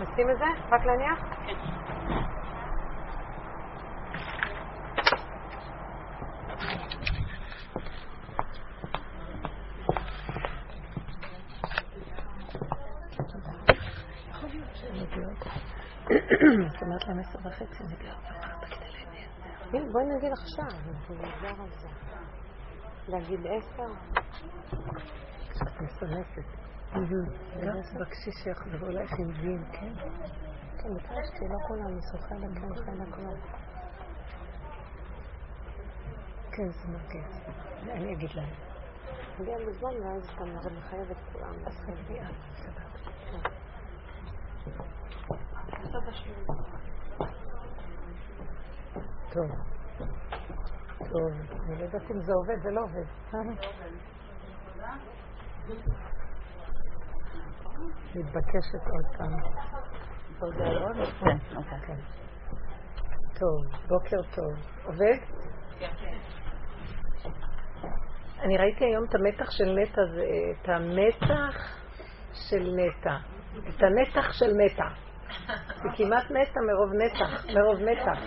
נשים את זה? רק להניח? זאת אומרת להם עשר וחצי, אני הנה, בואי נגיד עכשיו, נחזור על זה. להגיד עשר? את מסרסת. גם תבקשי שיחזרו אלייך עם דין, כן? כן, ביקשתי, לא כולם, מסוכה לכם חלק לא. כן, זה מרגיש. אני אגיד להם. נגיע בזמן, ואז אתה מחייב את כולם. אז חייבי, אה, סבבה. טוב. טוב, אני לא יודעת אם זה עובד, זה לא עובד. מתבקשת עוד פעם. כן, אוקיי. טוב, בוקר טוב. עובד? אני ראיתי היום את המתח של נטע, את המתח של נטע. את הנתח של מתה. היא כמעט מתה מרוב נתח, מרוב מתח.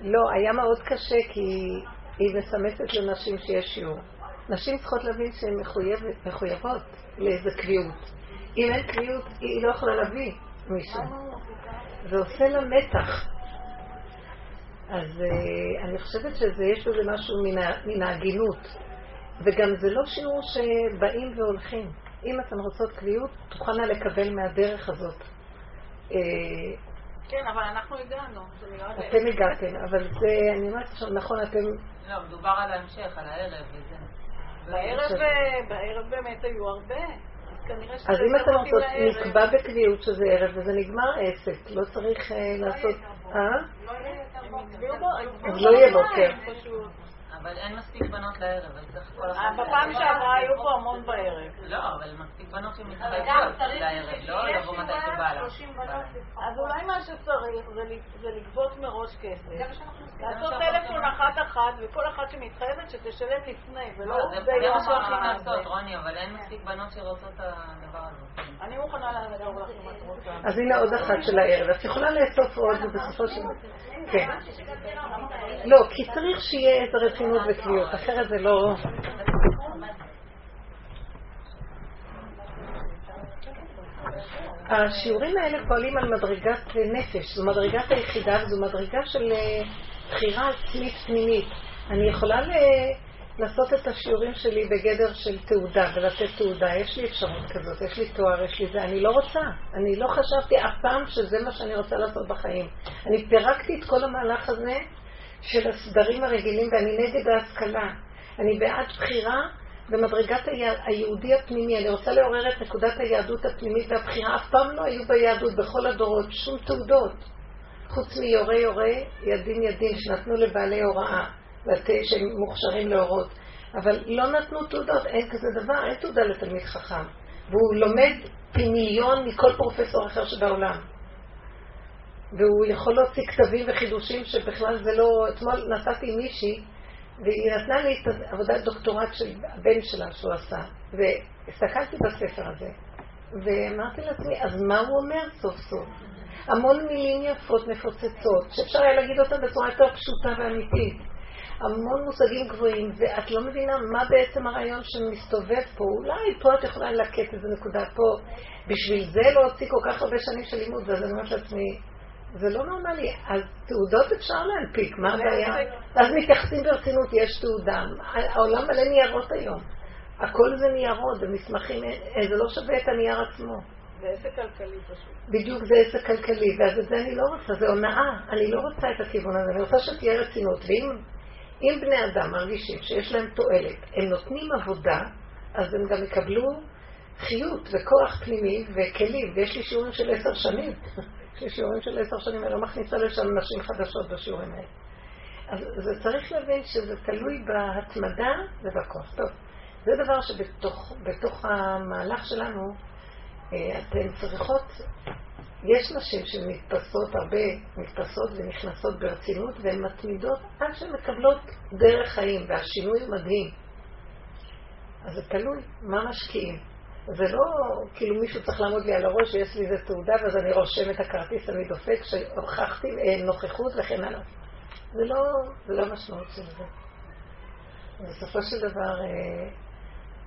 לא, היה מאוד קשה כי היא מסמסת לנשים שיש שיעור. נשים צריכות להבין שהן מחויבות לאיזה קביעות. אם אין קביעות, היא לא יכולה להביא מישהו. זה עושה לה מתח. אז uh, אני חושבת שיש בזה משהו מן ההגינות. וגם זה לא שיעור שבאים והולכים. אם אתן רוצות קביעות, תוכלנה לקבל מהדרך הזאת. אה, כן, אבל אנחנו הגענו. אתם הגעתם, אבל זה, אני אומרת עכשיו, נכון, אתם... לא, מדובר על ההמשך, על הערב וזה. בערב באמת היו הרבה. אז אם אתם רוצות, נקבע בקביעות שזה ערב וזה נגמר עסק, לא צריך אה, לעשות... אה? אז לא יהיה בוקר. אבל אין מספיק בנות לערב, אז צריך כל אחד... בפעם שעברה היו פה המון בערב. לא, אבל מספיק בנות שמתחייבות לערב, לא לבוא מתי שבא לה. אז אולי מה שצריך זה לגבות מראש כסף. לעשות טלפון אחת-אחת, וכל אחת שמתחייבת שתשלם לפני, ולא זה מה שהולכים לעשות, רוני, אבל אין מספיק בנות שרוצות את הדבר הזה. אני מוכנה לעזור לך אם את רוצה. אז הנה עוד אחת של הערב. את יכולה לאסוף עוד, ובסופו של... כן. לא, כי צריך שיהיה איזה רצינות וקביעות, אחרת זה לא... השיעורים האלה פועלים על מדרגת נפש, זו מדרגת היחידה וזו מדרגה של אה, בחירה עצמית פנימית. אני יכולה לעשות את השיעורים שלי בגדר של תעודה ולתת תעודה. יש לי אפשרות כזאת, יש לי תואר, יש לי זה. אני לא רוצה. אני לא חשבתי אף פעם שזה מה שאני רוצה לעשות בחיים. אני פירקתי את כל המהלך הזה של הסדרים הרגילים ואני נגד ההשכלה. אני בעד בחירה במדרגת היהודי הפנימי. אני רוצה לעורר את נקודת היהדות הפנימית והבחירה. אף פעם לא היו ביהדות בכל הדורות שום תעודות. חוץ מיורי יורי, ידין ידין, שנתנו לבעלי הוראה. שהם מוכשרים להורות. אבל לא נתנו תעודות, אין כזה דבר, אין תעודה לתלמיד חכם. והוא לומד פי מיליון מכל פרופסור אחר שבעולם. והוא יכול להוציא כתבים וחידושים שבכלל זה לא... אתמול נסעתי עם מישהי, והיא נתנה לי את עבודת דוקטורט של הבן שלה שהוא עשה, והסתכלתי בספר הזה, ואמרתי לעצמי, אז מה הוא אומר סוף סוף? המון מילים יפות מפוצצות, שאפשר היה להגיד אותן בצורה יותר פשוטה ואמיתית. המון מושגים גבוהים, ואת לא מבינה מה בעצם הרעיון שמסתובב פה. אולי פה את יכולה ללקט איזה נקודה פה. בשביל זה להוציא כל כך הרבה שנים של לימוד, ואז אני אומרת לעצמי, זה לא נורמלי. אז תעודות אפשר להנפיק, מה הבעיה? אז מתייחסים ברצינות, יש תעודה. העולם מלא ניירות היום. הכל זה ניירות, זה מסמכים, זה לא שווה את הנייר עצמו. זה עסק כלכלי פשוט. בדיוק זה עסק כלכלי, ואז את זה אני לא רוצה, זה הונאה. אני לא רוצה את הכיוון הזה, אני רוצה שתהיה רצינות. ואם אם בני אדם מרגישים שיש להם תועלת, הם נותנים עבודה, אז הם גם יקבלו חיות וכוח פנימי וכלים. ויש לי שיעורים של עשר שנים. יש לי שיעורים של עשר שנים, אני לא מכניסה לשם נשים חדשות בשיעורים האלה. אז זה צריך להבין שזה תלוי בהתמדה ובכוח. טוב, זה דבר שבתוך המהלך שלנו אתן צריכות יש נשים שמתפסות הרבה, מתפסות ונכנסות ברצינות והן מתמידות עד שהן מקבלות דרך חיים והשינוי מדהים. אז זה תלוי מה משקיעים. זה לא כאילו מישהו צריך לעמוד לי על הראש ויש לי איזה תעודה ואז אני רושם את הכרטיס, אני דופק שהוכחתי אה, נוכחות וכן הלאה. זה לא, זה לא המשמעות של זה. בסופו של דבר, אה,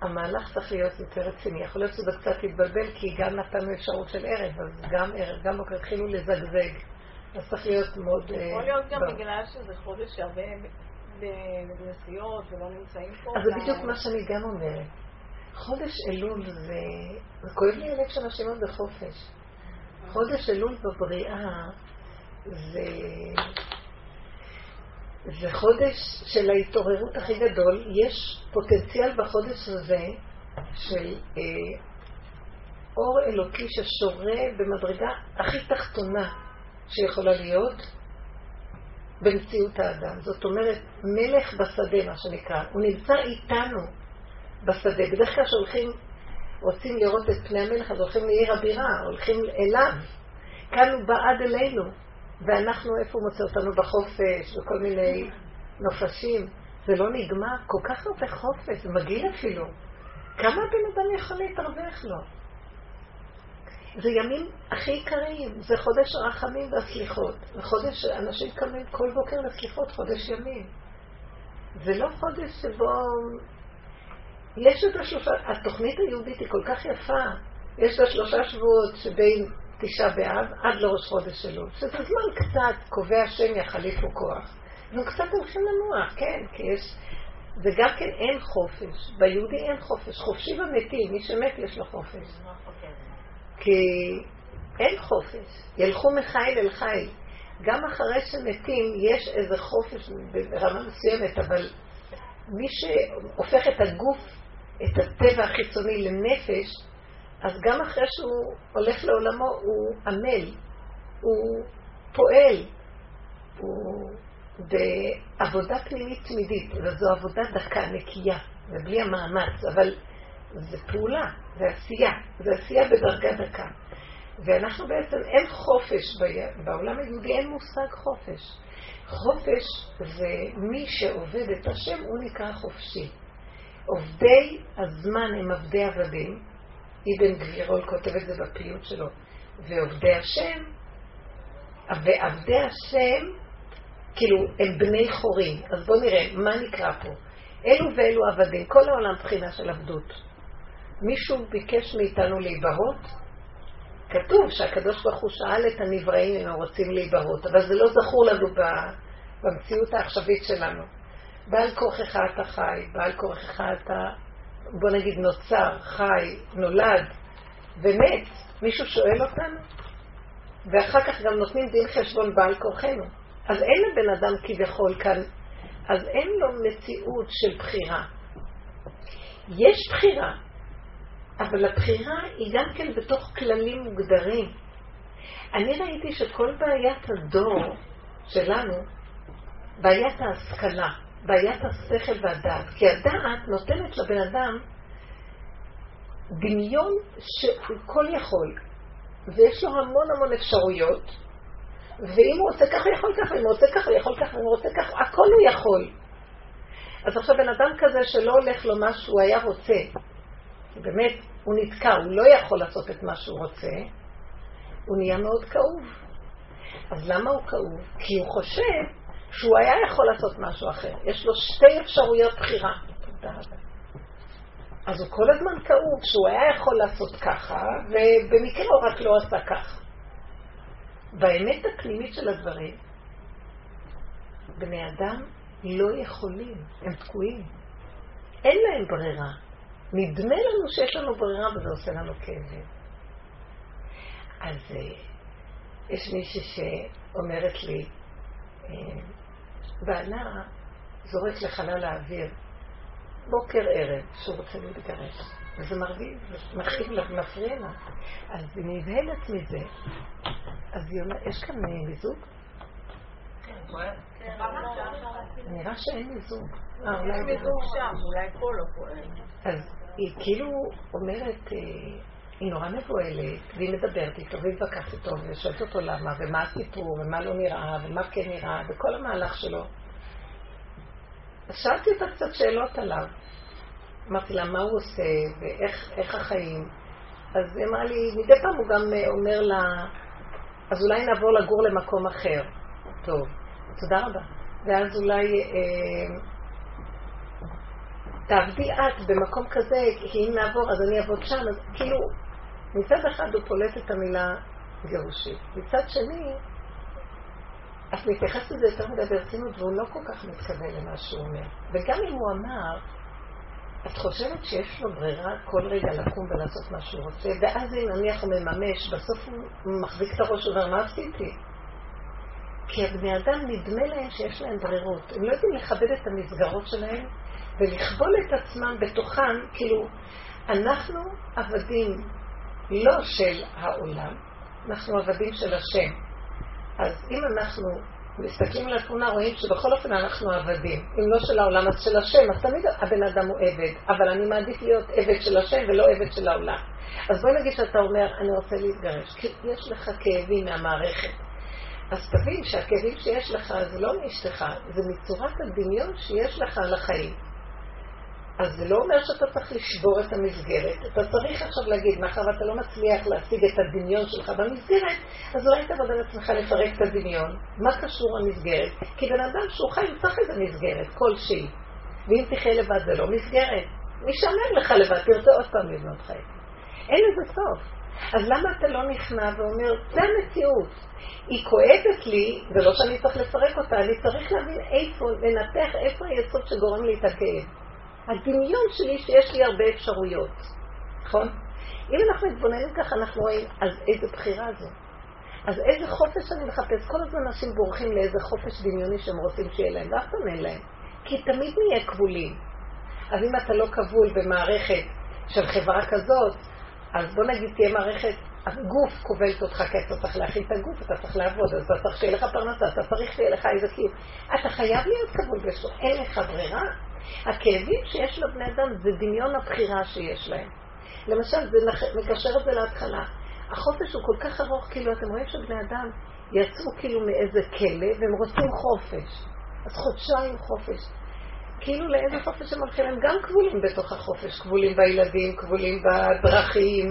המהלך צריך להיות יותר רציני. יכול להיות שזה קצת יתבלבל, כי גם נתנו אפשרות של ערב, אז גם ערב, גם בוקר התחילו לזגזג. אז צריך להיות מאוד... אה, יכול להיות גם בגלל שזה חודש שהרבה בנסיעות ולא נמצאים פה. אז זה בדיוק מה שאני גם אומרת. חודש אלול זה... זה כואב לי הלב של עוד בחופש. חודש אלול בבריאה זה... זה חודש של ההתעוררות הכי גדול. יש פוטנציאל בחודש הזה של אה, אור אלוקי ששורה במדרגה הכי תחתונה שיכולה להיות במציאות האדם. זאת אומרת, מלך בשדה, מה שנקרא. הוא נמצא איתנו בשדה. בדרך כלל כשהולכים, רוצים לראות את פני המלך, אז הולכים לעיר הבירה, הולכים אליו. כאן הוא בא עד אלינו. ואנחנו, איפה הוא מוצא אותנו בחופש, בכל מיני נופשים. זה לא נגמר, כל כך הרבה חופש, זה מגעיל אפילו. כמה בן אדם יכול להתרווח לו? זה ימים הכי עיקריים, זה חודש הרחמים והסליחות. זה חודש שאנשים קמים כל בוקר לסליחות, חודש ימים. זה לא חודש שבו... יש את השלושה, התוכנית היהודית היא כל כך יפה. יש לה שלושה שבועות שבין תשעה באב עד לראש חודש אלול, שזה זמן קצת קובע השם יחליפו כוח. אנחנו קצת הולכים לנוח, כן, כי יש... זה גם כן אין חופש. ביהודי אין חופש. חופשי ומתים, מי שמת יש לו חופש. כי אין חופש. ילכו מחיל אל חיל. גם אחרי שמתים יש איזה חופש ברמה מסוימת, אבל מי שהופך את הגוף, את הטבע החיצוני לנפש, אז גם אחרי שהוא הולך לעולמו הוא עמל, הוא פועל, הוא בעבודה פנימית תמידית, וזו עבודה דקה, נקייה, ובלי המאמץ, אבל זה פעולה, זה עשייה, זה עשייה בדרגה דקה. ואנחנו בעצם, אין חופש, בעולם היהודי אין מושג חופש. חופש זה מי שעובד את השם, הוא נקרא חופשי. עובדי הזמן הם עבדי עבדים, אבן גבירול כותב את זה בפיוט שלו, ועובדי השם, ועבדי השם, כאילו, הם בני חורים. אז בואו נראה, מה נקרא פה? אלו ואלו עבדים, כל העולם בחינה של עבדות. מישהו ביקש מאיתנו להיבהות? כתוב שהקדוש ברוך הוא שאל את הנבראים אם הם רוצים להיבהות, אבל זה לא זכור לנו במציאות העכשווית שלנו. בעל כורכך אתה חי, בעל כורכך אתה, בוא נגיד, נוצר, חי, נולד ומת. מישהו שואל אותנו? ואחר כך גם נותנים דין חשבון בעל כורחנו. אז אין לבן אדם כביכול כאן, אז אין לו מציאות של בחירה. יש בחירה, אבל הבחירה היא גם כן בתוך כללים מוגדרים. אני ראיתי שכל בעיית הדור שלנו, בעיית ההשכלה, בעיית השכל והדעת, כי הדעת נותנת לבן אדם דמיון שהוא כל יכול, ויש לו המון המון אפשרויות, ואם הוא רוצה ככה, יכול ככה, אם הוא רוצה ככה, יכול ככה, אם הוא רוצה ככה, הכל הוא יכול. אז עכשיו בן אדם כזה שלא הולך לו מה שהוא היה רוצה, באמת, הוא נתקע, הוא לא יכול לעשות את מה שהוא רוצה, הוא נהיה מאוד כאוב. אז למה הוא כאוב? כי הוא חושב שהוא היה יכול לעשות משהו אחר. יש לו שתי אפשרויות בחירה. אז הוא כל הזמן כאוב שהוא היה יכול לעשות ככה, ובמקרה הוא רק לא עשה ככה. באמת הפנימית של הדברים, בני אדם לא יכולים, הם תקועים. אין להם ברירה. נדמה לנו שיש לנו ברירה וזה עושה לנו כאבים. אז אה, יש מישהי שאומרת לי, אה, בעלה זורק לחלל האוויר בוקר ערב שהוא רוצה להתגרש. וזה מרגיש, זה מכאיב לה, מפריע לה. אז היא נבהלת מזה. אז היא אומרת, יש כאן מיזוג? נראה שאין מיזוג. אה, אולי מיזוג שם, אולי פה לא פועל. אז היא כאילו אומרת, אה, היא נורא מבוהלת, והיא מדברת איתו, והיא מתווכחת איתו, ושואלת אותו למה, ומה הסיפור, ומה לא נראה, ומה כן נראה, וכל המהלך שלו. אז שאלתי אותה קצת שאלות עליו. אמרתי לה, מה הוא עושה, ואיך החיים? אז היא אמרה לי, מדי פעם הוא גם אה, אומר לה, אז אולי נעבור לגור למקום אחר. טוב, תודה רבה. ואז אולי אה, תעבדי את במקום כזה, כי אם נעבור אז אני אעבוד שם, אז כאילו, מצד אחד הוא פולט את המילה גירושית. מצד שני, את מתייחסת לזה יותר מדי ברצינות, והוא לא כל כך מתכוון למה שהוא אומר. וגם אם הוא אמר, את חושבת שיש לו ברירה כל רגע לקום ולעשות מה שהוא רוצה, ואז אם נניח הוא מממש, בסוף הוא מחזיק את הראש ואומר, מה עשיתי? כי הבני אדם נדמה להם שיש להם ברירות. הם לא יודעים לכבד את המסגרות שלהם ולכבול את עצמם בתוכם, כאילו, אנחנו עבדים לא של העולם, אנחנו עבדים של השם. אז אם אנחנו מסתכלים על התמונה, רואים שבכל אופן אנחנו עבדים. אם לא של העולם, אז של השם. אז תמיד הבן אדם הוא עבד, אבל אני מעדיף להיות עבד של השם ולא עבד של העולם. אז בואי נגיד שאתה אומר, אני רוצה להתגרש, כי יש לך כאבים מהמערכת. אז תבין שהכאבים שיש לך זה לא מאשתך, זה מצורת הדמיון שיש לך על החיים. אז זה לא אומר שאתה צריך לשבור את המסגרת. אתה צריך עכשיו להגיד, מאחר ואתה לא מצליח להשיג את הדמיון שלך במסגרת, אז אולי תעבוד על עצמך לפרק את הדמיון. מה קשור המסגרת? כי בן אדם שהוא חי, הוא צריך איזה מסגרת, כלשהי. ואם תחיה לבד זה לא מסגרת, משעמם לך לבד, תרצה עוד פעם לבנות חיים. אין לזה סוף. אז למה אתה לא נכנע ואומר, זה המציאות. היא כואבת לי, זה לא שאני צריך לפרק אותה, אני צריך להבין איפה, לנתח איפה היסוד שגורם לי את הכאב. הדמיון שלי שיש לי הרבה אפשרויות, נכון? אם אנחנו מתבוננים ככה, אנחנו רואים, אז איזה בחירה זו? אז איזה חופש אני מחפש? כל הזמן אנשים בורחים לאיזה חופש דמיוני שהם רוצים שיהיה להם, ואף פעם אין להם. כי תמיד נהיה כבולים. אז אם אתה לא כבול במערכת של חברה כזאת, אז בוא נגיד תהיה מערכת, הגוף כובלת אותך כי אתה צריך להכין את הגוף, אתה צריך לעבוד, אז אתה צריך שיהיה לך פרנסה, אתה צריך שיהיה לך איזה קיום. אתה חייב להיות כבול בשביל, אין לך ברירה. הכאבים שיש לבני אדם זה דמיון הבחירה שיש להם. למשל, זה מקשר את זה להתחלה. החופש הוא כל כך ארוך, כאילו, אתם רואים שבני אדם יצאו כאילו מאיזה כלא והם רוצים חופש. אז חודשיים חופש. כאילו לאיזה חופש הם הולכים? הם גם כבולים בתוך החופש, כבולים בילדים, כבולים בדרכים,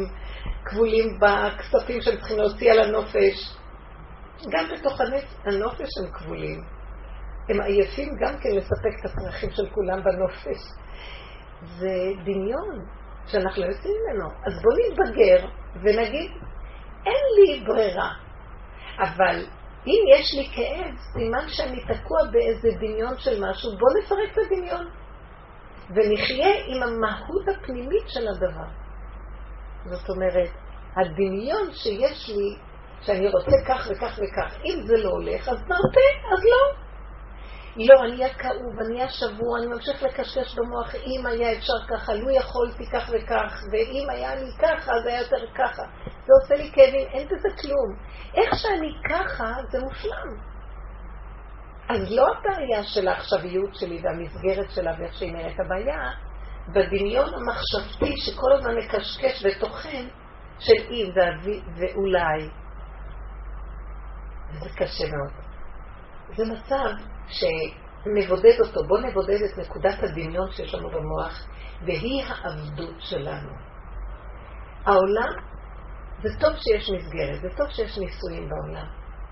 כבולים בכספים שהם צריכים להוציא על הנופש. גם בתוך הנופש הם כבולים. הם עייפים גם כן לספק את הצרכים של כולם בנופש. זה דמיון שאנחנו לא יוצאים ממנו. אז בואו נתבגר ונגיד, אין לי ברירה, אבל אם יש לי כאב, סימן שאני תקוע באיזה דמיון של משהו, בואו נפרק את הדמיון ונחיה עם המהות הפנימית של הדבר. זאת אומרת, הדמיון שיש לי, שאני רוצה כך וכך וכך, אם זה לא הולך, אז נרפה, אז לא. לא, אני אהיה כאוב, אני אהיה שבור, אני ממשיך לקשקש במוח, אם היה אפשר ככה, לו יכולתי כך וכך, ואם היה לי ככה, זה היה יותר ככה. זה עושה לי כאבים, אין בזה כלום. איך שאני ככה, זה מושלם. אז לא הבעיה של העכשוויות שלי והמסגרת שלה ואיך שהיא נראית, הבעיה בדמיון המחשבתי שכל הזמן מקשקש וטוחן של אם ואולי. וזה קשה מאוד. זה מצב שנבודד אותו. בואו נבודד את נקודת הדמיון שיש לנו במוח, והיא העבדות שלנו. העולם, זה טוב שיש מסגרת, זה טוב שיש נישואים בעולם.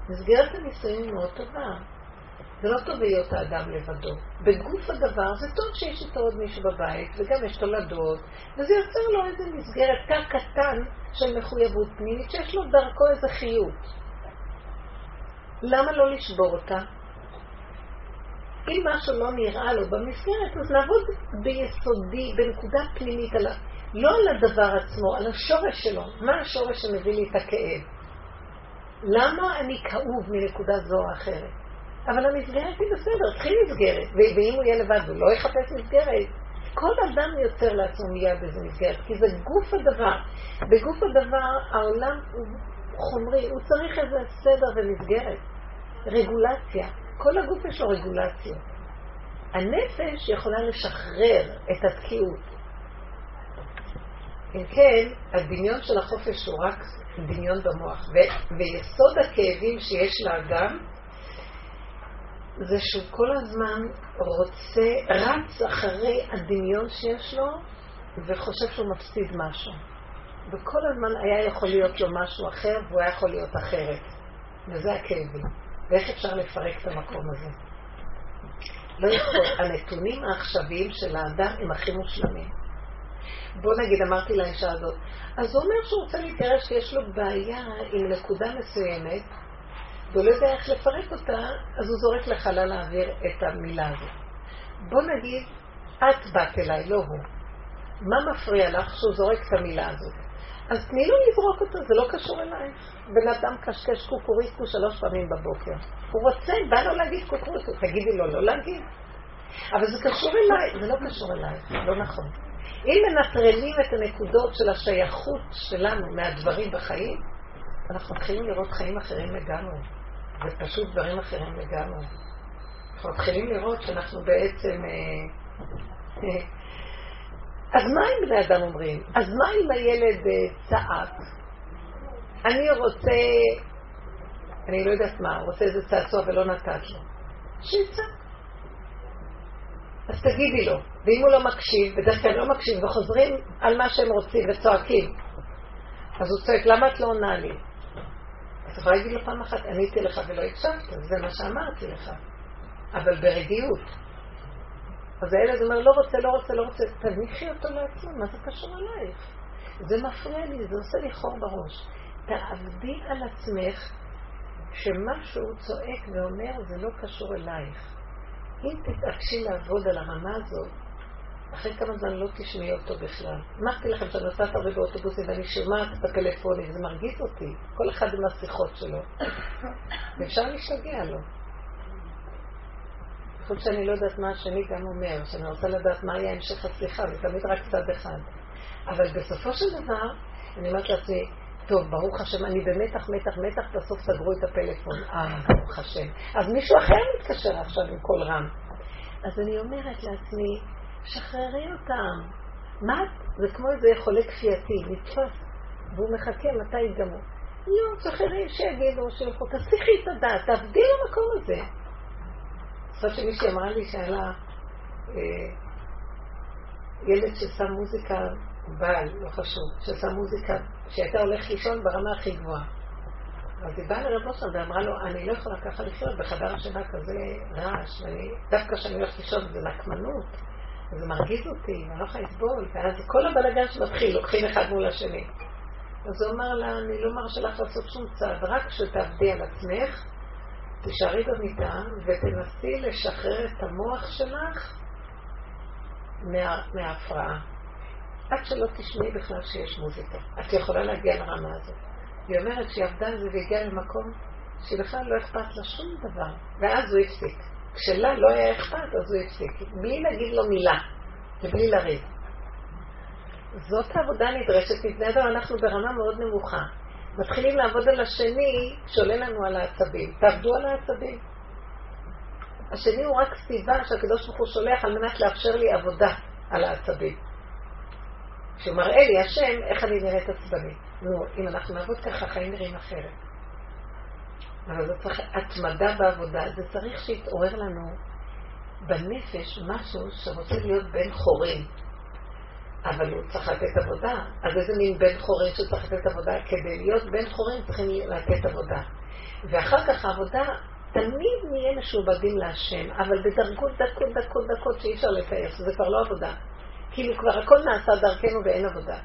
מסגרת הנישואים מאוד טובה. זה לא טוב להיות האדם לבדו. בגוף הדבר זה טוב שיש איתו עוד מישהו בבית, וגם יש תולדות, וזה יוצר לו איזה מסגרת, תא קטן של מחויבות פנימית, שיש לו דרכו איזה חיות. למה לא לשבור אותה? אם משהו לא נראה לו במסגרת, אז לעבוד ביסודי, בנקודה פנימית, על, לא על הדבר עצמו, על השורש שלו. מה השורש שמביא לי את הכאב? למה אני כאוב מנקודה זו או אחרת? אבל המסגרת היא בסדר, תחיל מסגרת, ואם הוא יהיה לבד הוא לא יחפש מסגרת. כל אדם יוצר לעצמו מיד איזה מסגרת, כי זה גוף הדבר. בגוף הדבר העולם הוא חומרי, הוא צריך איזה סדר ומסגרת, רגולציה. כל הגוף יש לו רגולציות. הנפש יכולה לשחרר את התקיעות. אם כן, הדמיון של החופש הוא רק דמיון במוח, ו- ויסוד הכאבים שיש לאדם זה שהוא כל הזמן רוצה, רץ אחרי הדמיון שיש לו, וחושב שהוא מפסיד משהו. וכל הזמן היה יכול להיות לו משהו אחר, והוא היה יכול להיות אחרת. וזה הכאבים. ואיך אפשר לפרק את המקום הזה? לא יכול. הנתונים העכשוויים של האדם הם הכי מושלמים. בוא נגיד, אמרתי לאישה הזאת, אז הוא אומר שהוא רוצה להתגרש כי יש לו בעיה עם נקודה מסוימת, והוא לא יודע איך לפרק אותה, אז הוא זורק לחלל האוויר את המילה הזאת. בוא נגיד, את באת אליי, לא הוא. מה מפריע לך שהוא זורק את המילה הזאת? אז תני לו לזרוק אותה, זה לא קשור אלייך. בן אדם קשקש קוקוריסקו שלוש פעמים בבוקר. הוא רוצה, בא לו להגיד קוקוריסקו, תגידי לו לא להגיד. אבל זה קשור אליי, זה לא קשור אלייך, לא נכון. אם מנטרלים את הנקודות של השייכות שלנו מהדברים בחיים, אנחנו מתחילים לראות חיים אחרים לגמרי. זה פשוט דברים אחרים לגמרי. אנחנו מתחילים לראות שאנחנו בעצם... אה, אה, אז מה אם בני אדם אומרים? אז מה אם הילד אה, צעק? אני רוצה, אני לא יודעת מה, רוצה איזה צעצוע ולא נתת לו. שיצעק. אז תגידי לו. ואם הוא לא מקשיב, בדרך כלל לא מקשיב, וחוזרים על מה שהם רוצים וצועקים, אז הוא צועק, למה את לא עונה לי? את יכולה להגיד לו פעם אחת, עניתי לך ולא הקשבת, זה מה שאמרתי לך, אבל ברגיעות. אז הילד אומר, לא רוצה, לא רוצה, לא רוצה, תניחי אותו לעצמו, מה זה קשור אלייך? זה מפריע לי, זה עושה לי חור בראש. תעבדי על עצמך שמשהו צועק ואומר, זה לא קשור אלייך. אם תתעקשי לעבוד על הרמה הזאת, אחרי כמה זמן לא תשמעי אותו בכלל. אמרתי לכם שאני נוסעת הרבה באוטובוסים ואני שומעת את הפלאפונים, זה מרגיז אותי, כל אחד עם השיחות שלו. ואפשר להשתגע לו. חוץ שאני לא יודעת מה השני גם אומר, שאני רוצה לדעת מה יהיה המשך השיחה, זה תמיד רק צד אחד. אבל בסופו של דבר, אני אומרת לעצמי, טוב, ברוך השם, אני במתח, מתח, מתח, בסוף סגרו את הפלאפון. אה, ברוך השם. אז מישהו אחר מתקשר עכשיו עם קול רם. אז אני אומרת לעצמי, שחררי אותם. מה? זה כמו איזה חולה כפייתי, נתפס, והוא מחכה מתי יגמרו. לא, שחררי, שיגידו, שילכו, תסיכי את הדעת, תעבדי למקום הזה. זאת שמישהי אמרה לי שהיה לה אה, ילד ששם מוזיקה, בעל, לא חשוב, ששם מוזיקה, שהייתה הולכת לישון ברמה הכי גבוהה. אז היא באה לרב אושר ואמרה לו, אני לא יכולה ככה לחיות בחדר השינה כזה רעש, דווקא כשאני הולכת לישון זה נקמנות, זה מרגיז אותי, אני לא יכולה לסבול, ואז כל הבלגן שמתחיל, לוקחים אחד מול השני. אז הוא אמר לה, אני לא מרשה לך לעשות שום צעד, רק שתעבדי על עצמך, תישארי במיטה ותנסי לשחרר את המוח שלך מה, מההפרעה. עד שלא תשמעי בכלל שיש מוזיקה. את יכולה להגיע לרמה הזאת. היא אומרת שהיא עבדה על זה והגיעה למקום שבכלל לא אכפת לה שום דבר. ואז הוא הפסיק. כשלה לא היה אכפת, אז הוא הפסיק. בלי להגיד לו מילה ובלי לריב. זאת העבודה הנדרשת מבני אדם, אנחנו ברמה מאוד נמוכה. מתחילים לעבוד על השני שעולה לנו על העצבים. תעבדו על העצבים. השני הוא רק סיבה שהקדוש ברוך הוא שולח על מנת לאפשר לי עבודה על העצבים. שהוא מראה לי, השם, איך אני נראית עצבנית. נו, אם אנחנו נעבוד ככה, החיים נראים אחרת. אבל זה צריך התמדה בעבודה, זה צריך שיתעורר לנו בנפש משהו שרוצה להיות בן חורים. אבל הוא צריך לתת עבודה. אז איזה מין בן חורים שצריך לתת עבודה? כדי להיות בן חורים צריכים לתת עבודה. ואחר כך העבודה, תמיד נהיה משועבדים להשם, אבל בדרגות דקות דקות דקות שאי אפשר לתאר, שזה כבר לא עבודה. כאילו כבר הכל נעשה דרכנו ואין עבודה.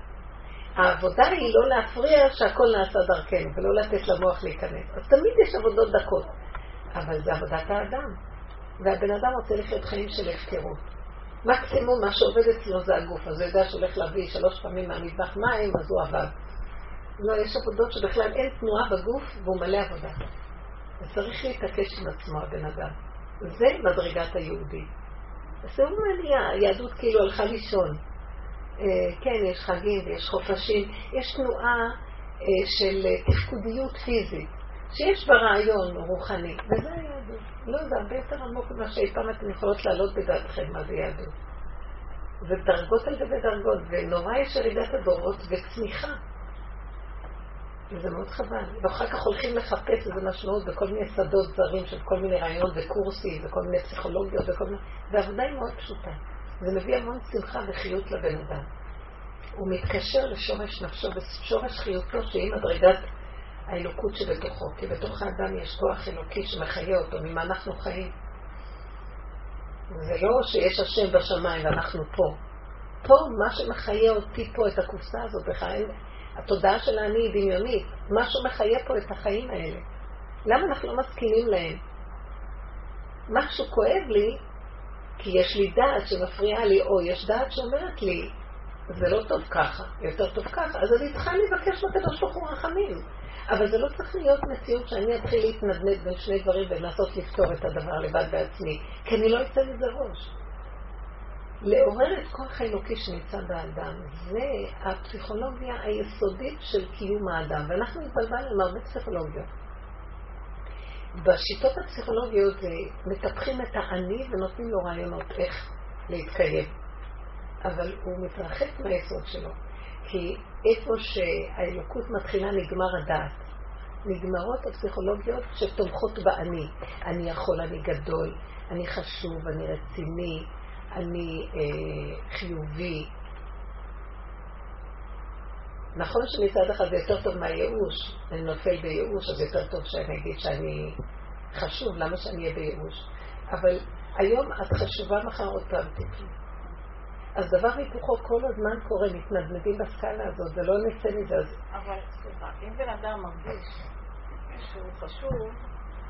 העבודה היא לא להפריע שהכל נעשה דרכנו, ולא לתת למוח להיכנס. אז תמיד יש עבודות דקות, אבל זה עבודת האדם. והבן אדם רוצה לחיות חיים של הפקרות. מקסימום מה שעובד אצלו זה הגוף, אז הוא יודע שהוא הולך להביא שלוש פעמים מהמטבח מים, אז הוא עבד. לא, יש עבודות שבכלל אין תנועה בגוף והוא מלא עבודה. וצריך להתעקש עם עצמו הבן אדם. זה מדרגת היהודי. זה מעניין, היהדות כאילו הלכה לישון. אה, כן, יש חגים ויש חופשים, יש תנועה אה, של תפקודיות פיזית, שיש בה רעיון רוחני, וזה היהדות. לא, זה הרבה יותר עמוק ממה שאי פעם אתן יכולות להעלות בדעתכם מה זה יהדות. זה דרגות על גבי דרגות, ונורא יש ירידת הדורות וצמיחה. וזה מאוד חבל. ואחר כך הולכים לחפש איזה משמעות בכל מיני שדות זרים של כל מיני רעיונות וקורסים וכל מיני פסיכולוגיות וכל מיני... והעבודה היא מאוד פשוטה. זה מביא המון שמחה וחיות לבן אדם. הוא מתקשר לשורש נפשו ושורש חיותו שהיא מדרגת האלוקות שבתוכו. כי בתוך האדם יש כוח אלוקי שמחיה אותו, ממה אנחנו חיים. זה לא שיש השם בשמיים ואנחנו פה. פה, מה שמחיה אותי פה, את הקופסה הזאת, בכלל, התודעה של האני היא דמיונית. משהו מחיה פה את החיים האלה. למה אנחנו לא מסכימים להם? משהו כואב לי, כי יש לי דעת שמפריעה לי, או יש דעת שאומרת לי, זה לא טוב ככה, יותר טוב ככה, אז אני צריכה לבקש לקדוש ברוך הוא רחמים. אבל זה לא צריך להיות מציאות שאני אתחיל להתנדנד בין שני דברים ולנסות לפתור את הדבר לבד בעצמי, כי אני לא אצא מזה ראש. לעורר את כוח האלוקי שנמצא באדם, זה הפסיכולוגיה היסודית של קיום האדם, ואנחנו התבלבלנו עם הרבה פסיכולוגיות. בשיטות הפסיכולוגיות מטפחים את האני ונותנים לו רעיונות איך להתקיים. אבל הוא מתרחק מהיסוד שלו. כי איפה שהאלוקות מתחילה נגמר הדעת. נגמרות הפסיכולוגיות שתומכות באני. אני יכול, אני גדול, אני חשוב, אני רציני, אני אה, חיובי. נכון שמצד אחד זה יותר טוב מהייאוש, אני נופל בייאוש, אז יותר טוב שאני אגיד שאני חשוב, למה שאני אהיה בייאוש? אבל היום את חשובה, מחר עוד פעם תקלי. אז דבר היפוכו כל הזמן קורה, מתנדנדים בסקאלה הזאת, זה לא נצא מזה. אבל, סליחה, אם בן אדם מרגיש שהוא חשוב,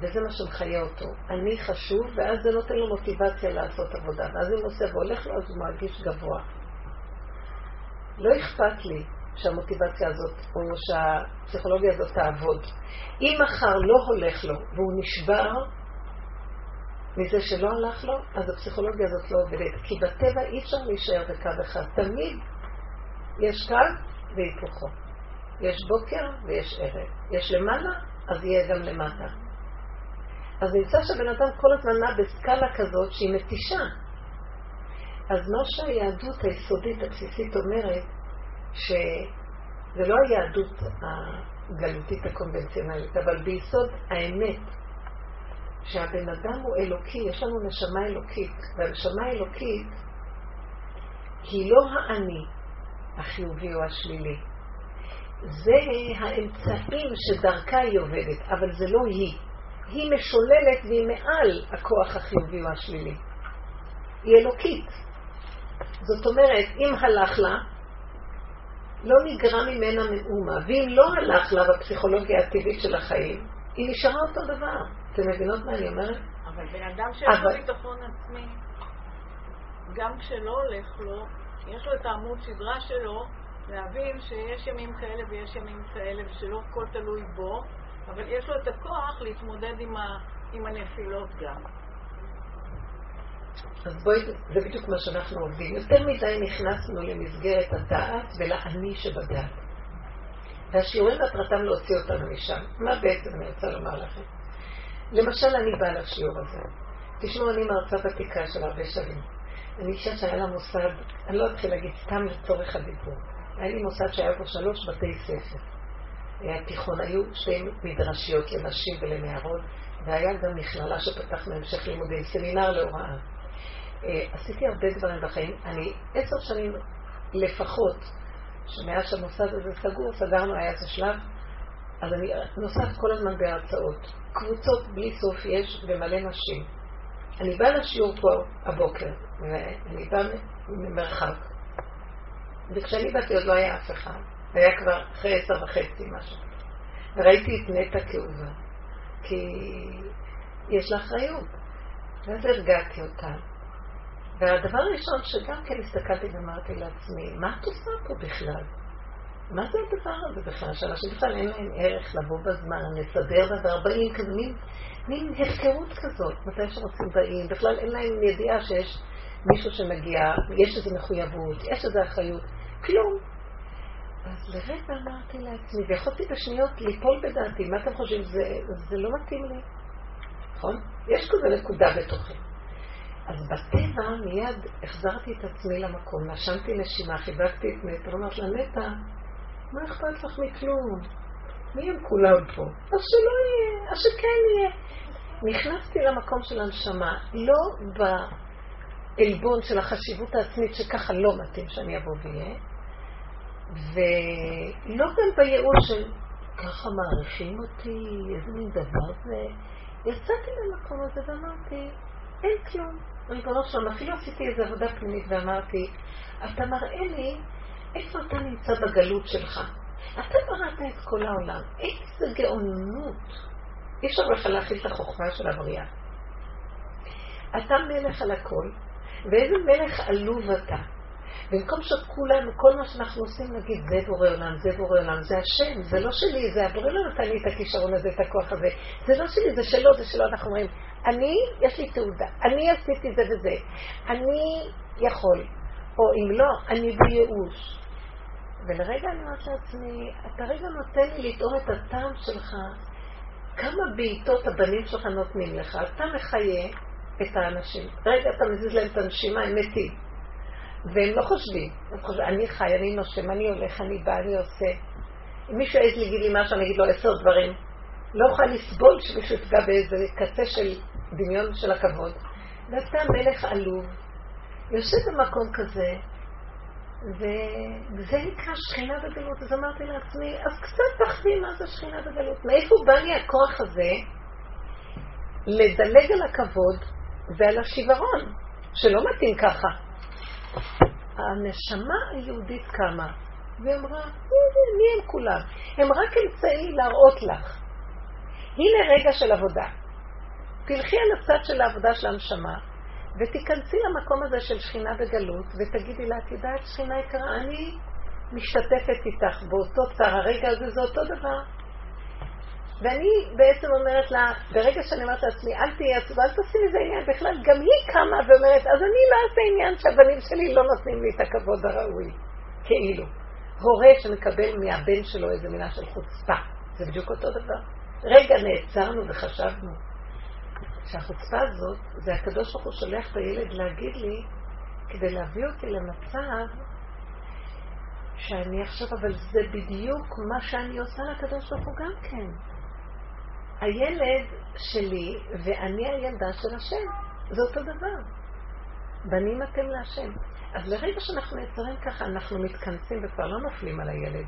וזה מה שמחיה אותו. אני חשוב, ואז זה נותן לו מוטיבציה לעשות עבודה. ואז אם עושה והולך לו, אז הוא מרגיש גבוה. לא אכפת לי שהמוטיבציה הזאת, או שהפסיכולוגיה הזאת תעבוד. אם מחר לא הולך לו, והוא נשבר מזה שלא הלך לו, אז הפסיכולוגיה הזאת לא עובדת. כי בטבע אי אפשר להישאר בקו אחד. תמיד יש קו והיפוכו. יש בוקר ויש ערב. יש למעלה, אז יהיה גם למטה. אז נמצא שהבן אדם כל הזמן נע בסקאלה כזאת שהיא מתישה. אז מה שהיהדות היסודית הבסיסית אומרת, שזה לא היהדות הגלותית הקונבנציונלית, אבל ביסוד האמת, שהבן אדם הוא אלוקי, יש לנו נשמה אלוקית, והנשמה האלוקית היא לא האני החיובי או השלילי. זה האמצעים שדרכה היא עובדת, אבל זה לא היא. היא משוללת והיא מעל הכוח החיובי או השלילי. היא אלוקית. זאת אומרת, אם הלך לה, לא נגרע ממנה מאומה, ואם לא הלך לה בפסיכולוגיה הטבעית של החיים, היא נשארה אותו דבר. אתם מבינות מה אני אומרת? אבל בן אדם שיש לו ביטחון עצמי, גם כשלא הולך לו, יש לו את העמוד שדרה שלו, להבין שיש ימים כאלה ויש ימים כאלה, ושלא הכל תלוי בו, אבל יש לו את הכוח להתמודד עם, ה, עם הנפילות גם. אז בואי, זה בדיוק מה שאנחנו עובדים. יותר מדי נכנסנו למסגרת הדעת ולאני שבדעת. והשיעורים מטרתם להוציא אותנו משם. מה בעצם אני רוצה לומר לכם? למשל, אני באה לשיעור הזה. תשמעו, אני מרצה ותיקה של הרבה שנים. אני אישה שהיה לה מוסד, אני לא אתחיל להגיד סתם לצורך הדיבור. היה לי מוסד שהיה בו שלוש בתי ספר. היה תיכון, היו שתי מדרשיות לנשים ולנערות, והיה גם מכללה שפתחנו המשך לימודים, סמינר להוראה. אה, עשיתי הרבה דברים בחיים. אני עשר שנים לפחות, שמאז שהמוסד הזה סגור, סגרנו, היה איזה שלב, אז אני נוסעת כל הזמן בהרצאות. קבוצות בלי סוף יש ומלא נשים. אני באה לשיעור פה הבוקר, ואני באה ממרחק. וכשאני באתי עוד לא היה אף אחד. היה כבר אחרי עשר וחצי משהו. וראיתי את נטע כאובה, כי יש לה אחריות. ואז הרגעתי אותה. והדבר הראשון שגם כן הסתכלתי ואמרתי לעצמי, מה את עושה פה בכלל? מה זה הדבר הזה בכלל? שאנשים בכלל אין להם ערך לבוא בזמן, לסדר דבר, באים כזה מין, מין הפקרות כזאת, מתי שרוצים באים, בכלל אין להם ידיעה שיש מישהו שמגיע, יש איזו מחויבות, יש איזו אחריות, כלום. אז לרגע אמרתי לעצמי, ויכולתי בשניות ליפול בדעתי, מה אתם חושבים? זה, זה לא מתאים לי, נכון? יש כזה נקודה בתוכי. אז בטבע מיד החזרתי את עצמי למקום, נשמתי נשימה, חיבקתי את נטע, אמרת לה, נטע, מה אכפת לך מכלום? מי הם כולם פה? אז שלא יהיה, אז שכן יהיה. נכנסתי למקום של הנשמה, לא בעלבון של החשיבות העצמית שככה לא מתאים שאני אבוא ואהיה, ולא גם בייאוש של ככה מעריכים אותי, איזה מין דבר זה. יצאתי למקום הזה ואמרתי, אין כלום. ריבונו שלום, אפילו עשיתי איזו עבודה פנימית ואמרתי, אתה מראה לי איפה אתה נמצא בגלות שלך. אתה בראת את כל העולם. איזה גאונות. אי אפשר בכלל להכיל את החוכמה של הבריאה. אתה מלך על הכל, ואיזה מלך עלוב אתה. במקום שכולנו, כל מה שאנחנו עושים, נגיד, זה בורא עולם, זה בורא עולם, זה השם, זה לא שלי, זה הבורא לא נתן לי את הכישרון הזה, את הכוח הזה. זה לא שלי, זה שלו, זה שלו. אנחנו אומרים, אני, יש לי תעודה, אני עשיתי זה וזה, אני יכול, או אם לא, אני בייאוש. ולרגע אני אומרת לעצמי, אתה רגע נותן לי לטעום את הטעם שלך, כמה בעיטות הבנים שלך נותנים לך, אתה מחיה את האנשים. רגע אתה מזיז להם את הנשימה, הם מתים. והם לא חושבים, הם חושבים, אני חי, אני נושם, אני הולך, אני בא, אני עושה. אם מישהו יעז להגיד לי משהו, אני אגיד לו עשר דברים. לא אוכל לסבול שמישהו יפגע באיזה קצה של דמיון של הכבוד. ואתה מלך עלוב, יושב במקום כזה, וזה נקרא שכינה בגלות. אז אמרתי לעצמי, אז קצת תחווי מה זה שכינה בגלות. מאיפה בא לי הכוח הזה לדלג על הכבוד ועל השיוורון, שלא מתאים ככה. הנשמה היהודית קמה, והיא אמרה, מי הם כולם? הם רק אמצעי להראות לך. הנה רגע של עבודה. תלכי על הצד של העבודה של הנשמה, ותיכנסי למקום הזה של שכינה בגלות, ותגידי לה, את יודעת, שכינה יקרה, אני משתתפת איתך באותו צער, הרגע הזה זה אותו דבר. ואני בעצם אומרת לה, ברגע שאני אומרת לעצמי, אל תהיה עצובה, אל תעשי מזה עניין בכלל, גם היא קמה ואומרת, אז אני לא אעשה עניין שהבנים שלי לא נותנים לי את הכבוד הראוי, כאילו. הורה שמקבל מהבן שלו איזה מילה של חוצפה, זה בדיוק אותו דבר. רגע נעצרנו וחשבנו שהחוצפה הזאת, זה הקדוש ברוך הוא שולח את הילד להגיד לי, כדי להביא אותי למצב שאני עכשיו, אבל זה בדיוק מה שאני עושה לקדוש ברוך הוא גם כן. הילד שלי ואני הילדה של השם. זה אותו דבר. בנים אתם להשם. אז לרגע שאנחנו נעצרים ככה, אנחנו מתכנסים וכבר לא נופלים על הילד.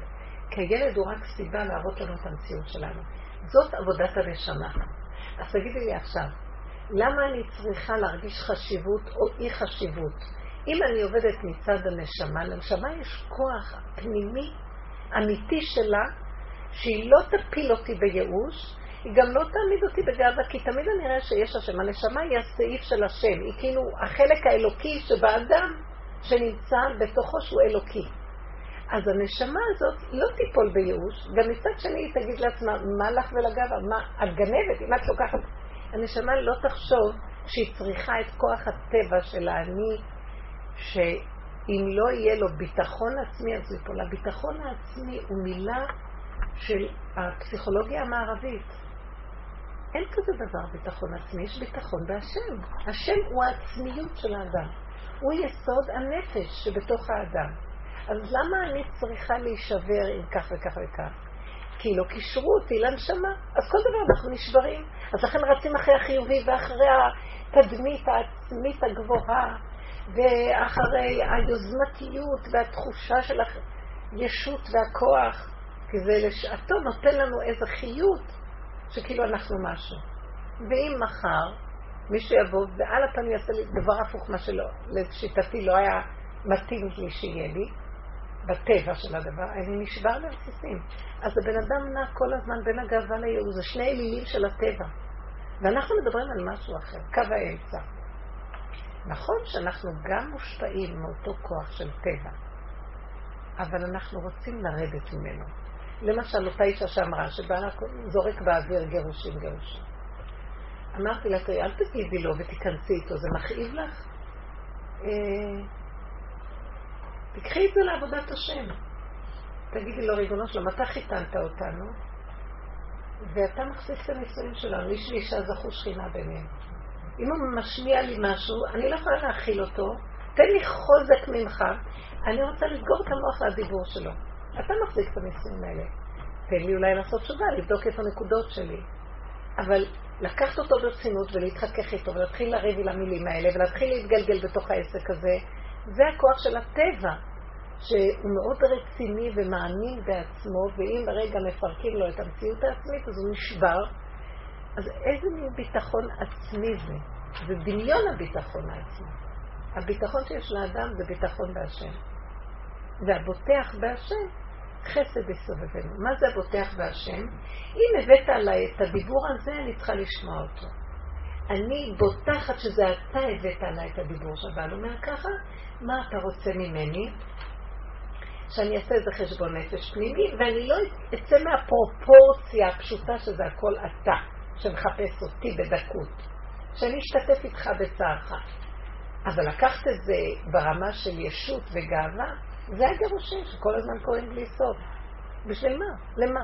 כי הילד הוא רק סיבה להראות לנו את המציאות שלנו. זאת עבודת הנשמה. אז תגידי לי עכשיו, למה אני צריכה להרגיש חשיבות או אי חשיבות? אם אני עובדת מצד הנשמה, לנשמה יש כוח פנימי אמיתי שלה, שהיא לא תפיל אותי בייאוש, היא גם לא תעמיד אותי בגאווה, כי תמיד אני אראה שיש השם. הנשמה היא הסעיף של השם, היא כאילו החלק האלוקי שבאדם שנמצא בתוכו שהוא אלוקי. אז הנשמה הזאת לא תיפול בייאוש, גם מצד שני היא תגיד לעצמה, מה לך ולגאווה? מה, את גנבת? אם את לוקחת... הנשמה לא תחשוב שהיא צריכה את כוח הטבע של האני, שאם לא יהיה לו ביטחון עצמי, אז הוא ייפול. הביטחון העצמי הוא מילה של הפסיכולוגיה המערבית. אין כזה דבר ביטחון עצמי, יש ביטחון בהשם. השם הוא העצמיות של האדם. הוא יסוד הנפש שבתוך האדם. אז למה אני צריכה להישבר עם כך וכך וכך? כי לא קישרו אותי לנשמה. אז כל דבר אנחנו נשברים. אז לכן רצים אחרי החיובי ואחרי התדמית העצמית הגבוהה, ואחרי היוזמתיות והתחושה של הישות והכוח, כי זה לשעתו נותן לנו איזה חיות שכאילו אנחנו משהו. ואם מחר מישהו יבוא ועל הפנים יעשה לי דבר הפוך מה שלא, לשיטתי לא היה מתאים לי שיהיה לי, בטבע של הדבר, אני נשבר לרסיסים. אז הבן אדם נע כל הזמן בין הגאווה לייעוז, זה שני אלילים של הטבע. ואנחנו מדברים על משהו אחר, קו האמצע. נכון שאנחנו גם מושפעים מאותו כוח של טבע, אבל אנחנו רוצים לרדת ממנו. למשל, אותה אישה שאמרה, שבעלה זורק באוויר גירושים גירושים. אמרתי לה, תראי, אל תגידי לו ותיכנסי איתו, זה מכאיב לך? אה, תקחי את זה לעבודת השם. תגידי לו, ריבונו שלום, אתה חיתנת אותנו, ואתה מחזיק את הנישואים שלנו, איש ואישה זכו שכינה ביניהם. אם הוא משמיע לי משהו, אני לא יכולה להכיל אותו, תן לי חוזק ממך, אני רוצה לסגור את המוח לדיבור שלו. אתה מחזיק את הנישואים האלה. תן לי אולי לעשות תשובה, לבדוק את הנקודות שלי. אבל לקחת אותו ברצינות ולהתחכך איתו ולהתחיל לריב עם המילים האלה ולהתחיל להתגלגל בתוך העסק הזה, זה הכוח של הטבע, שהוא מאוד רציני ומאמין בעצמו, ואם ברגע מפרקים לו את המציאות העצמית, אז הוא נשבר. אז איזה מין ביטחון עצמי זה? זה דמיון הביטחון העצמי. הביטחון שיש לאדם זה ביטחון בהשם. והבוטח בהשם, חסד יסובבנו. מה זה הבוטח בהשם? אם הבאת עליי את הדיבור הזה, אני צריכה לשמוע אותו. אני בוטחת שזה אתה הבאת עליי את הדיבור שהבעל אומר ככה, מה אתה רוצה ממני? שאני אעשה איזה חשבון נפש פנימי, ואני לא אצא מהפרופורציה הפשוטה שזה הכל אתה, שמחפש אותי בדקות. שאני אשתתף איתך בצערך. אבל לקחת את זה ברמה של ישות וגאווה, זה הגירושים שכל הזמן קוראים בלי סוף. בשביל מה? למה?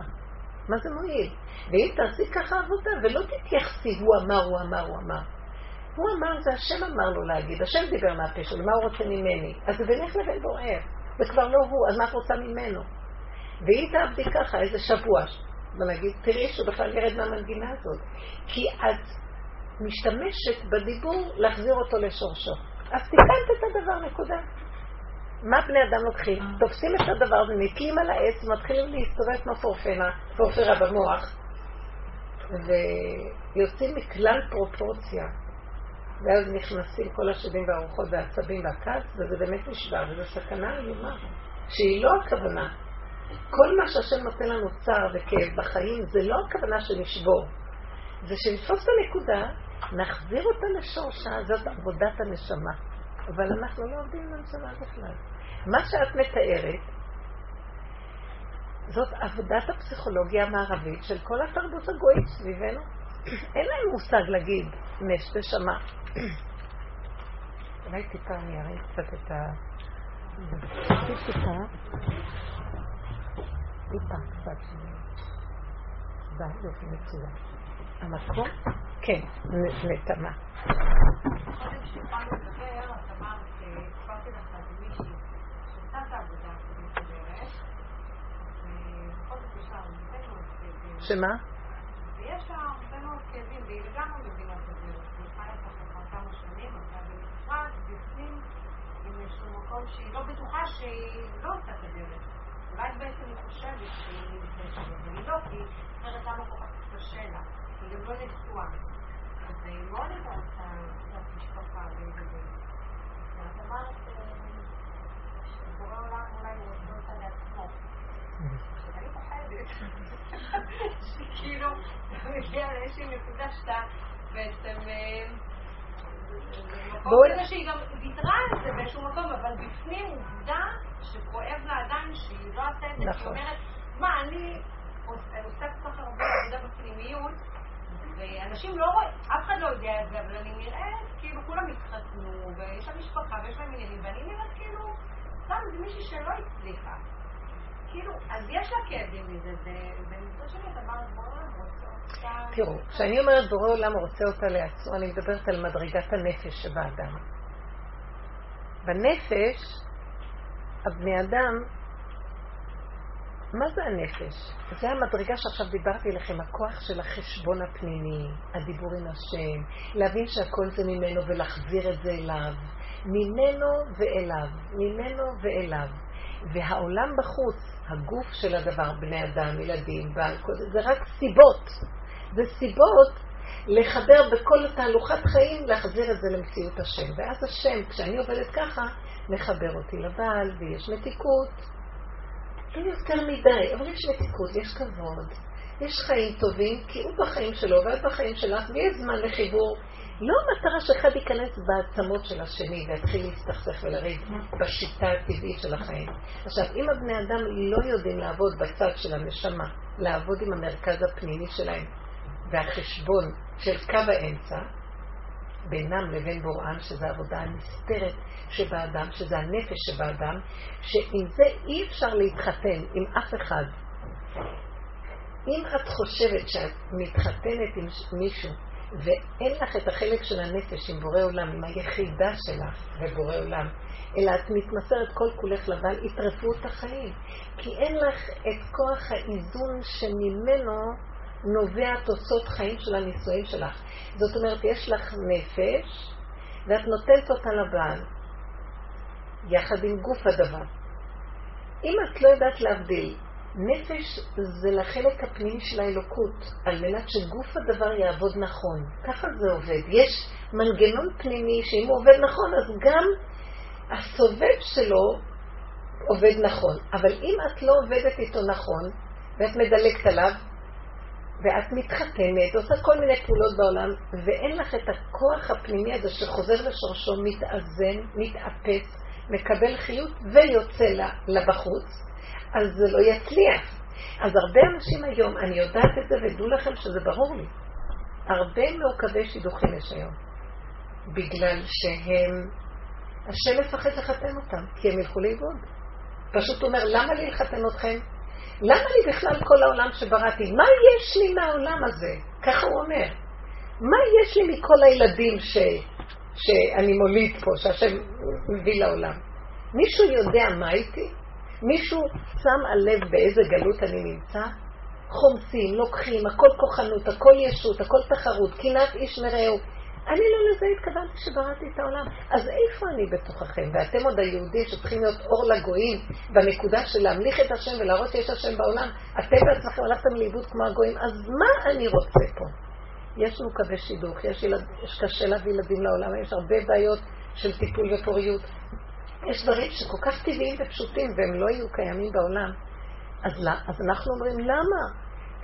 מה זה מועיל? ואם תעשי ככה עבודה, ולא תתייחסי, הוא אמר, הוא אמר, הוא אמר. הוא אמר, זה השם אמר לו להגיד, השם דיבר מהפה שלו, מה הוא רוצה ממני? אז זה בינך לבין בוער. זה כבר לא הוא, אז מה את רוצה ממנו? ואם תעבדי ככה איזה שבוע, ונגיד, תראי שהוא בכלל ירד מהמנגינה הזאת. כי את משתמשת בדיבור להחזיר אותו לשורשו. אז תיקנת את הדבר, נקודה. מה בני אדם לוקחים? תופסים את הדבר הזה, נתלים על העץ, ומתחילים להסתובב כמו פורפנה, פורפרה במוח, ויוצאים מכלל פרופורציה. ואז נכנסים כל השדים והרוחות והעצבים והכעס, וזה באמת נשבר, וזו סכנה איומה, שהיא לא הכוונה. כל מה שהשם נותן לנו צער וכאב בחיים, זה לא הכוונה שנשבור. זה שנתפוס את הנקודה, נחזיר אותה לשורשה, זאת עבודת הנשמה. אבל אנחנו לא עובדים עם הנשמה בכלל. מה שאת מתארת, זאת עבודת הפסיכולוגיה המערבית של כל התרבות הגויית סביבנו. אין להם מושג להגיד נש נשמה. אולי טיפה אני אראה קצת את ה... טיפה, טיפה קצת. די, יופי מצוין. המקום? כן, נתמה. קודם שהתחלנו לדבר, את אמרת, שמה? ויש לה הרבה מאוד כאבים, והיא לגמרי מבינה את זה, היא חיה ככה כבר כמה שנים, אבל בנפרד, בפנים, עם איזשהו מקום שהיא לא בטוחה שהיא לא עושה את הדרך. אולי בעצם היא חושבת שהיא נמצאת שם, והיא לא, כי אחרת למה כל כך קשה לה, היא גם לא נשואה. אז היא מאוד הייתה רוצה משפחה ולגדל. ואת אמרת שבורא עולם אולי הוא רוצה אותה לעצמו. אני שכאילו מגיע לאיזושהי נקודה שאתה בעצם מקום כזה שהיא גם ויתרה על זה באיזשהו מקום, אבל בפנים עובדה שכואב לה עדיין שהיא לא עושה את זה, היא אומרת, מה, אני עושה כל כך הרבה עבודה בפנימיות, ואנשים לא רואים, אף אחד לא יודע את זה, אבל אני נראית כאילו כולם התחתנו, ויש להם משפחה ויש להם עניינים, ואני סתם זה מישהי שלא הצליחה. כאילו, אז יש לה כאבים מזה, ומצד שני את אמרת אותה... תראו, כשאני אומרת בורא עולם רוצה אותה לעצמו, אני מדברת על מדרגת הנפש שבאדם. בנפש, הבני אדם מה זה הנפש? זה המדרגה שעכשיו דיברתי לכם, הכוח של החשבון הפנימי, הדיבור עם השם, להבין שהכל זה ממנו ולהחזיר את זה אליו, ממנו ואליו, ממנו ואליו. והעולם בחוץ, הגוף של הדבר, בני אדם, ילדים, בעל, זה רק סיבות. זה סיבות לחבר בכל תהלוכת חיים, להחזיר את זה למציאות השם. ואז השם, כשאני עובדת ככה, מחבר אותי לבעל, ויש מתיקות. אין יותר מדי, אבל יש מתיקות, יש כבוד, יש חיים טובים, כי הוא בחיים שלו ואת בחיים שלך, ויש זמן לחיבור לא המטרה שאחד ייכנס בעצמות של השני ויתחיל להסתכסך ולריב בשיטה הטבעית של החיים. עכשיו, אם הבני אדם לא יודעים לעבוד בצד של הנשמה, לעבוד עם המרכז הפנימי שלהם והחשבון של קו האמצע, בינם לבין בוראן, שזו העבודה הנסתרת שבאדם, שזה הנפש שבאדם, שעם זה אי אפשר להתחתן עם אף אחד. אם את חושבת שאת מתחתנת עם מישהו ואין לך את החלק של הנפש עם בורא עולם, עם היחידה שלך ובורא עולם, אלא את מתמסרת כל כולך לבעל התרפות החיים. כי אין לך את כוח האיזון שממנו נובע תוצאות חיים של הנישואים שלך. זאת אומרת, יש לך נפש, ואת נותנת אותה לבעל, יחד עם גוף הדבר. אם את לא יודעת להבדיל, נפש זה לחלק הפנימי של האלוקות, על מנת שגוף הדבר יעבוד נכון. ככה זה עובד. יש מנגנון פנימי שאם הוא עובד נכון, אז גם הסובב שלו עובד נכון. אבל אם את לא עובדת איתו נכון, ואת מדלגת עליו, ואת מתחתנת, עושה כל מיני פעולות בעולם, ואין לך את הכוח הפנימי הזה שחוזר לשורשו, מתאזן, מתאפס, מקבל חיות ויוצא לבחוץ, אז זה לא יצליח. אז הרבה אנשים היום, אני יודעת את זה, ודעו לכם שזה ברור לי, הרבה מעוכבי שידוכים יש היום, בגלל שהם, השם מפחד לחתן אותם, כי הם ילכו לאיבוד. פשוט אומר, למה לי לחתן אתכם? למה לי בכלל כל העולם שבראתי? מה יש לי מהעולם הזה? ככה הוא אומר. מה יש לי מכל הילדים ש, שאני מוליד פה, שהשם מביא לעולם? מישהו יודע מה איתי? מישהו שם על לב באיזה גלות אני נמצא? חומסים, לוקחים, הכל כוחנות, הכל ישות, הכל תחרות, קנאת איש מרעהו. אני לא לזה התכוונתי שבראתי את העולם. אז איפה אני בתוככם? ואתם עוד היהודים שצריכים להיות אור לגויים בנקודה של להמליך את השם ולהראות שיש השם בעולם. אתם בעצמכם הלכתם לאיבוד כמו הגויים, אז מה אני רוצה פה? יש לנו קווי שידוך, יש, ילד, יש קשה להביא ילדים לעולם, יש הרבה בעיות של טיפול ופוריות. יש דברים שכל כך טבעיים ופשוטים והם לא יהיו קיימים בעולם. אז, לא, אז אנחנו אומרים, למה?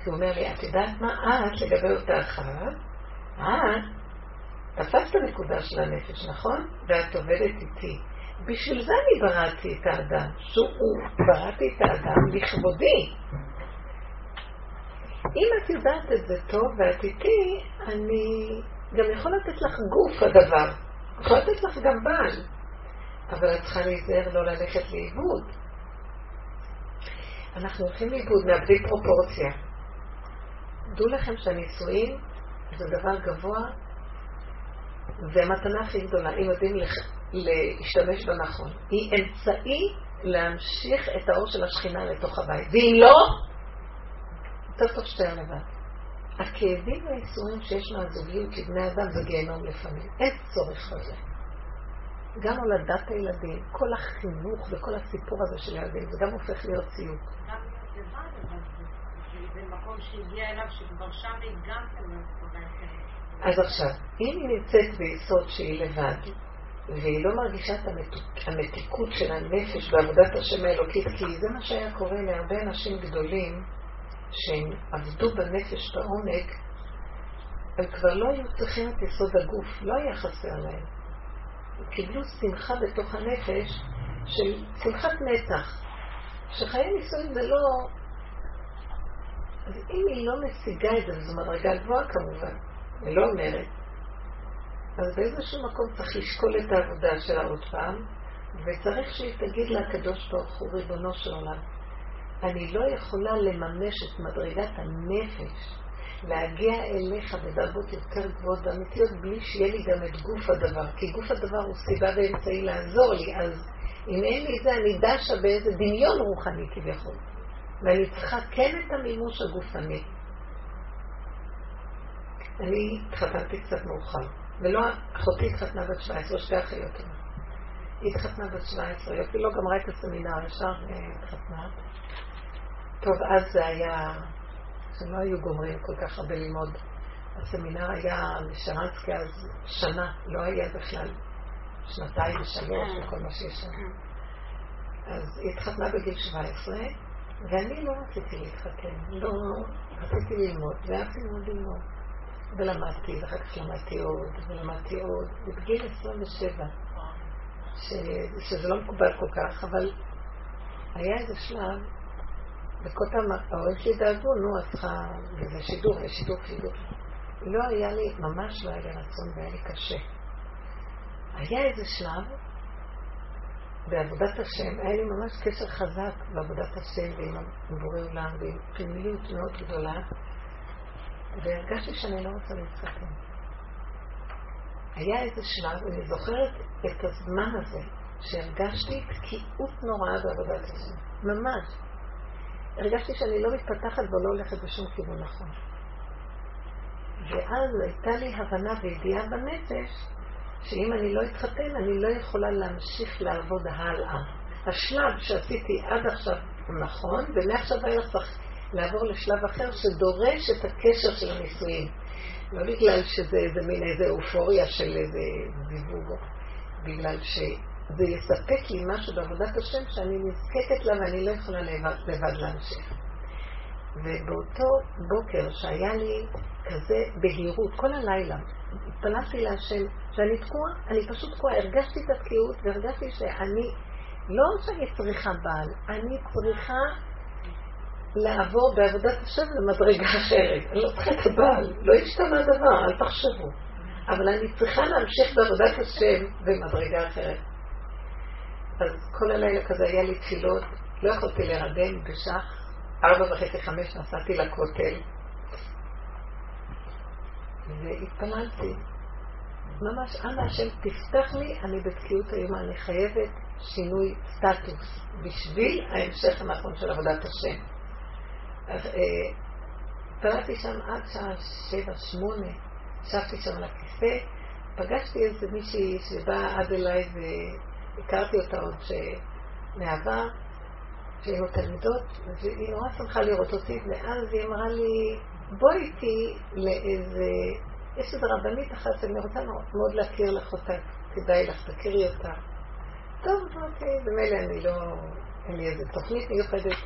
כי הוא אומר לי, את יודעת מה את לגבי אותה אחת? את תפסת נקודה של הנפש, נכון? ואת עובדת איתי. בשביל זה אני בראתי את האדם, שהוא, בראתי את האדם לכבודי. אם את יודעת את זה טוב ואת איתי, אני גם יכול לתת לך גוף הדבר. יכול לתת לך גם בעל. אבל את צריכה להיזהר לא ללכת לאיבוד. אנחנו הולכים לאיבוד, מאבדים פרופורציה. דעו לכם שהנישואים זה דבר גבוה זה המתנה הכי גדולה, אם יודעים להשתמש בה נכון. היא אמצעי להמשיך את האור של השכינה לתוך הבית. ואם לא, יותר טוב שתייר לבד. הכאבים והאיסורים שיש מהזוגיות כבני אדם זה גיהנום לפעמים. אין צורך בזה. גם הולדת הילדים, כל החינוך וכל הסיפור הזה של ילדים, זה גם הופך להיות ציוק. זה מקום שהגיע אליו שכבר שם הגעתם אז עכשיו, אם היא נמצאת ביסוד שהיא לבד, והיא לא מרגישה את המתיקות של הנפש בעבודת השם האלוקית, כי זה מה שהיה קורה להרבה אנשים גדולים, שהם עבדו בנפש בעומק, הם כבר לא היו צריכים את יסוד הגוף, לא היה חסר להם. קיבלו שמחה בתוך הנפש של שמחת נצח, שחיי נישואים זה לא... אז אם היא לא משיגה את זה, וזו מדרגה גבוהה כמובן, אני לא אומרת. אז באיזשהו מקום צריך לשקול את העבודה שלה עוד פעם, וצריך שהיא תגיד לקדוש ברוך הוא, ריבונו של עולם, אני לא יכולה לממש את מדרגת הנפש, להגיע אליך בדרגות יותר גבוהות ואמיתיות, בלי שיהיה לי גם את גוף הדבר, כי גוף הדבר הוא סיבה ואמצעי לעזור לי, אז אם אין לי זה, אני דשה באיזה דמיון רוחני כביכול. ואני צריכה כן את המימוש הגופני. אני התחתנתי קצת מאוחר, ולא אחותי התחתנה בת 17, שתי אחיות. היא התחתנה בת 17, היא אפילו לא גמרה את הסמינר, ישר אה, התחתנה. טוב, אז זה היה, שלא היו גומרים כל כך הרבה ללמוד. הסמינר היה בשרנסקי אז שנה, לא היה בכלל שנתיים ושלוש וכל מה שיש שם. אז היא התחתנה בגיל 17, ואני לא רציתי להתחתן, לא רציתי ללמוד, ואהבתי מאוד ללמוד. ולמדתי, ואחר כך למדתי עוד, ולמדתי עוד, ובגיל 27, ש... שזה לא מקובל כל כך, אבל היה איזה שלב, וכל פעם ההורים שלי דאגו, נו, את צריכה, וזה שידור, ושידור, שידור. לא היה לי, ממש לא היה לי רצון והיה לי קשה. היה איזה שלב, בעבודת השם, היה לי ממש קשר חזק בעבודת השם ועם בורא עולם ועם פנימיות מאוד גדולה, והרגשתי שאני לא רוצה להתחתן. היה איזה שלב, אני זוכרת את הזמן הזה, שהרגשתי תקיעות נוראה בעבודת השם, ממש. הרגשתי שאני לא מתפתחת ולא הולכת בשום כיוון נכון. ואז הייתה לי הבנה וידיעה בנפש שאם אני לא אתחתן, אני לא יכולה להמשיך לעבוד הלאה. השלב שעשיתי עד עכשיו הוא נכון, ומעכשיו היה צריך לעבור לשלב אחר שדורש את הקשר של הנישואים. לא בגלל שזה איזה מין איזה אופוריה של איזה זיווג, בגלל שזה יספק לי משהו בעבודת השם שאני נזקקת לה ואני לא יכולה לבד להמשיך. ובאותו בוקר שהיה לי כזה בהירות, כל הלילה, התפללתי להשם שאני תקועה, אני פשוט תקועה, הרגשתי את התקיעות והרגשתי שאני, לא שאני צריכה בעל, אני צריכה לעבור בעבודת השם למדרגה אחרת. אני לא צריכה את הבעל, לא השתנה דבר, אל תחשבו. אבל אני צריכה להמשיך בעבודת השם במדרגה אחרת. אז כל הלילה כזה היה לי תפילות, לא יכולתי להירדם בשח, ארבע וחצי, חמש, נסעתי לכותל, והתפללתי. ממש, אנא השם, תפתח לי, אני בתקיעות איומה, אני חייבת שינוי סטטוס בשביל ההמשך הנכון של עבודת השם. אז התפללתי אה, שם עד שעה שבע, שמונה, ישבתי שם על הכיסא, פגשתי איזה מישהי שבאה עד אליי והכרתי אותה עוד מהעבר, שהיינו תלמידות, והיא נורא שמחה לראות אותי, ואז היא אמרה לי, בואי איתי לאיזה, יש איזו רבנית אחת שאני רוצה מאוד להכיר לך אותה, כדאי לך, תכירי אותה. טוב, אוקיי, במילא אני לא, אין לי איזה תוכנית מיוחדת.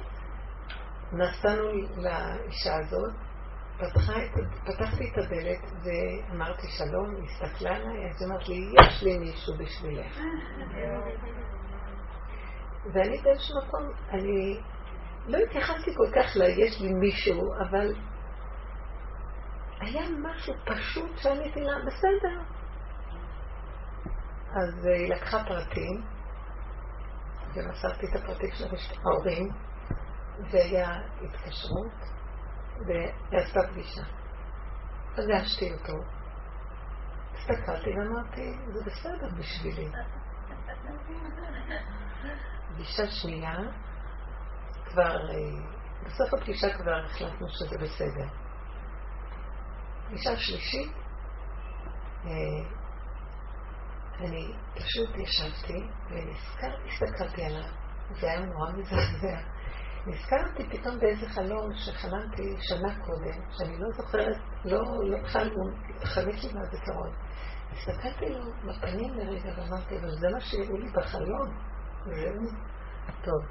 נסענו לאישה הזאת, פתחתי את הדלת ואמרתי שלום, הסתכלה עליי, אז היא אמרת לי, יש לי מישהו בשבילך. ואני באיזשהו מקום, אני לא התייחסתי כל כך ל... יש לי מישהו, אבל היה משהו פשוט שעניתי לה, בסדר. אז היא לקחה פרטים, ומסרתי את הפרטים של ההורים, והיה התקשרות, ועשתה פגישה. פגשתי אותו, הסתכלתי ואמרתי, זה בסדר בשבילי. פגישה שנייה, כבר, אה, בסוף הפגישה כבר החלטנו שזה בסדר. פגישה שלישית, אה, אני פשוט ישבתי והסתכלתי עליו, זה היה נורא מזעזע. נזכרתי פתאום באיזה חלום שחלמתי שנה קודם, שאני לא זוכרת, לא, לא בכלל, הוא חלק לי מהזיכרון. הסתכלתי לו בפנים לרגע ואמרתי, אבל זה מה שהראו לי בחלום. זהו. טוב,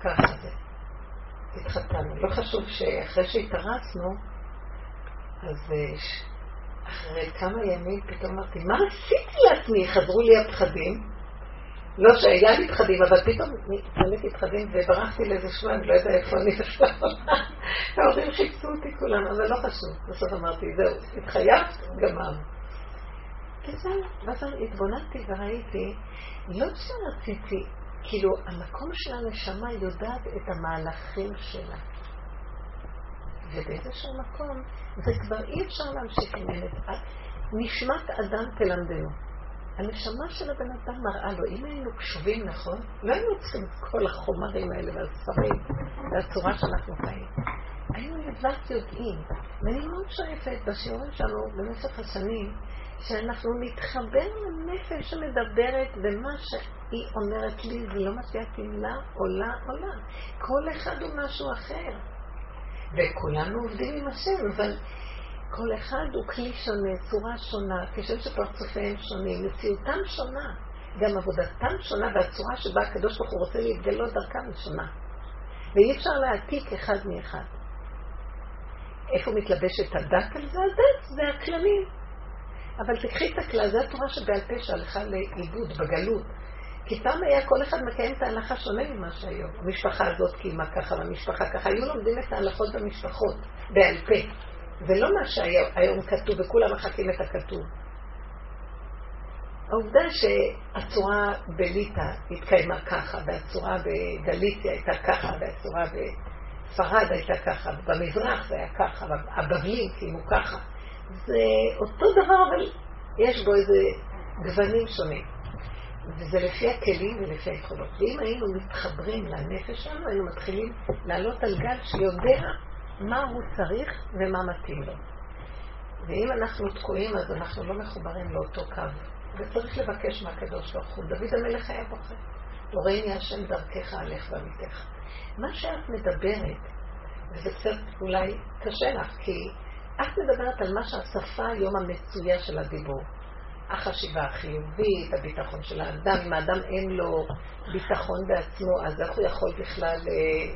ככה זה. התחתנו. לא חשוב שאחרי שהתארסנו, אז אה, אחרי כמה ימים פתאום אמרתי, מה עשיתי לעצמי? חזרו לי הפחדים. לא שהיה לי פחדים, אבל פתאום נתמלאתי פחדים וברחתי לאיזה אני לא יודעת איפה אני עכשיו. ההורים חיפשו אותי כולם, אבל לא חשוב. בסוף אמרתי, זהו, התחייבת, גמר. וזהו, ואז התבוננתי וראיתי, לא שרציתי, כאילו, המקום של הנשמה יודעת את המהלכים שלה. ובאיזשהו מקום, זה כבר אי אפשר להמשיך עם ילד. נשמת אדם תלמדנו. הנשמה של הבן אדם מראה לו, אם היינו קשובים נכון, לא היינו צריכים את כל החומרים האלה והספרים והצורה שאנחנו חיים. היינו לבד יודעים. ואני מאוד שואפת בשיעורים שלנו במשך השנים, שאנחנו נתחבר לנפש שמדברת, ומה שהיא אומרת לי זה לא מה שהיא לה, עולה, עולה. כל אחד הוא משהו אחר. וכולנו עובדים עם השם, אבל כל אחד הוא כלי שונה, צורה שונה, כשם שפרצופיהם שונים, מציאותם שונה, גם עבודתם שונה, והצורה שבה הקדוש ברוך הוא רוצה להתגלות דרכם היא שונה. ואי אפשר להעתיק אחד מאחד. איפה מתלבשת הדת על זה? הדת זה הכללים. אבל תקחי את הכלל, זו התורה שבעל פה שהלכה לאיבוד, בגלות. כי פעם היה כל אחד מקיים את ההלכה שונה ממה שהיום. המשפחה הזאת קיימה ככה, והמשפחה ככה. היו לומדים את ההלכות במשפחות, בעל פה. ולא מה שהיום כתוב, וכולם מחכים את הכתוב. העובדה שהצורה בליטא התקיימה ככה, והצורה בגליציה הייתה ככה, והצורה בספרד הייתה ככה, במזרח זה היה ככה, הבבלים קיימו ככה. זה אותו דבר, אבל יש בו איזה גוונים שונים. וזה לפי הכלים ולפי היכולות. ואם היינו מתחברים לנפש שלנו, היינו מתחילים לעלות על גל שיודע מה הוא צריך ומה מתאים לו. ואם אנחנו תקועים, אז אנחנו לא מחוברים לאותו קו. וצריך לבקש מהקדוש ברוך הוא. דוד המלך היה בוחר. הורני השם דרכך עליך ועמיתך. מה שאת מדברת, וזה קצת אולי קשה לך, כי את מדברת על מה שהשפה היום המצויה של הדיבור. החשיבה החיובית, הביטחון של האדם. אם האדם אין לו ביטחון בעצמו, אז איך הוא יכול בכלל, אה,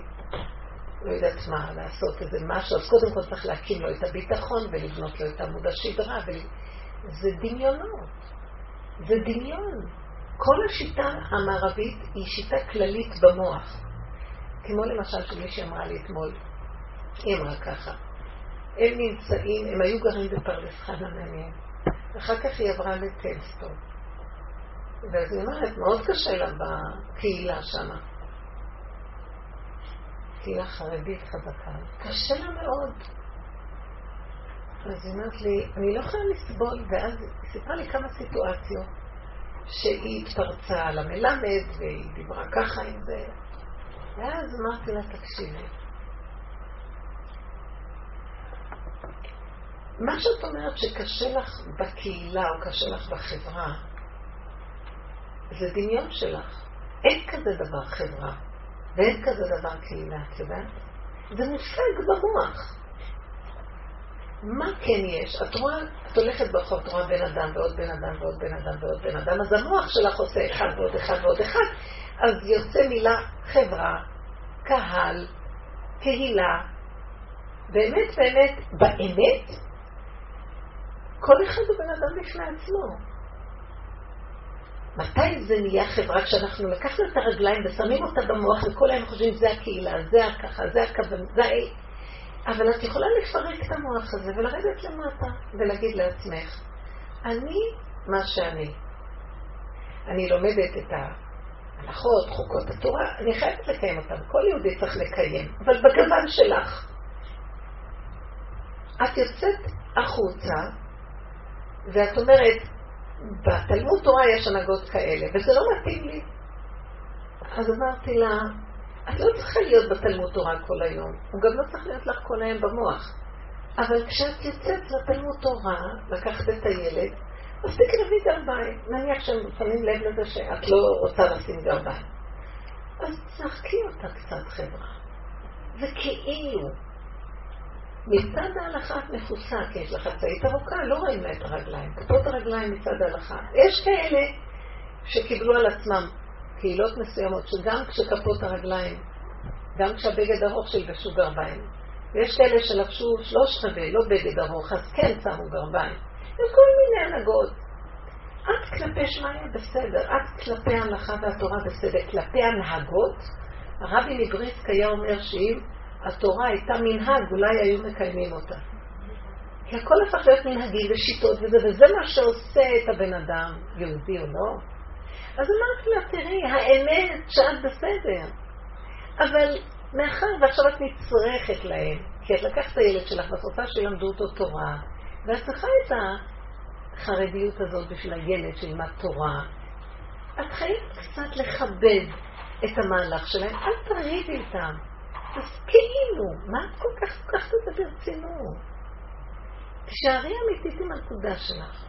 לא יודעת מה, לעשות איזה משהו? אז קודם כל צריך להקים לו את הביטחון ולבנות לו את עמוד השדרה. ו... זה דמיונות. זה דמיון. כל השיטה המערבית היא שיטה כללית במוח. כמו למשל שמישהי אמרה לי אתמול, היא אמרה ככה, הם נמצאים, הם היו גרים בפרדס חנה מעניין. אחר כך היא עברה לטלסטון. ואז היא אומרת, מאוד קשה לה בקהילה שם. קהילה חרדית חזקה. קשה לה מאוד. אז היא אומרת לי, אני לא יכולה לסבול, ואז היא סיפרה לי כמה סיטואציות שהיא התפרצה על המלמד, והיא דיברה ככה עם זה. ואז אמרתי לה, תקשיבי, מה שאת אומרת שקשה לך בקהילה או קשה לך בחברה, זה דמיון שלך. אין כזה דבר חברה, ואין כזה דבר קהילה, את יודעת? זה מושג במוח. מה כן יש? את רואה, את הולכת ברחוב, את רואה בן אדם ועוד בן אדם ועוד בן אדם ועוד בן אדם, אז המוח שלך עושה אחד ועוד אחד ועוד אחד, אז יוצא מילה חברה, קהל, קהילה. באמת, באמת, באמת, כל אחד הוא בן אדם בפני עצמו. מתי זה נהיה חברה? כשאנחנו לקחנו את הרגליים ושמים אותה במוח וכל היום חושבים זה הקהילה, זה הככה, זה הכוון, זה ה... אבל את יכולה לפרק את המוח הזה ולרדת למטה ולהגיד לעצמך, אני מה שאני. אני לומדת את ההלכות, חוקות התורה, אני חייבת לקיים אותם. כל יהודי צריך לקיים, אבל בגוון שלך. את יוצאת החוצה ואת אומרת, בתלמוד תורה יש הנהגות כאלה, וזה לא מתאים לי. אז אמרתי לה, את לא צריכה להיות בתלמוד תורה כל היום, הוא גם לא צריך להיות לך כל היום במוח. אבל כשאת יוצאת לתלמוד תורה, לקחת את הילד, אז תקרבי גרביים. נניח שהם שמים לב לזה שאת לא רוצה לשים גרביים. אז תשחקי אותה קצת חברה. וכאילו, מצד ההלכה את מכוסה, כי יש לך צעית ארוכה, לא רואים לה את הרגליים. כפות הרגליים מצד ההלכה. יש כאלה שקיבלו על עצמם קהילות מסוימות, שגם כשכפות הרגליים, גם כשהבגד ארוך שילבשו גרביים. ויש כאלה שלבשו שלוש רבעי, לא בגד ארוך, אז כן שמו גרביים. יש כל מיני הנהגות. את כלפי שמעיה בסדר, את כלפי ההלכה והתורה בסדר. כלפי הנהגות, הרבי מבריסק היה אומר שאם התורה הייתה מנהג, אולי היו מקיימים אותה. כי הכל הפך להיות מנהגים ושיטות וזה, וזה מה שעושה את הבן אדם, יהודי או לא. אז אמרתי לה, תראי, האמת שאת בסדר. אבל מאחר ועכשיו את נצרכת להם, כי את לקחת את הילד שלך ואת רוצה שילמדו אותו תורה, ואת צריכה את החרדיות הזאת בשביל הילד שילמד תורה, את חייבת קצת לכבד את המהלך שלהם, אל תריבי איתם. אז כאילו, מה את כל כך לוקחת את זה ברצינות? תשארי אמיתית עם הנקודה שלך.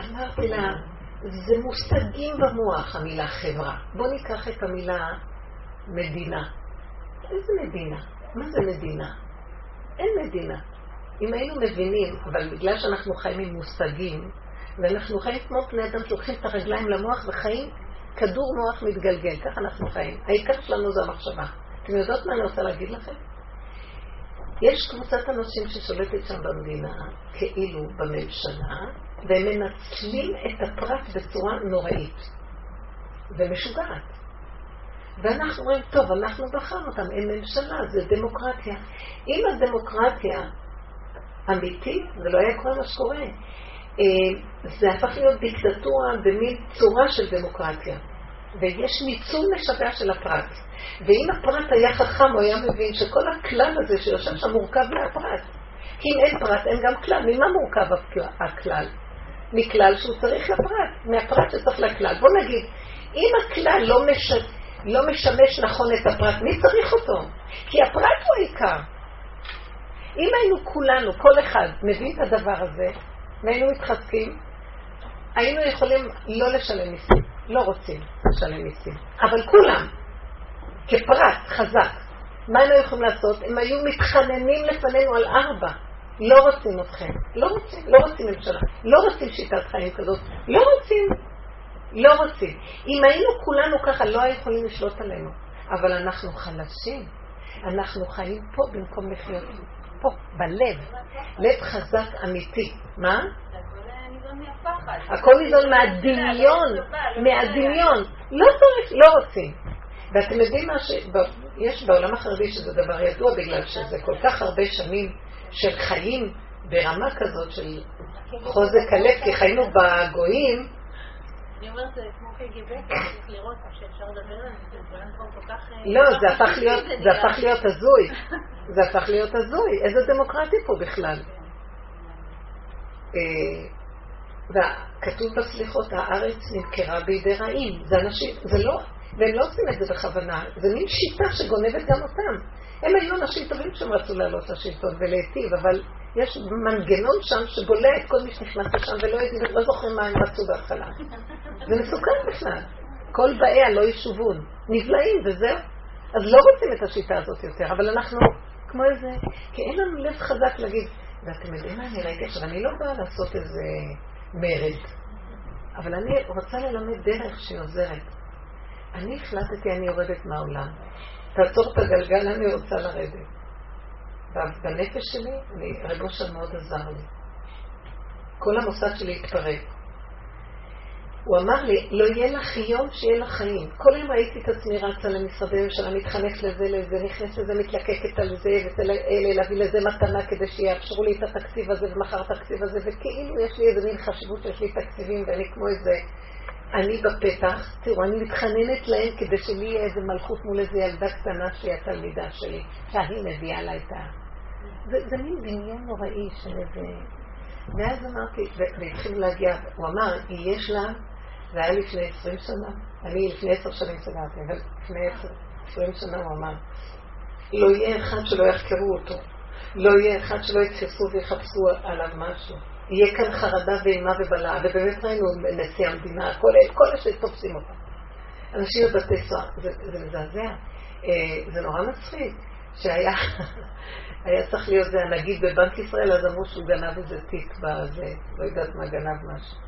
אמרתי לה, זה מושגים במוח, המילה חברה. בואו ניקח את המילה מדינה. איזה מדינה? מה זה מדינה? אין מדינה. אם היינו מבינים, אבל בגלל שאנחנו חיים עם מושגים, ואנחנו חיים כמו בני אדם שלוקחים את הרגליים למוח וחיים כדור מוח מתגלגל, ככה אנחנו חיים. העיקר שלנו זה המחשבה. אתם יודעות מה אני רוצה להגיד לכם? יש קבוצת אנשים ששולטת שם במדינה, כאילו בממשלה, והם מנצלים את הפרט בצורה נוראית ומשוגעת. ואנחנו אומרים, טוב, אנחנו בחרנו אותם, הם ממשלה, זה דמוקרטיה. אם הדמוקרטיה אמיתית, זה לא היה קורה מה שקורה. אה, זה הפך להיות דיקטטורה במין צורה של דמוקרטיה. ויש ניצול משגע של הפרט. ואם הפרט היה חכם, הוא היה מבין שכל הכלל הזה שיושב שם מורכב מהפרט. כי אם אין פרט, אין גם כלל. ממה מורכב הכלל? מכלל שהוא צריך לפרט, מהפרט שצריך לכלל. בוא נגיד, אם הכלל לא, מש... לא משמש נכון את הפרט, מי צריך אותו? כי הפרט הוא העיקר. אם היינו כולנו, כל אחד, מביא את הדבר הזה, והיינו מתחזקים, היינו יכולים לא לשלם מיסים, לא רוצים לשלם מיסים. אבל כולם, כפרט חזק, מה היו יכולים לעשות? הם היו מתחננים לפנינו על ארבע. לא רוצים אתכם, לא רוצים, לא רוצים ממשלה, לא רוצים שיטת חיים כזאת, לא רוצים, לא רוצים. אם היינו כולנו ככה, לא היו יכולים לשלוט עלינו. אבל אנחנו חלשים, אנחנו חיים פה במקום לחיות פה, בלב, לב חזק אמיתי. מה? הכל ניזון מהדמיון, מהדמיון. לא צריך, לא רוצים. ואתם יודעים מה שיש בעולם החרדי שזה דבר ידוע בגלל שזה כל כך הרבה שנים של חיים ברמה כזאת של חוזק הלב, כי חיינו בגויים. אני אומרת, זה כמו קג"ב, צריך לראות שאפשר לדבר על זה, זה כבר כל כך... אה, לא, זה הפך להיות הזוי. זה הפך להיות הזוי. איזה דמוקרטי פה בכלל? אה, וכתוב בסליחות, הארץ נמכרה בידי רעים. זה אנשים, זה לא, והם לא עושים את זה בכוונה. זה מין שיטה שגונבת גם אותם. הם היו אנשים טובים שהם רצו לעלות לשלטון ולהיטיב, אבל יש מנגנון שם שבולע את כל מי שנכנס לשם ולא לא זוכרים מה הם רצו בהתחלה. זה מסוכן בכלל. כל באיה לא ישובון. נבלעים וזהו. אז לא רוצים את השיטה הזאת יותר, אבל אנחנו כמו איזה... כי אין לנו לב חזק להגיד, ואתם יודעים מה אני ראיתי עכשיו? אני לא באה לעשות איזה מרד, אבל אני רוצה ללמד דרך שהיא עוזרת. אני החלטתי, אני יורדת מהעולם. תעצור את הגלגל, אני רוצה לרדת. בנפש שלי, אני, אושר מאוד עזר לי. כל המוסד שלי התפרק. הוא אמר לי, לא יהיה לך יום שיהיה לך חיים. כל יום ראיתי את עצמי רצה למשרדי ממשלה, מתחנך לזה, לזה, נכנס לזה, מתלקקת על זה, ואלה, להביא לזה מתנה כדי שיאפשרו לי את התקציב הזה ומחר התקציב הזה, וכאילו יש לי איזה מין חשיבות שיש לי תקציבים ואני כמו איזה... אני בפתח, תראו, אני מתחננת להם כדי שלי יהיה איזה מלכות מול איזה ילדה קטנה שהיא התלמידה שלי, שהיא מביאה לה את ה... זה, מין דמיון נוראי של איזה... ואז אמרתי, והתחילו להגיע, הוא אמר, יש לה זה היה לפני עשרים שנה. אני לפני עשר שנים סגרתי, אבל לפני עשרים שנה הוא אמר, לא יהיה אחד שלא יחקרו אותו. לא יהיה אחד שלא יתפסו ויחפשו עליו משהו. יהיה כאן חרדה ואימה ובלעה, ובאמת ראינו נשיא המדינה, כל, אלה שתופסים אותם. אנשים בבתי סוהר, זה, זה מזעזע. אה, זה נורא מצחיק, שהיה היה צריך להיות זה הנגיד בבנק ישראל, אז אמרו שהוא גנב איזה תיק בזה, לא יודעת מה גנב משהו.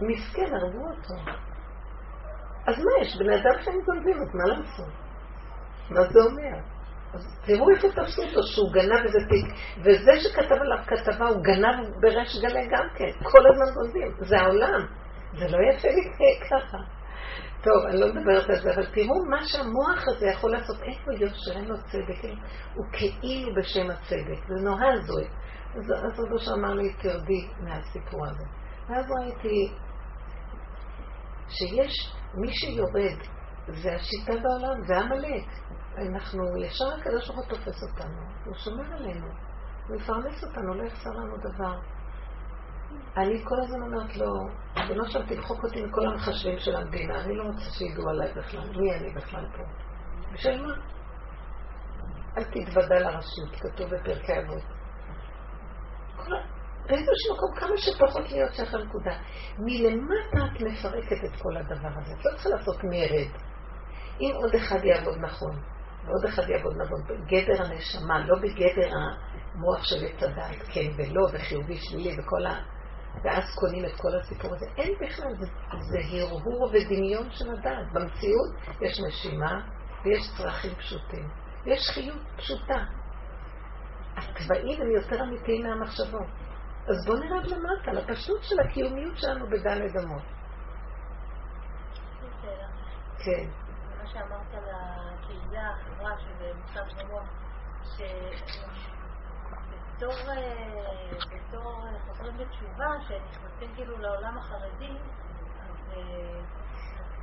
מסכן, הרגו אותו. אז מה יש? בני אדם שהם גונבים, אז מה לעשות? מה זה אומר? אז תראו איפה תפסו אותו, שהוא גנב איזה תיק. וזה שכתב עליו כתבה, הוא גנב בריש גלי גם כן. כל הזמן גונבים. זה העולם. זה לא יפה ככה. טוב, אני לא מדברת על זה, אבל תראו מה שהמוח הזה יכול לעשות. איפה יושר, אין לו צדק, הוא כאילו בשם הצדק. זה נורא הזוי. אז רבו שאמר לי, תרדי מהסיפור הזה. ואז ראיתי שיש מי שיורד, זה השיטה בעולם, זה עמלק. אנחנו, ישר הקדוש ברוך הוא תופס אותנו, הוא שומר עלינו, הוא יפרנס אותנו, לא יחסר לנו דבר. אני כל הזמן אומרת לו, בנו שם תמחוק אותי מכל המחשבים של המדינה, אני לא רוצה שידעו עליי בכלל, מי אני בכלל פה? בשביל מה? אל תתוודע לרשות, כתוב בפרקי אבות. באיזשהו מקום כמה שפחות להיות שייך לנקודה. מלמטה את מפרקת את כל הדבר הזה. את לא צריכה לעשות מרד. אם עוד אחד יעבוד נכון, ועוד אחד יעבוד נכון, בגדר הנשמה, לא בגדר המוח של עץ הדעת, כן ולא, וחיובי שלילי, וכל ה... ואז קונים את כל הסיפור הזה. אין בכלל, זה, זה הרהור ודמיון של הדעת. במציאות יש נשימה ויש צרכים פשוטים. יש חיות פשוטה. התוואים הם יותר אמיתיים מהמחשבות. אז בואו נרד למטה, לפשטות של הקיומיות שלנו בדלת אמות. כן. מה שאמרת על הקהילה, החברה, שזה מושג גבוה, שבתור חוזרים בתשובה, שנכנסים כאילו לעולם החרדי, אז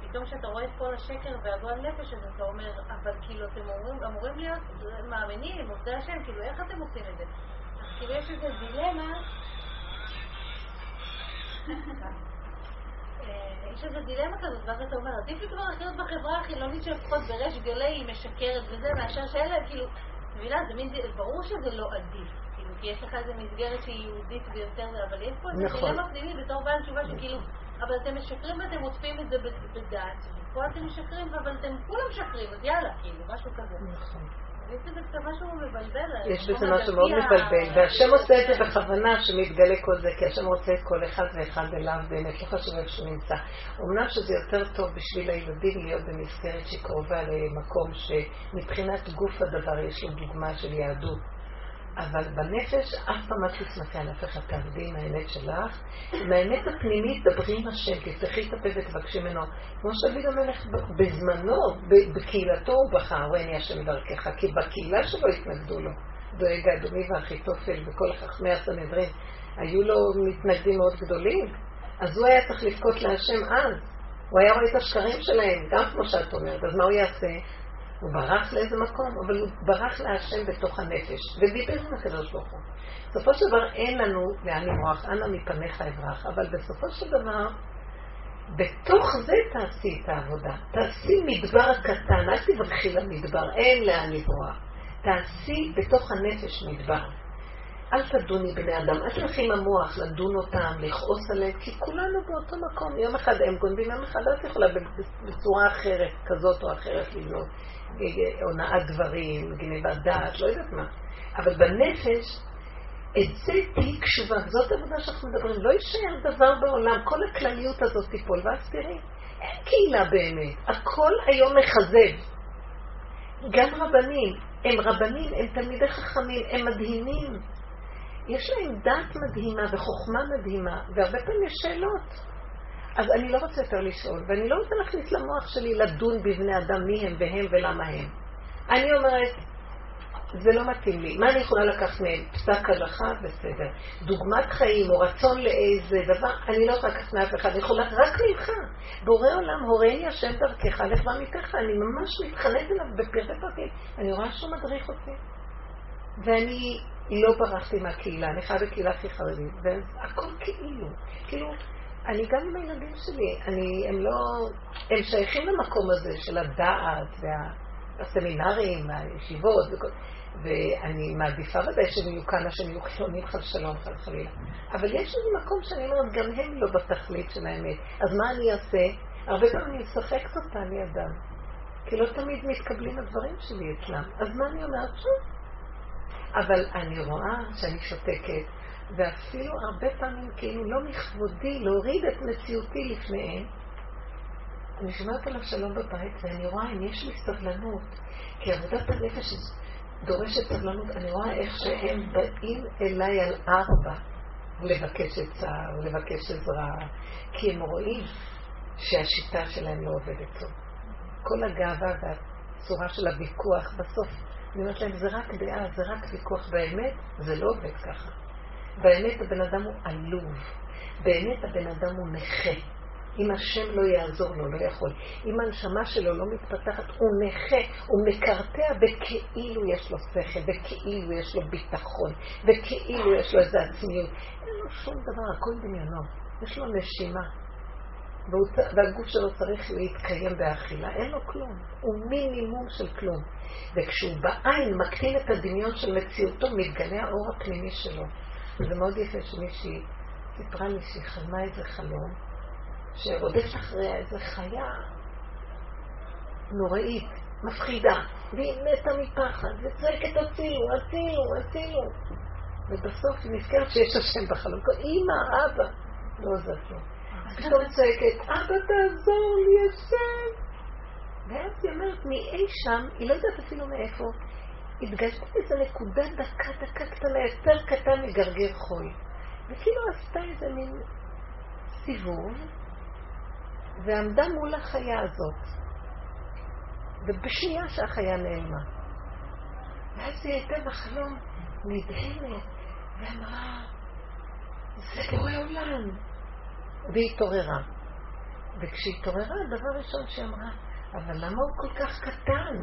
פתאום כשאתה רואה את כל השקר והגועל נפש, אז אתה אומר, אבל כאילו אתם אומרים, אמורים להיות מאמינים, עובדי השם, כאילו איך אתם עושים את זה? אז כאילו יש איזו דילמה. אה, יש איזו דילמה כזאת, ואז אתה אומר, עדיף לי כבר לחיות בחברה החילונית שלפחות בריש גלי היא משקרת וזה, מאשר שאלה, כאילו, מבינה, זה מין, ברור שזה לא עדיף, כי יש לך איזו מסגרת שהיא יהודית ויותר, אבל יש פה איזו נכון. דילמה פנימית בתור בעל תשובה שכאילו, אבל אתם משקרים ואתם עוטפים את זה בדעת, ופה אתם משקרים, אבל אתם כולם משקרים, אז יאללה, כאילו, משהו כזה. נכון. יש בזה משהו מאוד מבלבל, והשם עושה את זה בכוונה שמתגלה כל זה, כי השם רוצה את כל אחד ואחד אליו באמת, לא חשוב איפה שהוא נמצא. אמנם שזה יותר טוב בשביל הילדים להיות במסגרת שקרובה למקום שמבחינת גוף הדבר יש לו דוגמה של יהדות. אבל בנפש אף פעם אל תתמקע על אף אחד, תעבדי עם האמת שלך. עם האמת הפנימית דברי עם השם, תפתחי את הפה ותבקשי ממנו. כמו שדוד המלך בזמנו, בקהילתו הוא בחר, ואין השם דרכך, כי בקהילה שלו התנגדו לו. דואג האדומי והאחיתופל וכל חכמי הסנהדרין, היו לו מתנגדים מאוד גדולים, אז הוא היה צריך לבכות להשם אז. הוא היה רואה את השקרים שלהם, גם כמו שאת אומרת, אז מה הוא יעשה? הוא ברח לאיזה מקום, אבל הוא ברח להשם בתוך הנפש, ודיבר עם הקדוש ברוך הוא. בסופו של דבר אין לנו לאן למרוח, אנא מפניך אברח, אבל בסופו של דבר, בתוך זה תעשי את העבודה. תעשי מדבר קטן, אל תברכי למדבר, אין לאן לברוח. תעשי בתוך הנפש מדבר. אל תדוני בני אדם, אל תלכי עם המוח לדון אותם, לכעוס עליהם, כי כולנו באותו מקום. יום אחד הם גונבים, יום אחד את יכולה בצורה אחרת, כזאת או אחרת לבנות. הונאת דברים, גניבת דעת, לא יודעת מה. אבל בנפש, תהיי קשובה, זאת עבודה שאנחנו מדברים. לא יישאר דבר בעולם, כל הכלליות הזאת תיפול, ואז תראי, אין קהילה באמת, הכל היום מכזב. גם רבנים, הם רבנים, הם תלמידי חכמים, הם מדהימים. יש להם דת מדהימה וחוכמה מדהימה, והרבה פעמים יש שאלות. אז אני לא רוצה יותר לשאול, ואני לא רוצה להכניס למוח שלי לדון בבני אדם מי הם והם ולמה הם. אני אומרת, זה לא מתאים לי. מה אני יכולה לקחת מהם? פסק הלכה, בסדר. דוגמת חיים או רצון לאיזה דבר, אני לא יכולה לקחת מאף אחד, אני יכולה רק ממך. בורא עולם, הורני השם דרכך, לך ועמיתך, אני ממש מתחננת אליו בפרטי פרטים. אני רואה שהוא מדריך אותי. ואני לא ברחתי מהקהילה, אני חייבת בקהילה הכי חרדית, והכל כאילו. כאילו, אני גם עם הילדים שלי, אני, הם לא, הם שייכים למקום הזה של הדעת והסמינרים, הישיבות, וכל, ואני מעדיפה ודאי שהם יהיו כאן, שהם יהיו חילונים חס שלום, חס חלילה. אבל יש איזה מקום שאני אומרת, גם הם לא בתכלית של האמת. אז מה אני אעשה? הרבה פעמים אני משחקת אותה לידם. כי לא תמיד מתקבלים הדברים שלי אצלם. אז מה אני אומרת? שוב. אבל אני רואה שאני שותקת, ואפילו הרבה פעמים כאילו לא מכבודי להוריד את מציאותי לפניהם. אני שומעת על השלום בבית ואני רואה אם יש לי סבלנות, כי עבודת הנפש דורשת סבלנות, אני רואה איך שהם באים אליי על ארבע לבקש עצה או לבקש עזרה, כי הם רואים שהשיטה שלהם לא עובדת טוב. כל הגאווה והצורה של הוויכוח, בסוף אני אומרת להם, זה רק דעה, זה רק ויכוח באמת, זה לא עובד ככה. באמת הבן אדם הוא עלוב. באמת הבן אדם הוא נכה. אם השם לא יעזור לו, לא יכול. אם הנשמה שלו לא מתפתחת, הוא נכה, הוא מקרטע בכאילו יש לו שכל, בכאילו יש לו ביטחון, בכאילו יש לו איזו עצמיות. אין לו שום דבר, הכל דמיונו. יש לו נשימה. והגוף שלו צריך להתקיים באכילה. אין לו כלום. הוא מינימום של כלום. וכשהוא בעין מקטין את הדמיון של מציאותו, מתגלה האור הפנימי שלו. זה מאוד יפה שמישהי סיפרה לי שהיא חלמה איזה חלום, שרודף אחריה איזה חיה נוראית, מפחידה, והיא מתה מפחד, וצועקת הצילו, הצילו, הצילו. ובסוף היא נזכרת שיש השם בחלום. אמא, אבא, לא זז לו. פתאום צועקת, אבא תעזור לי, השם. ואז היא אומרת, מאי שם, היא לא יודעת אפילו מאיפה, התגלתה איזו נקודה דקה, דקה קטנה, יותר קטן מגרגר חול. וכאילו עשתה איזה מין סיבוב, ועמדה מול החיה הזאת. ובשנייה שהחיה נעלמה. ואז היא הייתה בחלום נדהמת, ואמרה, זה בורא עולם. והיא התעוררה. וכשהיא התעוררה, הדבר הראשון שהיא אמרה, אבל למה הוא כל כך קטן?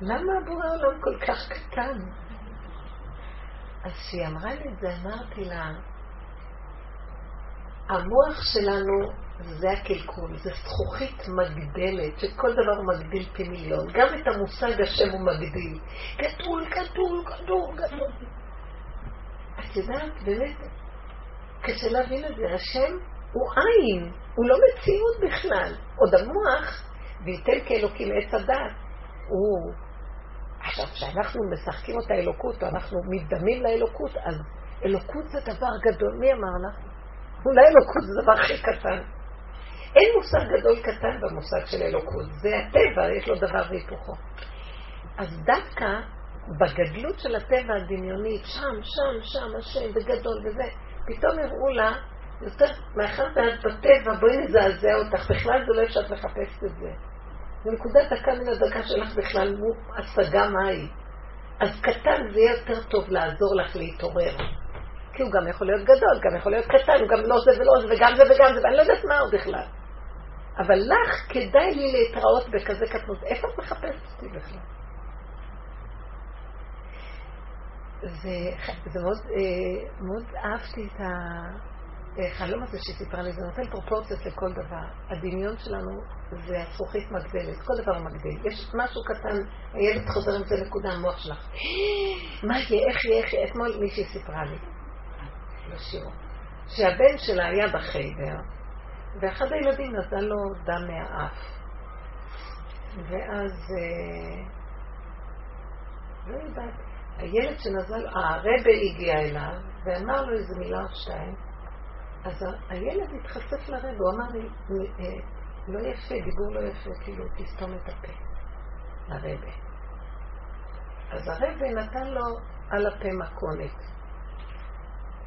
למה בורא עולם כל כך קטן? אז כשהיא אמרה לי את זה, אמרתי לה, המוח שלנו זה הקלקול, זה זכוכית מגדלת, שכל דבר מגדיל פי מיליון. גם את המושג השם הוא מגדיל. גדול, גדול, גדול, גדול. את יודעת, באמת, קשה להבין את זה. השם הוא עין, הוא לא מציאות בכלל. עוד המוח, וייתן כאלוקים עץ הדת, הוא... עכשיו, כשאנחנו משחקים אותה אלוקות, או אנחנו מתדמים לאלוקות, אז אלוקות זה דבר גדול. מי אמר לך? אולי אלוקות זה דבר הכי קטן. אין מושג גדול קטן במושג של אלוקות, זה הטבע, יש לו דבר והיפוכו. אז דווקא בגדלות של הטבע הדמיונית, שם, שם, שם, השם, וגדול וזה, פתאום הראו לה, יותר, מאחר ואת בטבע, בואי נזעזע אותך, בכלל זה לא אפשר לחפש את זה. זו נקודת דקה מן הדקה שלך בכלל, השגה מהי. אז קטן זה יהיה יותר טוב לעזור לך להתעורר. כי הוא גם יכול להיות גדול, גם יכול להיות קטן, הוא גם לא זה ולא זה, וגם זה וגם זה, ואני לא יודעת מה הוא בכלל. אבל לך כדאי לי להתראות בכזה קטנות. איפה את מחפשת אותי בכלל? זה, זה מאוד, אה, מאוד אהבתי את החלום הזה שהיא סיפרה לי, זה נותן פרופורציות לכל דבר. הדמיון שלנו זה הזכוכית מגדלת, כל דבר מגדיל. יש משהו קטן, הילד חוזר עם זה נקודה, המוח שלך. מה יהיה, איך יהיה, איך יהיה, אתמול מישהי סיפרה לי, בשיעור, שהבן שלה היה בחדר, ואחד הילדים נתן לו דם מהאף. ואז, אה, לא יודעת, הילד שנזל, הרבה הגיע אליו, ואמר לו איזה מילה או שתיים, אז הילד התחשף לרבה, הוא אמר לי, אה, לא יפה, דיבור לא יפה, כאילו, תסתום את הפה, לרבה. אז הרבה נתן לו על הפה מכונת.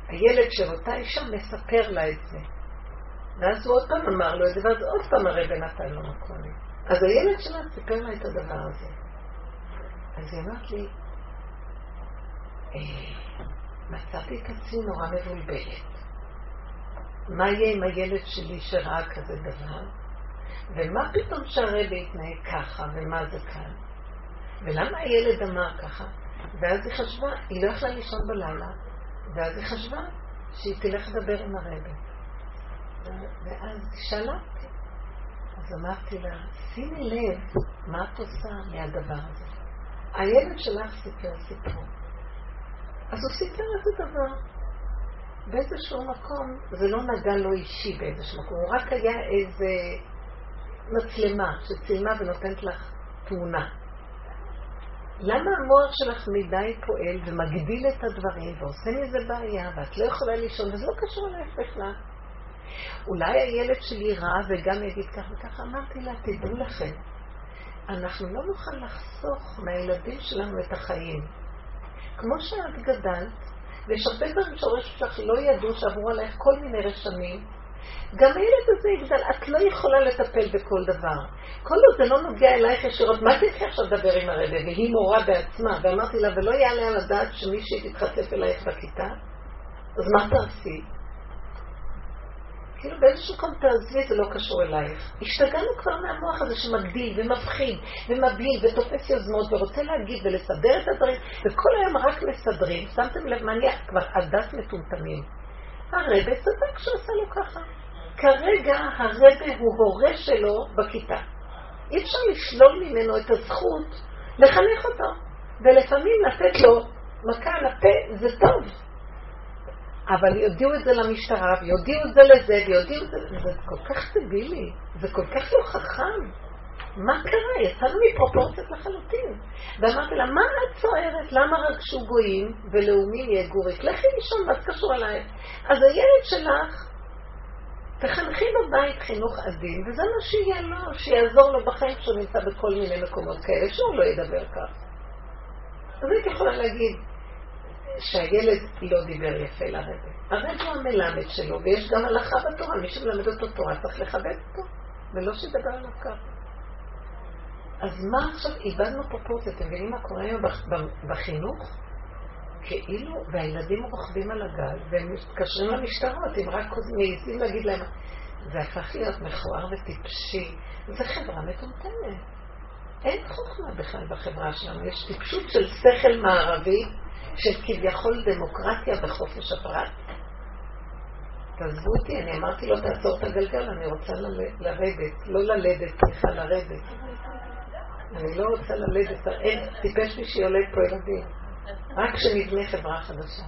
הילד של אותה אישה מספר לה את זה. ואז הוא עוד פעם אמר לו את זה, ואז עוד פעם הרבי נתן לו מכונת. אז הילד שלה סיפר לה את הדבר הזה. אז היא אמרת לי, אה, מצאתי את עצמי נורא מבולבלת. מה יהיה עם הילד שלי שראה כזה דבר? ומה פתאום שהרבי יתנהג ככה, ומה זה כאן? ולמה הילד אמר ככה? ואז היא חשבה, היא לא יכלה לישון בלילה, ואז היא חשבה שהיא תלך לדבר עם הרבי. ואז שאלה אותי. אז אמרתי לה, שימי לב מה את עושה מהדבר הזה. הילד שלך סיפר סיפור. אז הוא סיפר איזה דבר. באיזשהו מקום, זה לא נגע לו אישי באיזשהו מקום, הוא רק היה איזה מצלמה שצילמה ונותנת לך תמונה. למה המוח שלך מדי פועל ומגדיל את הדברים ועושה מזה בעיה ואת לא יכולה לישון וזה לא קשור אלייך בכלל? אולי הילד שלי רע וגם יגיד כך וכך, אמרתי לה, תדעו לכם, אנחנו לא נוכל לחסוך מהילדים שלנו את החיים. כמו שאת גדלת, ויש הרבה דברים שההורים שלך לא ידעו שעברו עלייך כל מיני רשמים, גם הילד הזה יגדל, את לא יכולה לטפל בכל דבר. כל עוד זה לא נוגע אלייך ישירות, מה תלכי עכשיו לדבר עם הרבי? והיא מורה בעצמה, ואמרתי לה, ולא יעלה על הדעת שמישהי תתחצף אלייך בכיתה? אז מה תעשי? כאילו באיזשהו מקום תעזבי, זה לא קשור אלייך. השתגענו כבר מהמוח הזה שמגדיל ומבחין ומבליל ותופס יוזמות ורוצה להגיד ולסדר את הדברים, וכל היום רק מסדרים. שמתם לב, מניח כבר עדת מטומטמים. הרבה צדק שעושה לו ככה. כרגע הרבה הוא הורה שלו בכיתה. אי אפשר לשלול ממנו את הזכות לחנך אותו, ולפעמים לתת לו מכה על הפה זה טוב. אבל יודיעו את זה למשטרה, ויודיעו את זה לזה, ויודיעו את זה, זה כל כך דבילי, זה כל כך לא חכם. מה קרה? יצאנו מפרופורציות לחלוטין. ואמרתי לה, מה את צוערת? למה רגשו גויים ולאומים יהיה גוריק? לכי לישון, מה זה קשור אלייך? אז הילד שלך, תחנכי בבית חינוך עדין, וזה מה שיהיה לו, שיעזור לו בחיים כשהוא נמצא בכל מיני מקומות כאלה, שהוא לא ידבר כך. אז הייתי יכולה להגיד שהילד לא דיבר יפה לרדת. הרב הוא המלמד שלו, ויש גם הלכה בתורה, מי שמלמד אותו תורה צריך לכבד אותו, ולא שידבר עליו ככה. אז מה עכשיו, איבדנו פרופורציה, אתם מבינים מה קורה היום בחינוך? כאילו, והילדים רוכבים על הגל, והם מתקשרים למשטרות, אם רק מעיזים להגיד להם, זה הפך להיות מכוער וטיפשי, זה חברה מטומטמת. אין חוכמה בכלל בחברה שלנו, יש טיפשות של שכל מערבי, של כביכול דמוקרטיה וחופש הפרט. תעזבו אותי, אני אמרתי לו, תעצור את הגלגל, אני רוצה לרדת, לא ללדת, סליחה, לרדת. אני לא רוצה ללדת, אין טיפש מי שיולד פה ילדים. רק כשנבנה חברה חדשה.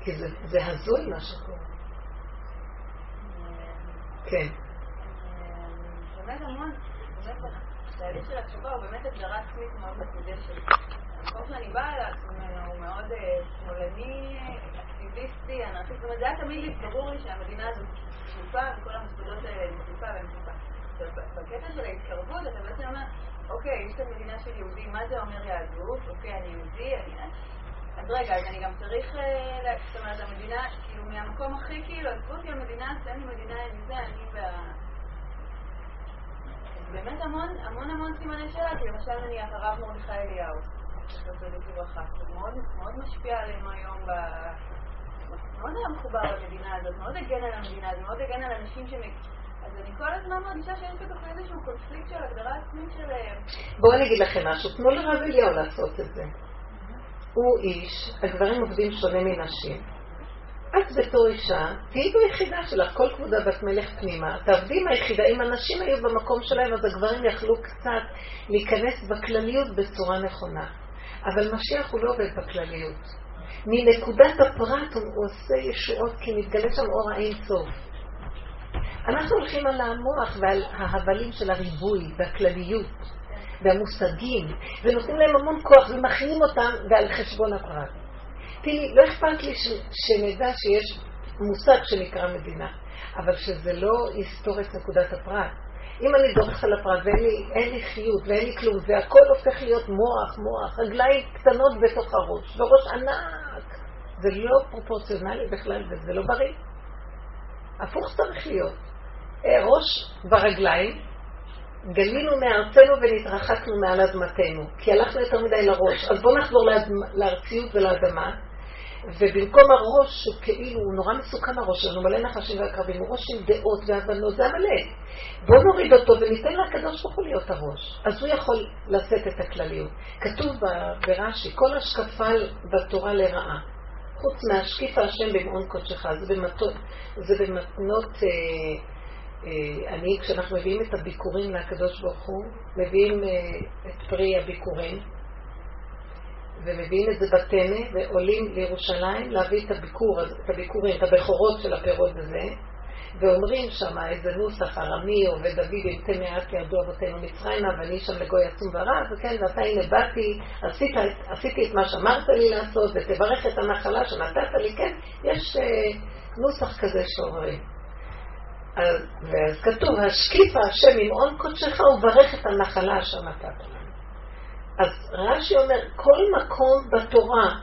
כי זה, הזוי מה שקורה. כן. באמת של התשובה הוא באמת הגדרה עצמית מאוד מקודשת. המקום שאני באה אליו הוא מאוד שמאלני, אקטיביסטי, אנרכיסט. זאת אומרת, זה היה תמיד ברור לי שהמדינה הזאת שקופה וכל המוסדות האלה הן שקופה והן שקופה. בקטע של ההתקרבות אתה בעצם אומר, אוקיי, יש את המדינה של יהודי, מה זה אומר יהדות? אוקיי, אני יהודי, אני... אז רגע, אז אני גם צריך, אה, זאת אומרת, המדינה, כאילו, מהמקום הכי כאילו, עזבו אותי המדינה, לי מדינה עם זה, אני וה... באמת המון, המון המון סימני שאלה, כי למשל נניח הרב מרדכי אליהו, אה, בואו אני אגיד לכם משהו, תנו לרב אליהו לעשות את זה. הוא איש, הגברים עובדים שונה מנשים. את בתור אישה, תהיי ביחידה שלך, כל כבודה בת מלך פנימה, תעבדי עם היחידה, אם הנשים היו במקום שלהם, אז הגברים יכלו קצת להיכנס בכלליות בצורה נכונה. אבל משיח הוא לא עובד בכלליות. מנקודת הפרט הוא עושה ישועות, כי מתגלה שם אור האין סוף. אנחנו הולכים על המוח ועל ההבלים של הריבוי והכלליות והמושגים, ונותנים להם המון כוח ומכינים אותם ועל חשבון הפרט. תראי, לא אכפת לי ש, שנדע שיש מושג שנקרא מדינה, אבל שזה לא יסתור את נקודת הפרט. אם אני דורכת על הפרט ואין לי, חיות ואין לי כלום, והכל הופך להיות מוח, מוח, רגליים קטנות בתוך הראש, וראש ענק, זה לא פרופורציונלי בכלל וזה לא בריא. הפוך צריך להיות. אה, ראש ברגליים, גלינו מארצנו ונתרחקנו מעל אדמתנו, כי הלכנו יותר מדי לראש. אז בואו נחזור לארציות ולאדמה, ובמקום הראש, שכאילו הוא נורא מסוכן הראש שלנו, מלא נחשים ועקרבים, הוא ראש עם דעות והבנות, זה המלא. בואו נוריד אותו וניתן לקדוש ברוך הוא להיות הראש. אז הוא יכול לשאת את הכלליות. כתוב ברש"י, כל השקפה בתורה לרעה. חוץ מהשקיף השם במעון קודשך, זה, במתנות, זה במתנות אה, אה, אני, כשאנחנו מביאים את הביקורים לקדוש ברוך הוא, מביאים אה, את פרי הביקורים, ומביאים את זה בטנא, ועולים לירושלים להביא את הביקור, את הביקורים, את הבכורות של הפירות וזה, ואומרים שם איזה נוסח ארמי, עובד דוד תה מעט ירדו אבותינו מצרימה, ואני שם לגוי עצום ורע, וכן, ואתה הנה באתי, עשית, עשיתי את מה שאמרת לי לעשות, ותברך את הנחלה שנתת לי, כן, יש אה, נוסח כזה שאומרים. אז, ואז כתוב, השקיפה השם עם עון קודשך וברך את הנחלה אשר נתת. אז רש"י אומר, כל מקום בתורה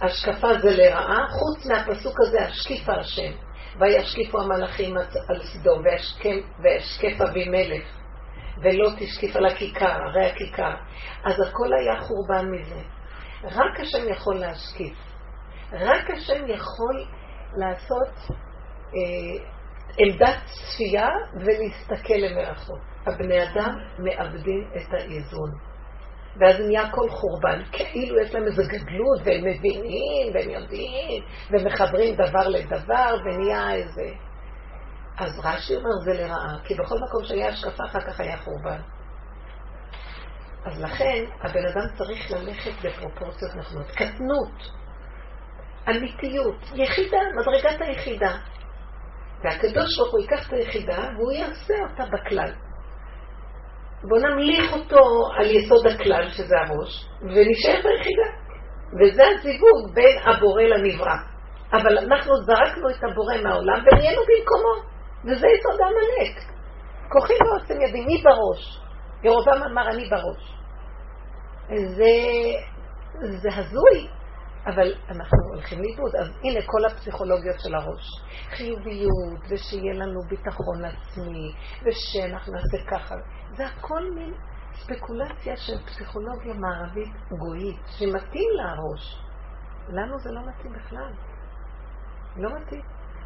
השקפה זה לרעה, חוץ מהפסוק הזה, השקיפה השם. וישקיפו המלאכים על סדום, וישקף אבימלך, ולא תשקיף על הכיכר, הרי הכיכר. אז הכל היה חורבן מזה. רק השם יכול להשקיף. רק השם יכול לעשות אה, עמדת צפייה ולהסתכל למרחוק. הבני אדם מאבדים את האיזון. ואז נהיה כל חורבן, כאילו יש להם איזו גדלות, והם מבינים, והם יודעים, ומחברים דבר לדבר, ונהיה איזה... אז רש"י אומר זה לרעה, כי בכל מקום שהיה השקפה, אחר כך היה חורבן. אז לכן, הבן אדם צריך ללכת בפרופורציות נכונות. קטנות, אמיתיות, יחידה, מדרגת היחידה. והקדוש ברוך הוא ייקח את היחידה והוא יעשה אותה בכלל. בואו נמליך אותו על יסוד הכלל, שזה הראש, ונשאר ביחידה. וזה הזיווג בין הבורא לנברא. אבל אנחנו זרקנו את הבורא מהעולם ונהיינו במקומו, וזה יסוד העמלק. כוחי ועוצם ידי, מי בראש? ירובעם אמר אני בראש. זה, זה הזוי, אבל אנחנו הולכים לאיבוד. אז הנה כל הפסיכולוגיות של הראש. חיוביות, ושיהיה לנו ביטחון עצמי, ושאנחנו נעשה ככה. זה הכל מין ספקולציה של פסיכולוגיה מערבית גויית, שמתאים לראש. לנו זה לא מתאים בכלל. לא מתאים.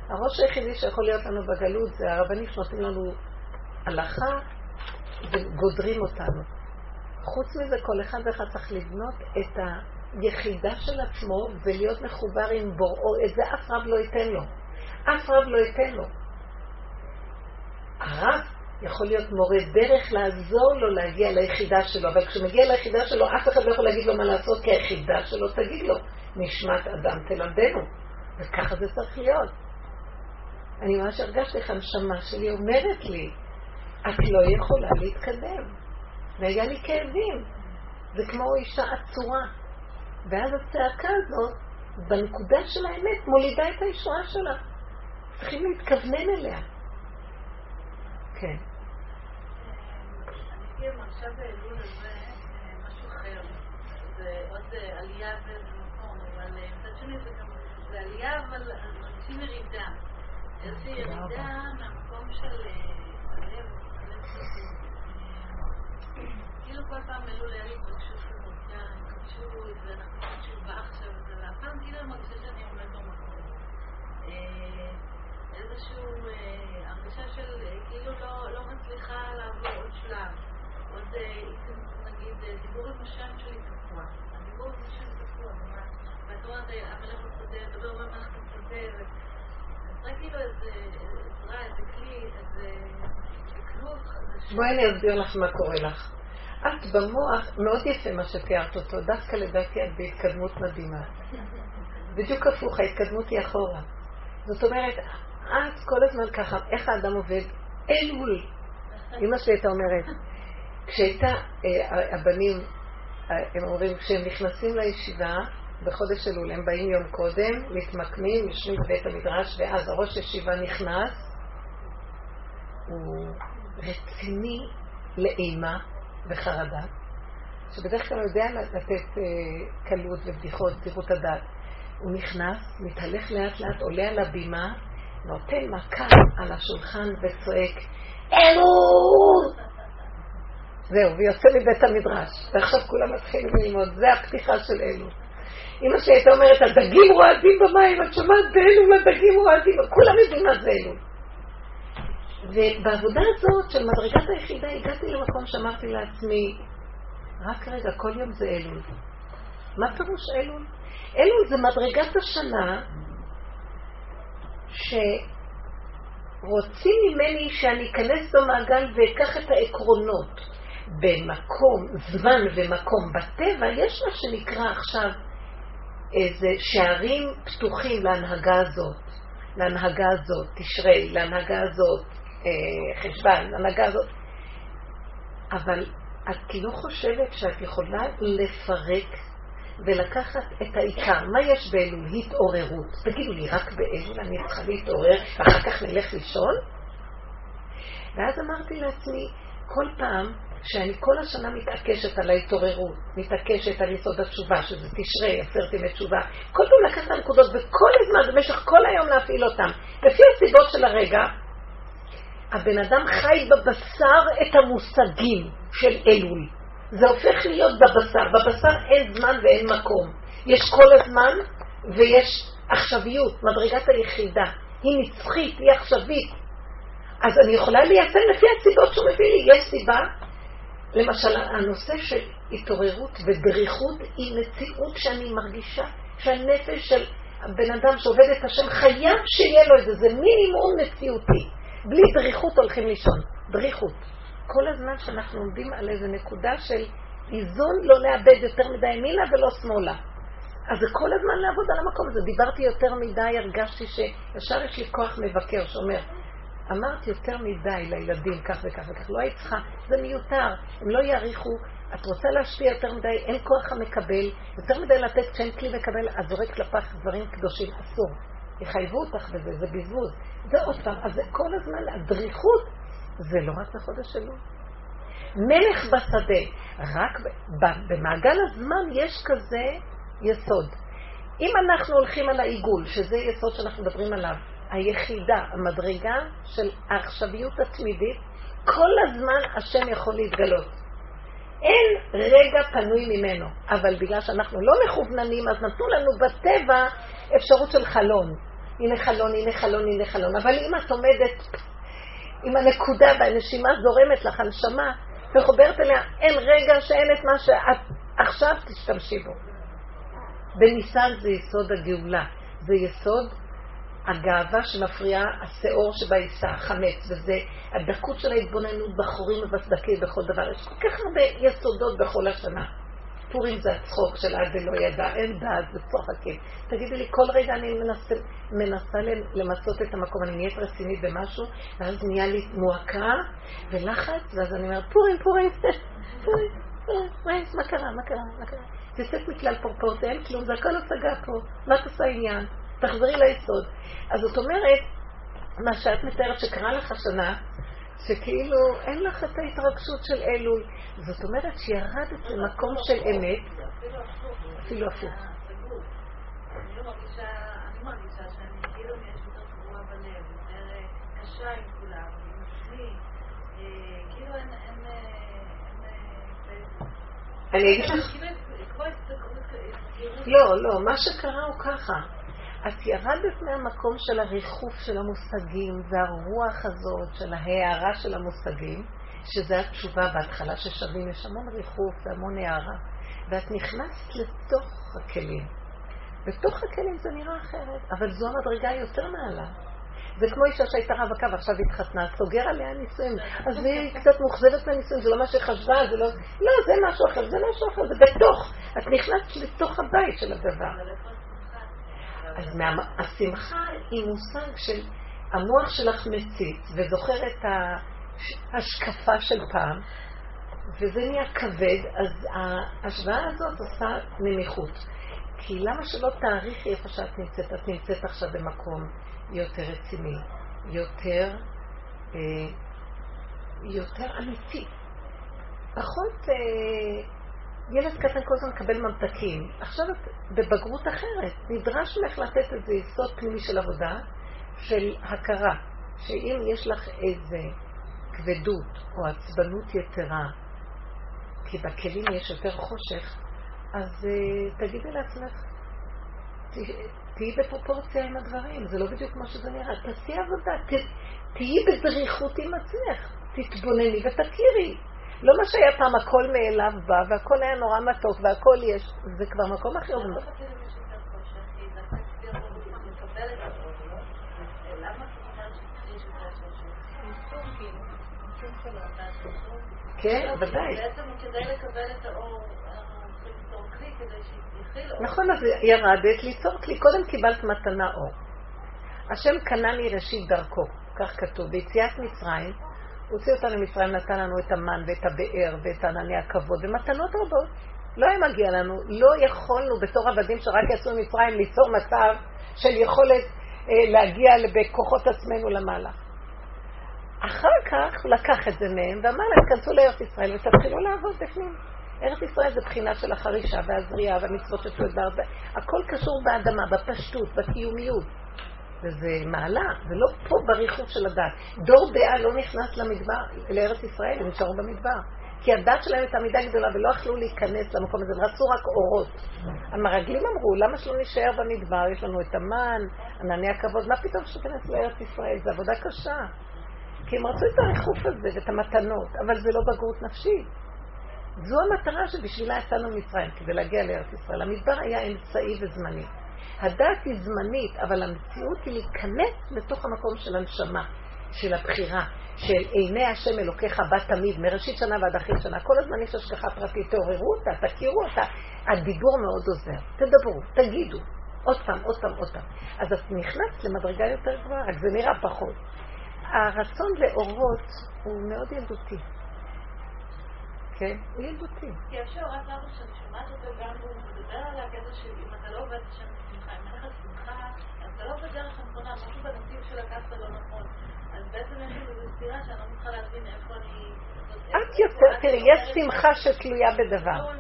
הראש היחידי שיכול להיות לנו בגלות זה הרבנים שנותנים לנו הלכה וגודרים אותנו. חוץ מזה, כל אחד ואחד צריך לבנות את היחידה של עצמו ולהיות מחובר עם בוראו. את זה אף רב לא ייתן לו. אף רב לא ייתן לו. הרב יכול להיות מורה דרך לעזור לו להגיע ליחידה שלו, אבל כשהוא מגיע ליחידה שלו, אף אחד לא יכול להגיד לו מה לעשות, כי היחידה שלו תגיד לו, נשמת אדם תלמדנו. וככה זה צריך להיות. אני ממש הרגשתי איך הנשמה שלי אומרת לי, את לא יכולה להתקדם. והיה לי כאבים. זה כמו אישה עצורה. ואז הצעקה הזאת, בנקודה של האמת, מולידה את הישועה שלה. צריכים להתכוונן אליה. כן. מרגישה באלול הזה משהו אחר. זה עוד עלייה באיזה מקום, אבל מצד שני זה גם, זה עלייה, אבל מרגישים ירידה. איזושהי ירידה מהמקום של הלב, הלב כאילו כל פעם העלו ליד התרגשות כזאת, בואי אני אסביר לך מה קורה לך. את במוח, מאוד יפה מה שתיארת אותו, דווקא לדעתי את בהתקדמות מדהימה. בדיוק הפוך, ההתקדמות היא אחורה. זאת אומרת, את כל הזמן ככה, איך האדם עובד? אלול. אמא שלי הייתה אומרת, כשהייתה, אה, הבנים, אה, הם אומרים, כשהם נכנסים לישיבה, בחודש אלול, הם באים יום קודם, מתמקמים, יושבים בבית המדרש, ואז הראש ישיבה נכנס, הוא רציני לאימה וחרדה, שבדרך כלל יודע לתת אה, קלות ובדיחות, זהירות הדעת. הוא נכנס, מתהלך לאט לאט, עולה על הבימה, נותן מכה על השולחן וצועק, אלול! זהו, ויוצא מבית המדרש. ועכשיו כולם מתחילים ללמוד, זה הפתיחה של אלול. אמא שלי הייתה אומרת, הדגים רועדים במים, את שומעת באלול הדגים רועדים, כולם יודעים מה זה אלול. ובעבודה הזאת של מדרגת היחידה הגעתי למקום שאמרתי לעצמי, רק רגע, כל יום זה אלול. מה פירוש אלול? אלול זה מדרגת השנה שרוצים ממני שאני אכנס במעגל ואקח את העקרונות במקום, זמן ומקום. בטבע יש מה שנקרא עכשיו איזה שערים פתוחים להנהגה הזאת, להנהגה הזאת, תשרי, להנהגה הזאת, אה, חשבן, להנהגה הזאת. אבל את לא חושבת שאת יכולה לפרק ולקחת את העיקר. מה יש באלול? התעוררות. תגידו לי, רק באלול אני צריכה להתעורר ואחר כך נלך לישון? ואז אמרתי לעצמי, כל פעם שאני כל השנה מתעקשת על ההתעוררות, מתעקשת על יסוד התשובה, שזה תשרי, עשרת ימי תשובה, כל פעם לקחת את הנקודות וכל הזמן, במשך כל היום להפעיל אותן. לפי הסיבות של הרגע, הבן אדם חי בבשר את המושגים של אלול. זה הופך להיות בבשר. בבשר אין זמן ואין מקום. יש כל הזמן ויש עכשוויות, מדרגת היחידה. היא נצחית, היא עכשווית. אז אני יכולה ליישם לפי הסיבות שהוא מביא לי. יש סיבה למשל, הנושא של התעוררות ודריכות היא מציאות שאני מרגישה שהנפש של הבן אדם שעובד את השם חייב שיהיה לו את זה, זה מינימום מציאותי. בלי דריכות הולכים לישון, דריכות. כל הזמן שאנחנו עומדים על איזה נקודה של איזון, לא לאבד יותר מדי ימינה ולא שמאלה. אז זה כל הזמן לעבוד על המקום הזה. דיברתי יותר מדי, הרגשתי שישר יש לי כוח מבקר שאומר, אמרת יותר מדי לילדים כך וכך וכך, לא היית צריכה, זה מיותר, הם לא יעריכו, את רוצה להשפיע יותר מדי, אין כוח המקבל, יותר מדי לתת כשאין כלי מקבל, את זורק לפח דברים קדושים, אסור. יחייבו אותך בזה, זה בזבוז. זה עוד פעם, אז כל הזמן הדריכות זה לא רק בחודש שלו. מלך בשדה, רק במעגל הזמן יש כזה יסוד. אם אנחנו הולכים על העיגול, שזה יסוד שאנחנו מדברים עליו, היחידה, המדרגה של העכשוויות התמידית, כל הזמן השם יכול להתגלות. אין רגע פנוי ממנו, אבל בגלל שאנחנו לא מכווננים, אז נתנו לנו בטבע אפשרות של חלון. הנה חלון, הנה חלון, הנה חלון. אבל אם את עומדת עם הנקודה והנשימה זורמת לך, הנשמה, וחוברת אליה, אין רגע שאין את מה שאת עכשיו תשתמשי בו. בניסן זה יסוד הגאולה, זה יסוד הגאווה שמפריעה, השאור שבעיסה, החמץ, וזה הדקות של ההתבוננות בחורים ובסדקים בכל דבר. יש כל כך הרבה יסודות בכל השנה. פורים זה הצחוק של עד ולא ידע, אין דעת, זה צוחקים. תגידי לי, כל רגע אני מנסה, מנסה למצות את המקום, אני נהיית רצינית במשהו, ואז נהיה לי מועקה ולחץ, ואז אני אומרת, פורים, פורים, פורים, פורים, מה קרה, מה קרה, מה קרה? תצאת מכלל פרופורציה, אין כלום, זה הכל השגה פה, מה את עושה עניין? תחזרי ליסוד. אז זאת אומרת, מה שאת מתארת שקרה לך השנה, שכאילו אין לך את ההתרגשות של אלול. זאת אומרת שירדת למקום של אמת, אפילו הפוך. אני שאני כאילו אגיד לך... לא, לא, מה שקרה הוא ככה. את ירדת מהמקום של הריחוף של המושגים והרוח הזאת של ההערה של המושגים, שזה התשובה בהתחלה ששווים, יש המון ריחוף והמון הערה, ואת נכנסת לתוך הכלים. בתוך הכלים זה נראה אחרת, אבל זו המדרגה היותר מעלה. זה כמו אישה שהייתה רווקה ועכשיו התחתנה, סוגר עליה נישואים, אז היא קצת מאוכזבת מהנישואים, זה לא מה שחשבה, זה לא... לא, זה משהו אחר, זה משהו אחר, זה בתוך. את נכנסת לתוך הבית של הדבר. אז מה, השמחה היא מושג של המוח שלך מציץ וזוכר את ההשקפה של פעם, וזה נהיה כבד, אז ההשוואה הזאת עושה נמיכות. כי למה שלא תעריכי איפה שאת נמצאת? את נמצאת עכשיו במקום יותר רציני, יותר, אה, יותר אמיתי. פחות אה, ילד קטן כל הזמן מקבל ממתקים. עכשיו את בבגרות אחרת. נדרש ממך לתת איזה יסוד פנימי של עבודה, של הכרה, שאם יש לך איזה כבדות או עצבנות יתרה, כי בכלים יש יותר חושך, אז uh, תגידי לעצמך, תהיי בפרופורציה עם הדברים, זה לא בדיוק כמו שזה נראה. תעשי עבודה, תהיי בדריכות עם עצמך, תתבונני ותכירי. לא מה שהיה פעם הכל מאליו בא, והכל היה נורא מתוק, והכל יש, זה כבר מקום אחר. כן, ודאי. בעצם כדי לקבל את האור, אנחנו צריכים ליצור כלי כדי שיכיל אור. נכון, אז ירדת ליצור כלי. קודם קיבלת מתנה אור. השם קנה מראשית דרכו, כך כתוב, ביציאת מצרים. הוציא אותנו ממצרים, נתן לנו את המן ואת הבאר ואת ענני הכבוד ומתנות רבות. לא היה מגיע לנו, לא יכולנו בתור עבדים שרק יצאו ממצרים ליצור מצב של יכולת אה, להגיע בכוחות עצמנו למעלה. אחר כך הוא לקח את זה מהם ואמר להם, כנסו לארץ ישראל ותתחילו לעבוד בפנים. ארץ ישראל זה בחינה של החרישה והזריעה והמצוות שצויות בארץ. הכל קשור באדמה, בפשטות, בקיומיות. וזה מעלה, זה לא פה בריחוף של הדת. דור דעה לא נכנס למדבר, לארץ ישראל, הם נשארו במדבר. כי הדת שלהם הייתה מידה גדולה ולא יכלו להיכנס למקום הזה, הם רצו רק אורות. המרגלים אמרו, למה שלא נישאר במדבר? יש לנו את המן, ענני הכבוד, מה פתאום שתיכנס לארץ ישראל? זו עבודה קשה. כי הם רצו את הריחוף הזה ואת המתנות, אבל זה לא בגרות נפשית. זו המטרה שבשבילה יצאנו ממצרים, כדי להגיע לארץ ישראל. המדבר היה אמצעי וזמני. הדת היא זמנית, אבל המציאות היא להיכנס לתוך המקום של הנשמה, של הבחירה, של עיני השם אלוקיך בא תמיד, מראשית שנה ועד אחרי שנה. כל הזמן יש השגחה פרטית, תעוררו אותה, תכירו אותה. הדיבור מאוד עוזר. תדברו, תגידו. עוד פעם, עוד פעם, עוד פעם. אז את נכנסת למדרגה יותר גבוהה, רק זה נראה פחות. הרצון לאורות הוא מאוד ילדותי. כן? הוא ילדותי. כי אפשר רק למה שאני שומעת אותו גם הוא מדבר על הקטע שאם אתה לא עובד השם בשמחה, אם אין לך שמחה, אתה לא בדרך הנכונה, משהו בנתיב שלקחת לא נכון. אז בעצם יש לי איזו סתירה שאני לא מצליחה להבין איפה אני... את יותר, תראי, יש שמחה שתלויה בדבר.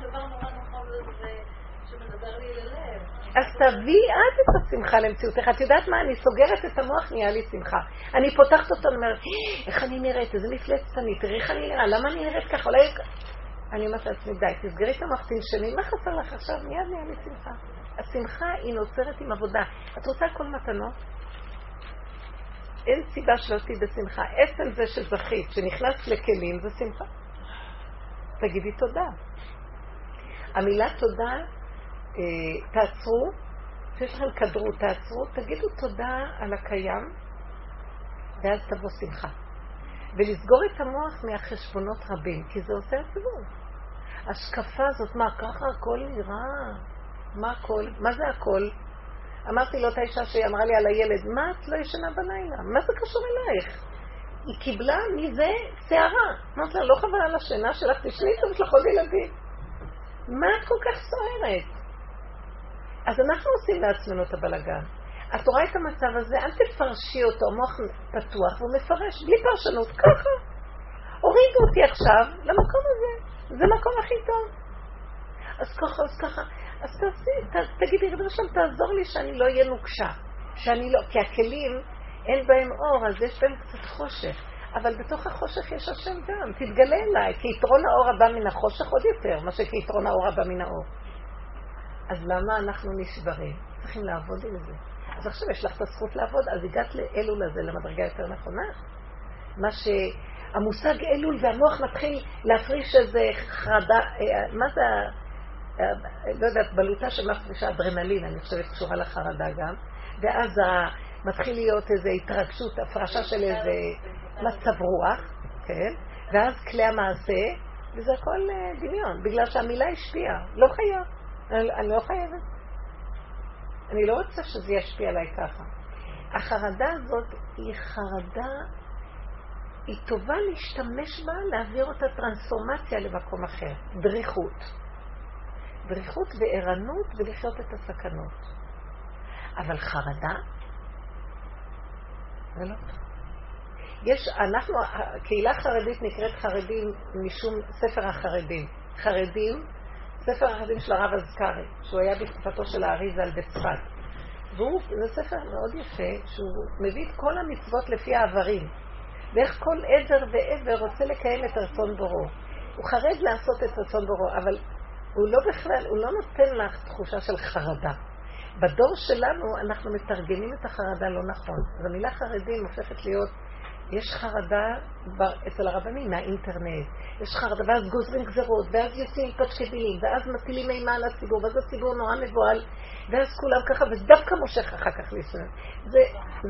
אז תביאי את את השמחה למציאותך. את יודעת מה? אני סוגרת את המוח, נהיה לי שמחה. אני פותחת אותו, אני אומרת, איך אני נראית? איזה מפלצת אני, תראי איך אני נראה, למה אני נראית ככה? אולי... אני אומרת לעצמי, די, תסגרי את המוח, תנשמי, מה חסר לך עכשיו? מיד נהיה לי שמחה. השמחה היא נוצרת עם עבודה. את רוצה כל מתנות? אין סיבה שלא תהיי בשמחה. עצם זה שזכית, שנכנס לכלים, זה שמחה. תגידי תודה. המילה תודה, אה, תעצרו, כשיש לכם כדרות, תעצרו, תגידו תודה על הקיים, ואז תבוא שמחה. ולסגור את המוח מהחשבונות רבים, כי זה עושה עצבות. השקפה הזאת, מה, ככה הכל נראה? מה הכל? מה זה הכל? אמרתי לאותה אישה שהיא אמרה לי על הילד, מה את לא ישנה בלילה? מה זה קשור אלייך? היא קיבלה מזה שערה. אמרתי לה, לא חבל על השינה שלך, תשני טוב לך עוד ילדים. מה את כל כך סוערת? אז אנחנו עושים לעצמנו את הבלגן. את רואה את המצב הזה, אל תפרשי אותו, המוח פתוח, והוא מפרש בלי פרשנות, ככה. הורידו אותי עכשיו למקום הזה, זה המקום הכי טוב. אז ככה, אז ככה. אז תעשי, תגידי, ריבונו שלום, תעזור לי שאני לא אהיה נוקשה. שאני לא, כי הכלים, אין בהם אור, אז יש בהם קצת חושך. אבל בתוך החושך יש השם גם, תתגלה אליי, כי יתרון האור הבא מן החושך עוד יותר, מה שכיתרון האור הבא מן האור. אז למה אנחנו נשברים? צריכים לעבוד עם זה. אז עכשיו יש לך את הזכות לעבוד, אז הגעת לאלול הזה, למדרגה יותר נכונה. מה שהמושג אלול והמוח מתחיל להפריש איזה חרדה, אה, מה זה לא יודעת, בלוטה של מפרישה אדרנלין, אני חושבת, קשורה לחרדה גם, ואז מתחיל להיות איזו התרגשות, הפרשה של איזה מצב רוח, כן? ואז כלי המעשה, וזה הכל אה, דמיון, בגלל שהמילה השפיעה, לא חייב, אני, אני לא חייבת. אני לא רוצה שזה ישפיע עליי ככה. החרדה הזאת היא חרדה, היא טובה להשתמש בה, להעביר אותה טרנספורמציה למקום אחר, דריכות. דריכות וערנות ולחיות את הסכנות. אבל חרדה? זה לא. יש, אנחנו, הקהילה החרדית נקראת חרדים משום ספר החרדים. חרדים, ספר החרדים של הרב אזכרי, שהוא היה בתקופתו של האריזה בצפת. והוא, זה ספר מאוד יפה, שהוא מביא את כל המצוות לפי העברים. ואיך כל עבר ועבר רוצה לקיים את רצון בורו. הוא חרד לעשות את רצון בורו, אבל הוא לא בכלל, הוא לא נותן לך תחושה של חרדה. בדור שלנו אנחנו מתרגמים את החרדה לא נכון. אז המילה חרדים הופכת להיות, יש חרדה אצל הרבנים מהאינטרנט, יש חרדה, ואז גוזרים גזרות, ואז יוצאים פצ'קבילים, ואז מטילים אימה על הציבור, ואז הציבור נורא מבוהל, ואז כולם ככה, וזה דווקא מושך אחר כך לישראל. זה,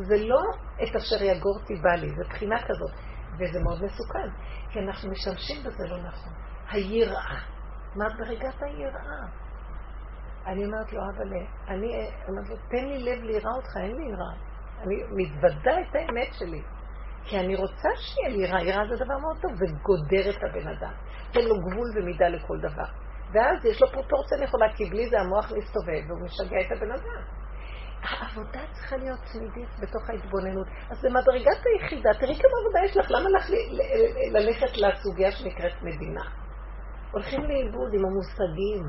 זה לא את אשר יגורתי בא לי, זה בחינה כזאת, וזה מאוד מסוכן, כי אנחנו משתמשים בזה לא נכון. היראה. מדרגת היראה. אני אומרת לו, אבל אני אומרת לו, תן לי לב ליראה אותך, אין לי יראה. אני מתוודה את האמת שלי. כי אני רוצה שיהיה לי יראה, יראה זה דבר מאוד טוב, זה גודר את הבן אדם. תן לו גבול ומידה לכל דבר. ואז יש לו פרופורציה נכונה, כי בלי זה המוח מסתובב והוא משגע את הבן אדם. העבודה צריכה להיות תמידית בתוך ההתבוננות. אז במדרגת היחידה, תראי כמה עבודה יש לך, למה לך ללכת לסוגיה שנקראת מדינה? הולכים לאיבוד עם המושגים,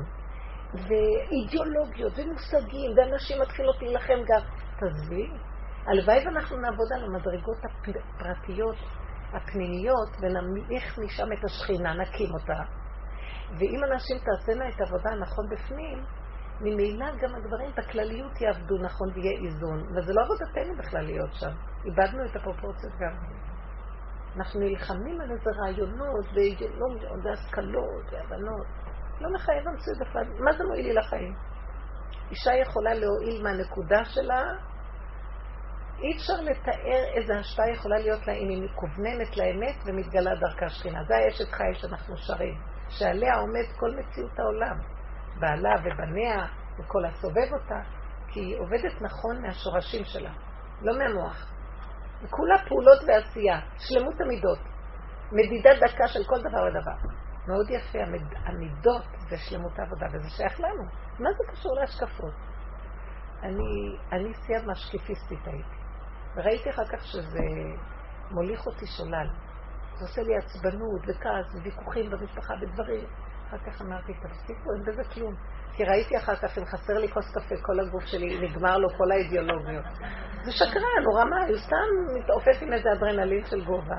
ואידיאולוגיות, ומושגים, ואנשים מתחילות להילחם גם. תעזבי, הלוואי ואנחנו נעבוד על המדרגות הפרטיות, הפנימיות, ונמליך משם את השכינה, נקים אותה. ואם אנשים תעשינה את העבודה הנכון בפנים, ממילא גם הדברים בכלליות יעבדו נכון ויהיה איזון. וזה לא עבודתנו בכלל להיות שם. איבדנו את הפרופורציות גם. אנחנו נלחמים על איזה רעיונות ואידיאולוגיות והשכלות והבנות. לא מחייב המציאות בכלל. מה זה מועיל לי לחיים? אישה יכולה להועיל מהנקודה שלה, אי אפשר לתאר איזה השפעה יכולה להיות לה אם היא מכווננת לאמת ומתגלה דרכה שכינה. זה האשת חי שאנחנו שרים, שעליה עומד כל מציאות העולם. בעלה ובניה וכל הסובב אותה, כי היא עובדת נכון מהשורשים שלה, לא מהמוח. כולה פעולות ועשייה, שלמות המידות, מדידה דקה של כל דבר ודבר. מאוד יפה, המידות זה שלמות העבודה, וזה שייך לנו. מה זה קשור להשקפות? אני, אני שיא המשקיפיסטית הייתי. וראיתי אחר כך שזה מוליך אותי שולל. זה עושה לי עצבנות וכעס וויכוחים במשפחה ודברים. אחר כך אמרתי, תפסיקו, אין בזה כלום. כי ראיתי אחר כך, אם חסר לי כוס קפה, כל הגוף שלי נגמר לו כל האידיאולוגיות. זה שקרן, הוא רמה, הוא סתם מתעופף עם איזה אדרנלין של גובה.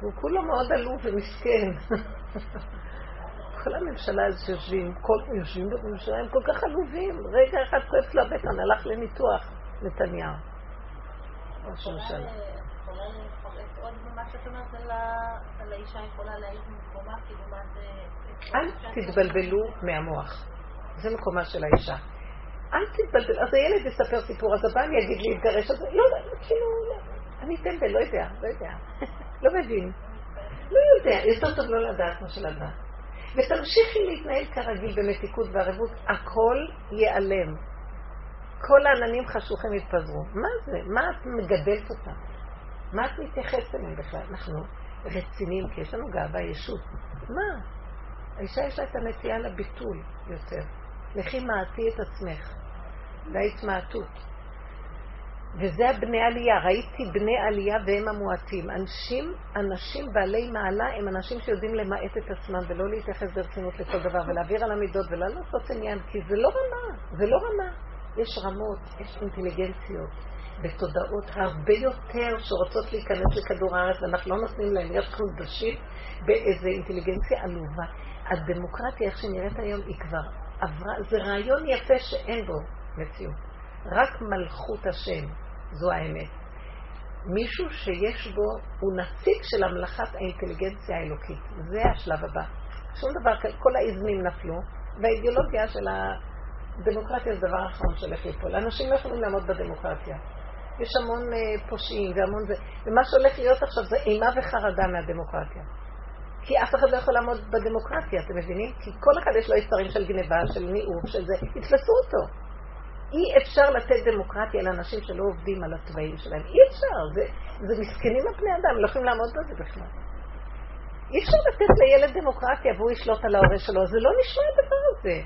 והוא כולו מאוד עלוב ומסכן. כל הממשלה הזו שיושבים, כל יושבים בממשלה, הם כל כך עלובים. רגע אחד כואב לו הבטן, הלך לניתוח, נתניהו. ראש הממשלה. אל תתבלבלו מהמוח. זה מקומה של האישה. אל תתבלבל. אז הילד יספר סיפור, אז הבעל יגיד לי להתגרש, אז לא, כאילו, אני טמבל, לא יודע, לא יודע. לא מבין. לא יודע, יותר טוב לא לדעת מה שלדעת. ותמשיכי להתנהל כרגיל במתיקות וערבות, הכל ייעלם. כל העננים חשוכים יתפזרו. מה זה? מה את מגדלת אותם? מה את מתייחסת אליהם בכלל? אנחנו רציניים, כי יש לנו גאווה ישות. מה? האישה יש לה את הנטייה לביטול יותר. לכי מעטי את עצמך. להתמעטות. וזה הבני עלייה. ראיתי בני עלייה והם המועטים. אנשים, אנשים בעלי מעלה הם אנשים שיודעים למעט את עצמם ולא להתייחס ברצינות לכל דבר ולהעביר על המידות ולא לעשות עניין, כי זה לא רמה, זה לא רמה. יש רמות, יש אינטליגנציות ותודעות הרבה יותר שרוצות להיכנס לכדור הארץ ואנחנו לא נותנים להם להיות חודשית באיזה אינטליגנציה עלובה. הדמוקרטיה, איך שנראית היום, היא כבר עברה, זה רעיון יפה שאין בו מציאות. רק מלכות השם, זו האמת. מישהו שיש בו, הוא נציג של המלאכת האינטליגנציה האלוקית. זה השלב הבא. שום דבר, כל האיזמים נפלו, והאידיאולוגיה של הדמוקרטיה זה דבר אחרון שהולך ליפול. אנשים לא יכולים לעמוד בדמוקרטיה. יש המון uh, פושעים והמון זה, ומה שהולך להיות עכשיו זה אימה וחרדה מהדמוקרטיה. כי אף אחד לא יכול לעמוד בדמוקרטיה, אתם מבינים? כי כל אחד יש לו יצרים של גניבה, של ניאוף, של זה, יתפסו אותו. אי אפשר לתת דמוקרטיה לאנשים שלא עובדים על התוואים שלהם. אי אפשר, זה, זה מסכנים הפני אדם, לא יכולים לעמוד בזה בכלל. אי אפשר לתת לילד דמוקרטיה והוא ישלוט על ההורה שלו, זה לא נשמע הדבר הזה.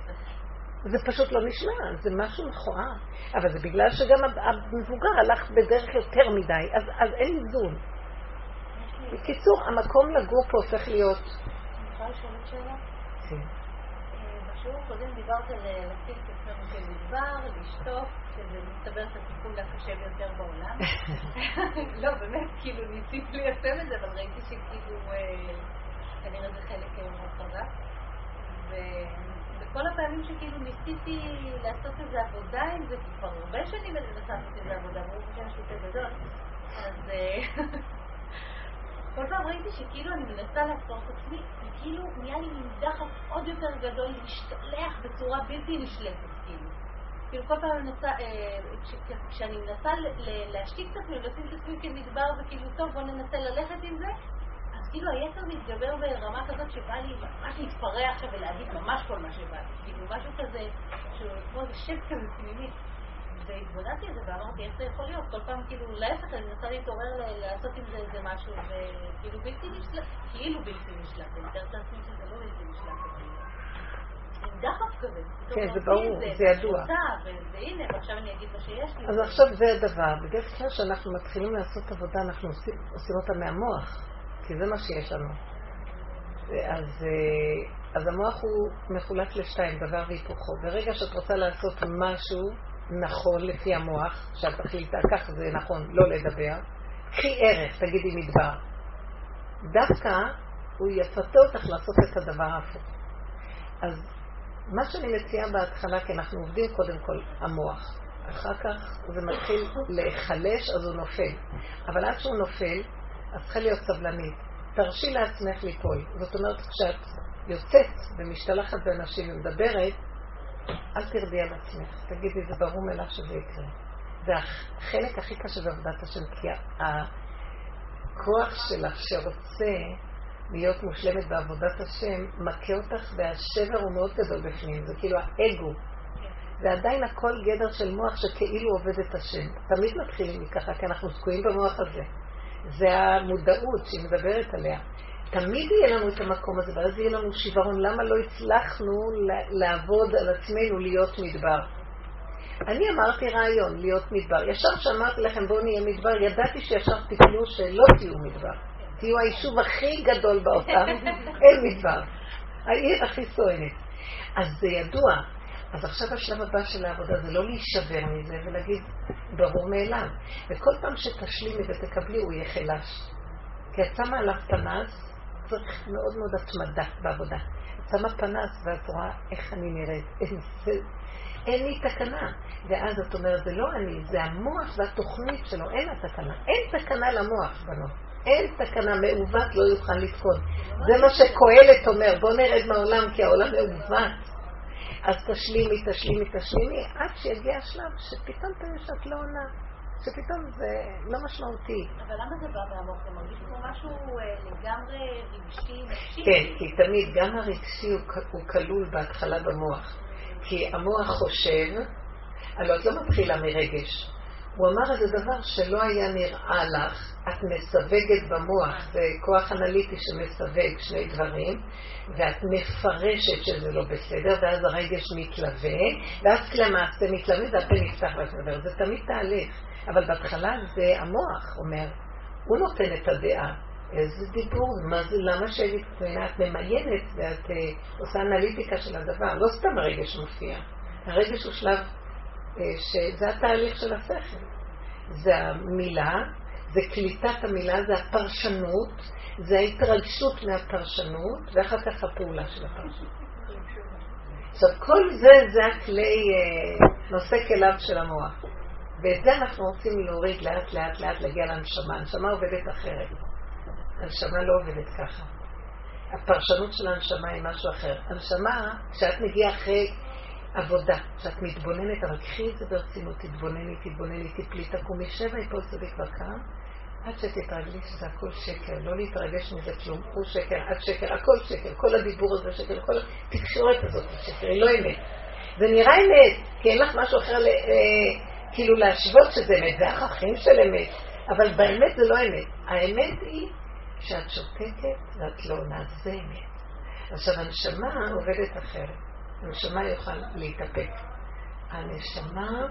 זה פשוט לא נשמע, זה משהו מכוער. אבל זה בגלל שגם המבוגר הלך בדרך יותר מדי, אז, אז אין איזון. בקיצור, המקום לגור פה הופך להיות... כן. אה, בשיעור הקודם דיברת על אה, לשים את עצמנו כמדבר, לשתוק, שזה מסתבר את הטיפול הקשה ביותר בעולם. לא, באמת, כאילו ניסיתי ליישם את זה, אבל ראיתי שכאילו אה, כנראה זה חלק מאוד חזק. וכל הפעמים שכאילו ניסיתי לעשות איזה עבודה עם זה, כבר הרבה שנים אני מנסה לעשות איזה עבודה, ברוך השם יש לי פה גדול, אז כל פעם ראיתי שכאילו אני מנסה לעצור את עצמי, וכאילו נהיה לי מין דחף עוד יותר גדול להשתלח בצורה בלתי נשלטת, כאילו. כאילו כל פעם מנסה, כשאני מנסה להשתיק את עצמי, לשים את עצמי כמדבר, וכאילו טוב בוא ננסה ללכת עם זה, אז כאילו היצר מתגבר ברמה כזאת שבא לי ממש להתפרע עכשיו ולהגיד ממש כל מה שבא לי, כאילו משהו כזה, שהוא כמו איזה שט כזה פנימי. והתבודדתי על זה ואמרתי, איך זה יכול להיות? כל פעם כאילו, להפך, אני מנסה להתעורר לעשות עם זה איזה משהו, וכאילו בלתי נשלט, כאילו בלתי נשלט, אני מתארת לעצמי שזה לא בלתי נשלט, דחף כזה. כן, זה ברור, זה ידוע. והנה, ועכשיו אני אגיד מה שיש לי. אז עכשיו זה הדבר. בדרך כלל כשאנחנו מתחילים לעשות עבודה, אנחנו עושים, אותה מהמוח, כי זה מה שיש לנו. אז, אז המוח הוא מחולק לשתיים, דבר והיפוכו. ברגע שאת רוצה לעשות משהו, נכון לפי המוח, שאת תחליטה, ככה זה נכון, לא לדבר. קחי ערך, תגידי מדבר. דווקא הוא יפתה אותך לעשות את הדבר ההפוך. אז מה שאני מציעה בהתחלה, כי אנחנו עובדים קודם כל המוח. אחר כך זה מתחיל להיחלש, אז הוא נופל. אבל עד שהוא נופל, אז צריכה להיות סבלנית. תרשי לעצמך ליפול. זאת אומרת, כשאת יוצאת ומשתלחת באנשים ומדברת, אל תרדי על עצמך, תגידי, זה ברור מאליו שזה יקרה. זה החלק הכי קשה בעבודת השם, כי הכוח שלך שרוצה להיות מושלמת בעבודת השם, מכה אותך והשבר הוא מאוד גדול בפנים, זה כאילו האגו. זה עדיין הכל גדר של מוח שכאילו עובד את השם. תמיד מתחילים מככה, כי אנחנו תקועים במוח הזה. זה המודעות שהיא מדברת עליה. תמיד יהיה לנו את המקום הזה, ואז יהיה לנו שיוורון. למה לא הצלחנו לעבוד על עצמנו להיות מדבר? אני אמרתי רעיון, להיות מדבר. ישר כשאמרתי לכם בואו נהיה מדבר, ידעתי שישר תקלו שלא תהיו מדבר. תהיו היישוב הכי גדול בעולם, אין מדבר. העיר הכי סואנת. אז זה ידוע. אז עכשיו השלב הבא של העבודה זה לא להישבר מזה ולהגיד ברור מאליו. וכל פעם שתשלימי ותקבלי הוא יהיה חלש. כי את שמה עליו פנס, צריך מאוד מאוד התמדה בעבודה. שמה פנס ואת רואה איך אני נראית. אין, לי תקנה. ואז את אומרת, זה לא אני, זה המוח והתוכנית שלו, אין לה תקנה. אין תקנה למוח, בנות. אין תקנה, מעוות לא יוכל לתקון. זה מה שקהלת אומר, בוא נרד מהעולם, כי העולם מעוות. אז תשלימי, תשלימי, תשלימי, עד שיגיע השלב שפתאום תראי שאת לא עונה. שפתאום זה לא משמעותי. אבל למה זה בא מהמוח? זה מרגיש כמו משהו אה, לגמרי רגשי, נפשי? כן, כי תמיד גם הרגשי הוא כלול בהתחלה במוח. כי המוח חושב, הלוא את לא מתחילה מרגש. הוא אמר איזה דבר שלא היה נראה לך, את מסווגת במוח, זה כוח אנליטי שמסווג שני דברים, ואת מפרשת שזה לא בסדר, ואז הרגש מתלווה, ואז למעשה מתלווה והפה נפתח ואת מדברת. זה תמיד תהליך, אבל בהתחלה זה המוח אומר, הוא נותן את הדעה. איזה דיבור, מה זה, למה שלי, את ממיינת ואת uh, עושה אנליטיקה של הדבר, לא סתם הרגש מופיע. הרגש הוא שלב uh, שזה התהליך של השכל. זה המילה, זה קליטת המילה, זה הפרשנות, זה ההתרגשות מהפרשנות, ואחר כך הפעולה של הפרשנות. עכשיו, כל זה, זה הכלי uh, נושא כליו של המוח. ואת זה אנחנו רוצים להוריד לאט לאט לאט להגיע לנשמה. הנשמה עובדת אחרת. הנשמה לא עובדת ככה. הפרשנות של הנשמה היא משהו אחר. הנשמה, כשאת מגיעה אחרי עבודה, כשאת מתבוננת, אבל קחי את זה ברצינות, תתבונני, תתבונני, תפלי, תקומי, שבע יפול צדיק וקם, עד שתתרגלי שזה הכל שקר, לא להתרגש מזה כלום, הוא שקר, עד שקר, הכל שקר, כל הדיבור הזה שקר, כל התקשורת הזאת שקר, היא לא אמת. זה נראה אמת, כי אין לך משהו אחר, אה, כאילו להשוות שזה אמת, זה החכים של אמת, אבל באמת זה לא אמת. האמת היא שאת שותקת ואת לא עונה, זה אמת. עכשיו, הנשמה עובדת אחרת. הנשמה יוכל להתאפק. הנשמה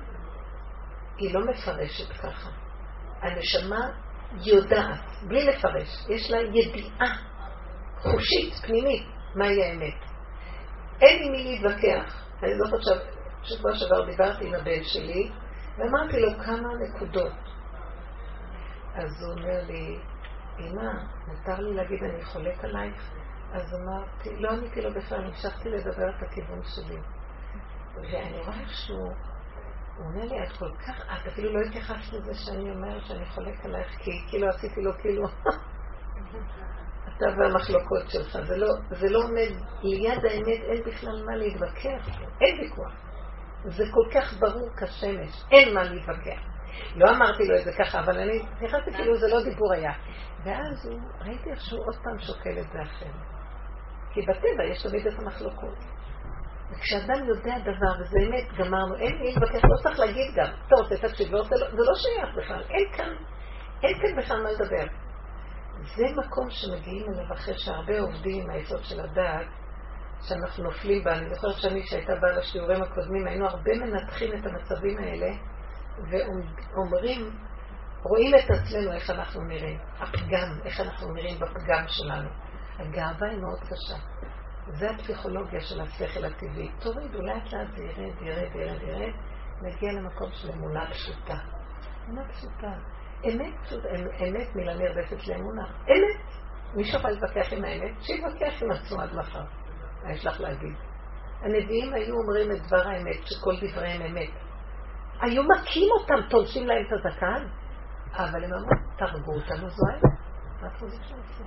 היא לא מפרשת ככה. הנשמה יודעת, בלי לפרש, יש לה ידיעה חושית, פנימית, מהי האמת. אין עם מי להתווכח. אני לא חושב, שבוע שעבר דיברתי עם הבן שלי, ואמרתי לו כמה נקודות. אז הוא אומר לי, אמא, מותר לי להגיד אני חולק עלייך? אז אמרתי, לא עניתי לו בכלל, המשכתי לדבר את הכיוון שלי. ואני רואה שהוא, הוא אומר לי, את כל כך, את אפילו לא התייחסת לזה שאני אומרת שאני חולק עלייך, כי כאילו עשיתי לו כאילו, אתה והמחלוקות שלך, זה לא, זה לא עומד, ליד האמת אין בכלל מה להתווכח, אין ויכוח. זה כל כך ברור כשמש, אין מה להתווכח. לא אמרתי לו את זה ככה, אבל אני נכנסתי כאילו זה לא דיבור היה. ואז הוא, ראיתי איך שהוא עוד פעם שוקל את זה אחרת. כי בטבע יש תמיד את המחלוקות. וכשאדם יודע דבר, וזה אמת, גמרנו, אין מי לבקש, לא צריך להגיד גם, אתה רוצה תקשיב, לא, זה לא שייך בכלל, אין כאן, אין כאן בכלל מה לדבר. זה מקום שמגיעים אליו אחרי שהרבה עובדים עם היסוד של הדעת, שאנחנו נופלים בה. אני זוכרת שאני, שהייתה באה לשיעורים הקודמים, היינו הרבה מנתחים את המצבים האלה, ואומרים, רואים את עצמנו איך אנחנו נראים, הפגם, איך אנחנו נראים בפגם שלנו. הגאווה היא מאוד קשה. זה הפסיכולוגיה של השכל הטבעי. תורידו לאט לאט זה ירד, ירד, ירד, ירד, נגיע למקום של אמונה פשוטה. אמונה פשוטה. אמת פשוטה, אמת מילה נרדפת לאמונה. אמת. מי שיכול להתווכח עם האמת, שיתווכח עם עצמו עד מחר. מה יש לך להגיד? הנביאים היו אומרים את דבר האמת, שכל דבריהם אמת. היו מכים אותם, תולשים להם את הזקן, אבל הם אמרו, תרגו אותנו זו האמת. מה את חושבת שעושים?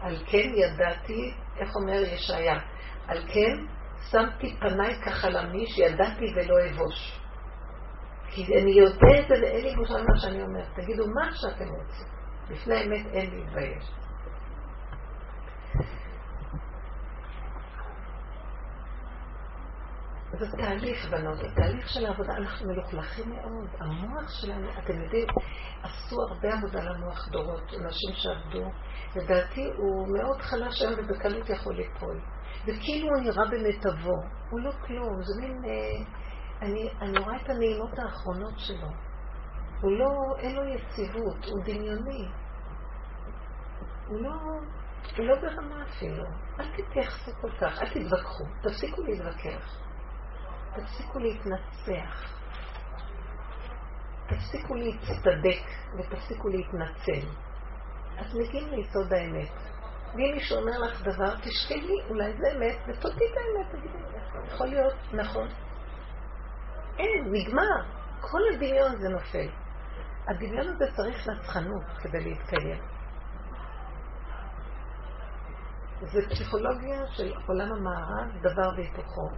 על כן ידעתי, איך אומר ישעיה? על כן שמתי פניי כחלמי שידעתי ולא אבוש. כי אני יודע את ואין לי בושה מה שאני אומר. תגידו מה שאתם רוצים. לפני האמת אין להתבייש. זה תהליך, בנות, זה תהליך של העבודה. אנחנו מלוכלכים מאוד. המוח שלנו, אתם יודעים, עשו הרבה עבודה למוח דורות, אנשים שעבדו. לדעתי הוא מאוד חלש היום ובקלות יכול ליפול. וכאילו הוא נראה במיטבו. הוא לא כלום, זה מין... אה, אני, אני רואה את הנעימות האחרונות שלו. הוא לא, אין לו יציבות, הוא דמיוני. הוא לא, הוא לא ברמה אפילו. אל תתייחסו כל כך, אל תתווכחו, תפסיקו להתווכח. תפסיקו להתנצח. תפסיקו להצטדק ותפסיקו להתנצל. אז מגיעים ליסוד האמת. ואם מישהו אומר לך דבר, תשבי לי, אולי זה אמת, ותודי את האמת, תגידי, יכול להיות, נכון. אין, נגמר. כל הדמיון הזה נופל. הדמיון הזה צריך נצחנות כדי להתקיים. זה פסיכולוגיה של עולם המערב, דבר והיפוכו.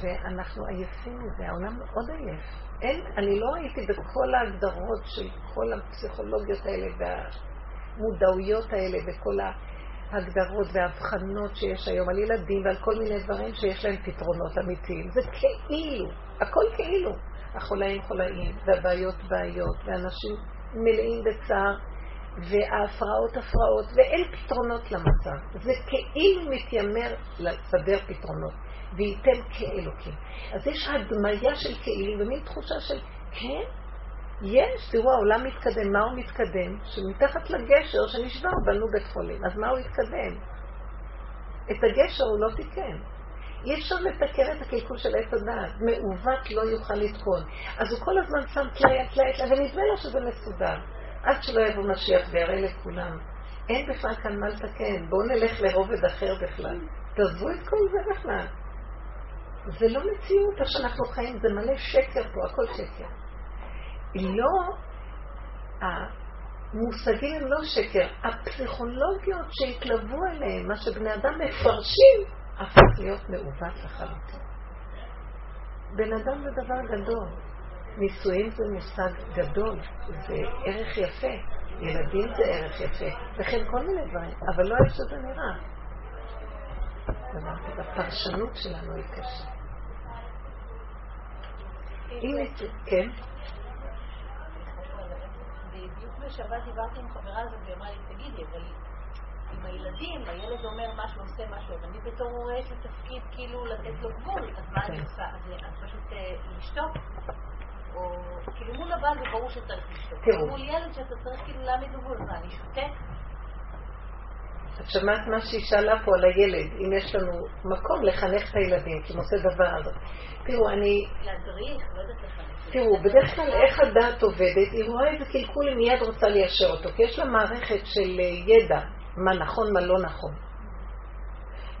ואנחנו עייפים מזה, העולם מאוד עייף. אין, אני לא הייתי בכל ההגדרות של כל הפסיכולוגיות האלה והמודעויות האלה וכל ההגדרות וההבחנות שיש היום על ילדים ועל כל מיני דברים שיש להם פתרונות אמיתיים. זה כאילו, הכל כאילו. החולאים חולאים, והבעיות בעיות, ואנשים מלאים בצער, וההפרעות הפרעות, ואין פתרונות למצב. זה כאילו מתיימר לסדר פתרונות. וייתן כאלוקים. אז יש הדמיה של כאילו ומין תחושה של כן, יש, תראו העולם מתקדם, מה הוא מתקדם? שמתחת לגשר שנשבר בנו בית חולים, אז מה הוא התקדם? את הגשר הוא לא תיקן. אי אפשר לתקן את הקלקול של עץ הדעת, מעוות לא יוכל לתקון. אז הוא כל הזמן שם טלאי טלאי טלאי, ונדמה לו שזה מסודר. עד שלא יבוא משיח ויראה לכולם. אין בכלל כאן מה לתקן, בואו נלך לרובד אחר בכלל. תעזבו את כל זה בכלל. זה לא מציאות איך שאנחנו חיים, זה מלא שקר פה, הכל שקר. לא, המושגים הם לא שקר, הפסיכולוגיות שהתלוו אליהם, מה שבני אדם מפרשים, הפך להיות מעוות לחלוטין. בן אדם זה דבר גדול. נישואים זה מושג גדול, זה ערך יפה. ילדים זה ערך יפה, וכן כל מיני דברים, אבל לא איך שזה נראה. הפרשנות שלנו היא קשה. הנה, כן. בדיוק בשבת דיברתי עם חברה הזאת והיא אמרה לי, תגידי, אבל עם הילדים, הילד אומר משהו, עושה משהו, ואני בתור הורה יש לי תפקיד כאילו לתת לו גבול, אז מה אני עושה? אז פשוט לשתוק? או כאילו מול הבעל זה ברור שצריך לשתוק. מול ילד שאתה צריך כאילו להעמיד גבול, מה, אני שותק? את שמעת מה שהיא שאלה פה על הילד, אם יש לנו מקום לחנך את הילדים, כי מוצא דבר. תראו, אני... להדריך, לא יודעת לחנך. תראו, בדרך כלל איך הדעת עובדת, היא רואה איזה קלקול, היא מיד רוצה ליישר אותו, כי יש לה מערכת של ידע, מה נכון, מה לא נכון.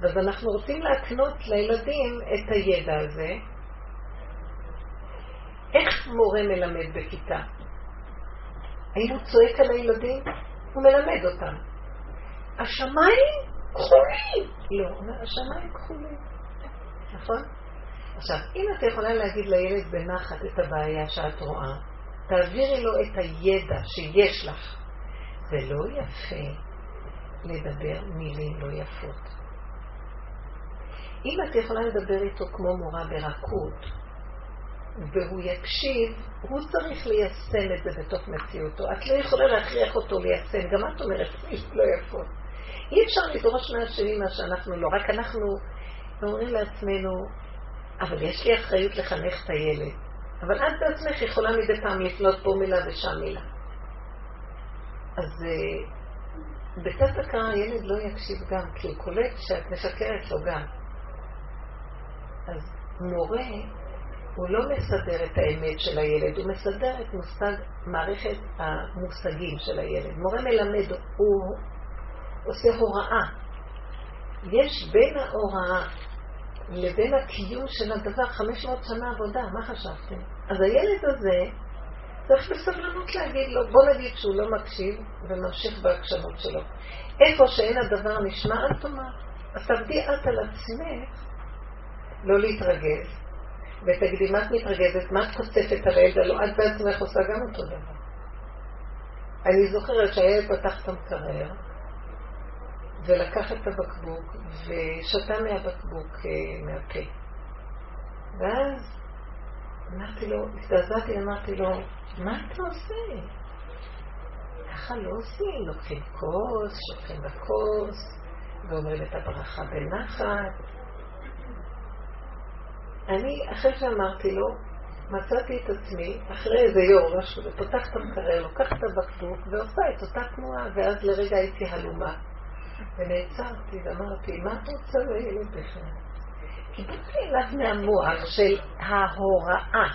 אז אנחנו רוצים להקנות לילדים את הידע הזה. איך מורה מלמד בכיתה? האם הוא צועק על הילדים? הוא מלמד אותם. השמיים כחולים. לא, השמיים כחולים. נכון? עכשיו, אם את יכולה להגיד לילד בנחת את הבעיה שאת רואה, תעבירי לו את הידע שיש לך. זה לא יפה לדבר מילים לא יפות. אם את יכולה לדבר איתו כמו מורה ברכות, והוא יקשיב, הוא צריך ליישם את זה בתוך מציאותו. את לא יכולה להכריח אותו ליישם, גם את אומרת מילים לא יפות. אי אפשר לדרוש מהשני מה שאנחנו לא, רק אנחנו אומרים לעצמנו, אבל יש לי אחריות לחנך את הילד. אבל את בעצמך יכולה מדי פעם לפנות פה מילה ושם מילה. אז uh, בתת הכרה הילד לא יקשיב גם, כי הוא קולט שאת משקרת לו גם. אז מורה, הוא לא מסדר את האמת של הילד, הוא מסדר את מושג מערכת המושגים של הילד. מורה מלמד, הוא עושה הוראה. יש בין ההוראה לבין הקיום של הדבר 500 שנה עבודה, מה חשבתם? אז הילד הזה צריך בסבלנות להגיד לו, בוא נגיד שהוא לא מקשיב וממשיך בעקשנות שלו. איפה שאין הדבר נשמע, אל תאמר. אז תעבדי את על עצמך לא להתרגז, ותגידי, מה את מתרגזת? מה את חושפת על הילד? הלוא את בעצמך עושה גם אותו דבר. אני זוכרת שהילד פתח את המקרר, ולקח את הבקבוק ושתה מהבקבוק אה, מהפה. ואז אמרתי לו, הזדעזעתי, אמרתי לו, מה אתה עושה? ככה לא עושים, לוקחים כוס, שופכים בכוס, ואומרים את הברכה בנחת. אני, אחרי שאמרתי לו, מצאתי את עצמי, אחרי איזה יום, משהו, ופותחת המקרר, לוקחת הבקבוק ועושה את אותה תנועה, ואז לרגע הייתי הלומה. ונעצרתי ואמרתי, מה את רוצה לילד בכלל? קיבלתי אליו מהמוח של ההוראה.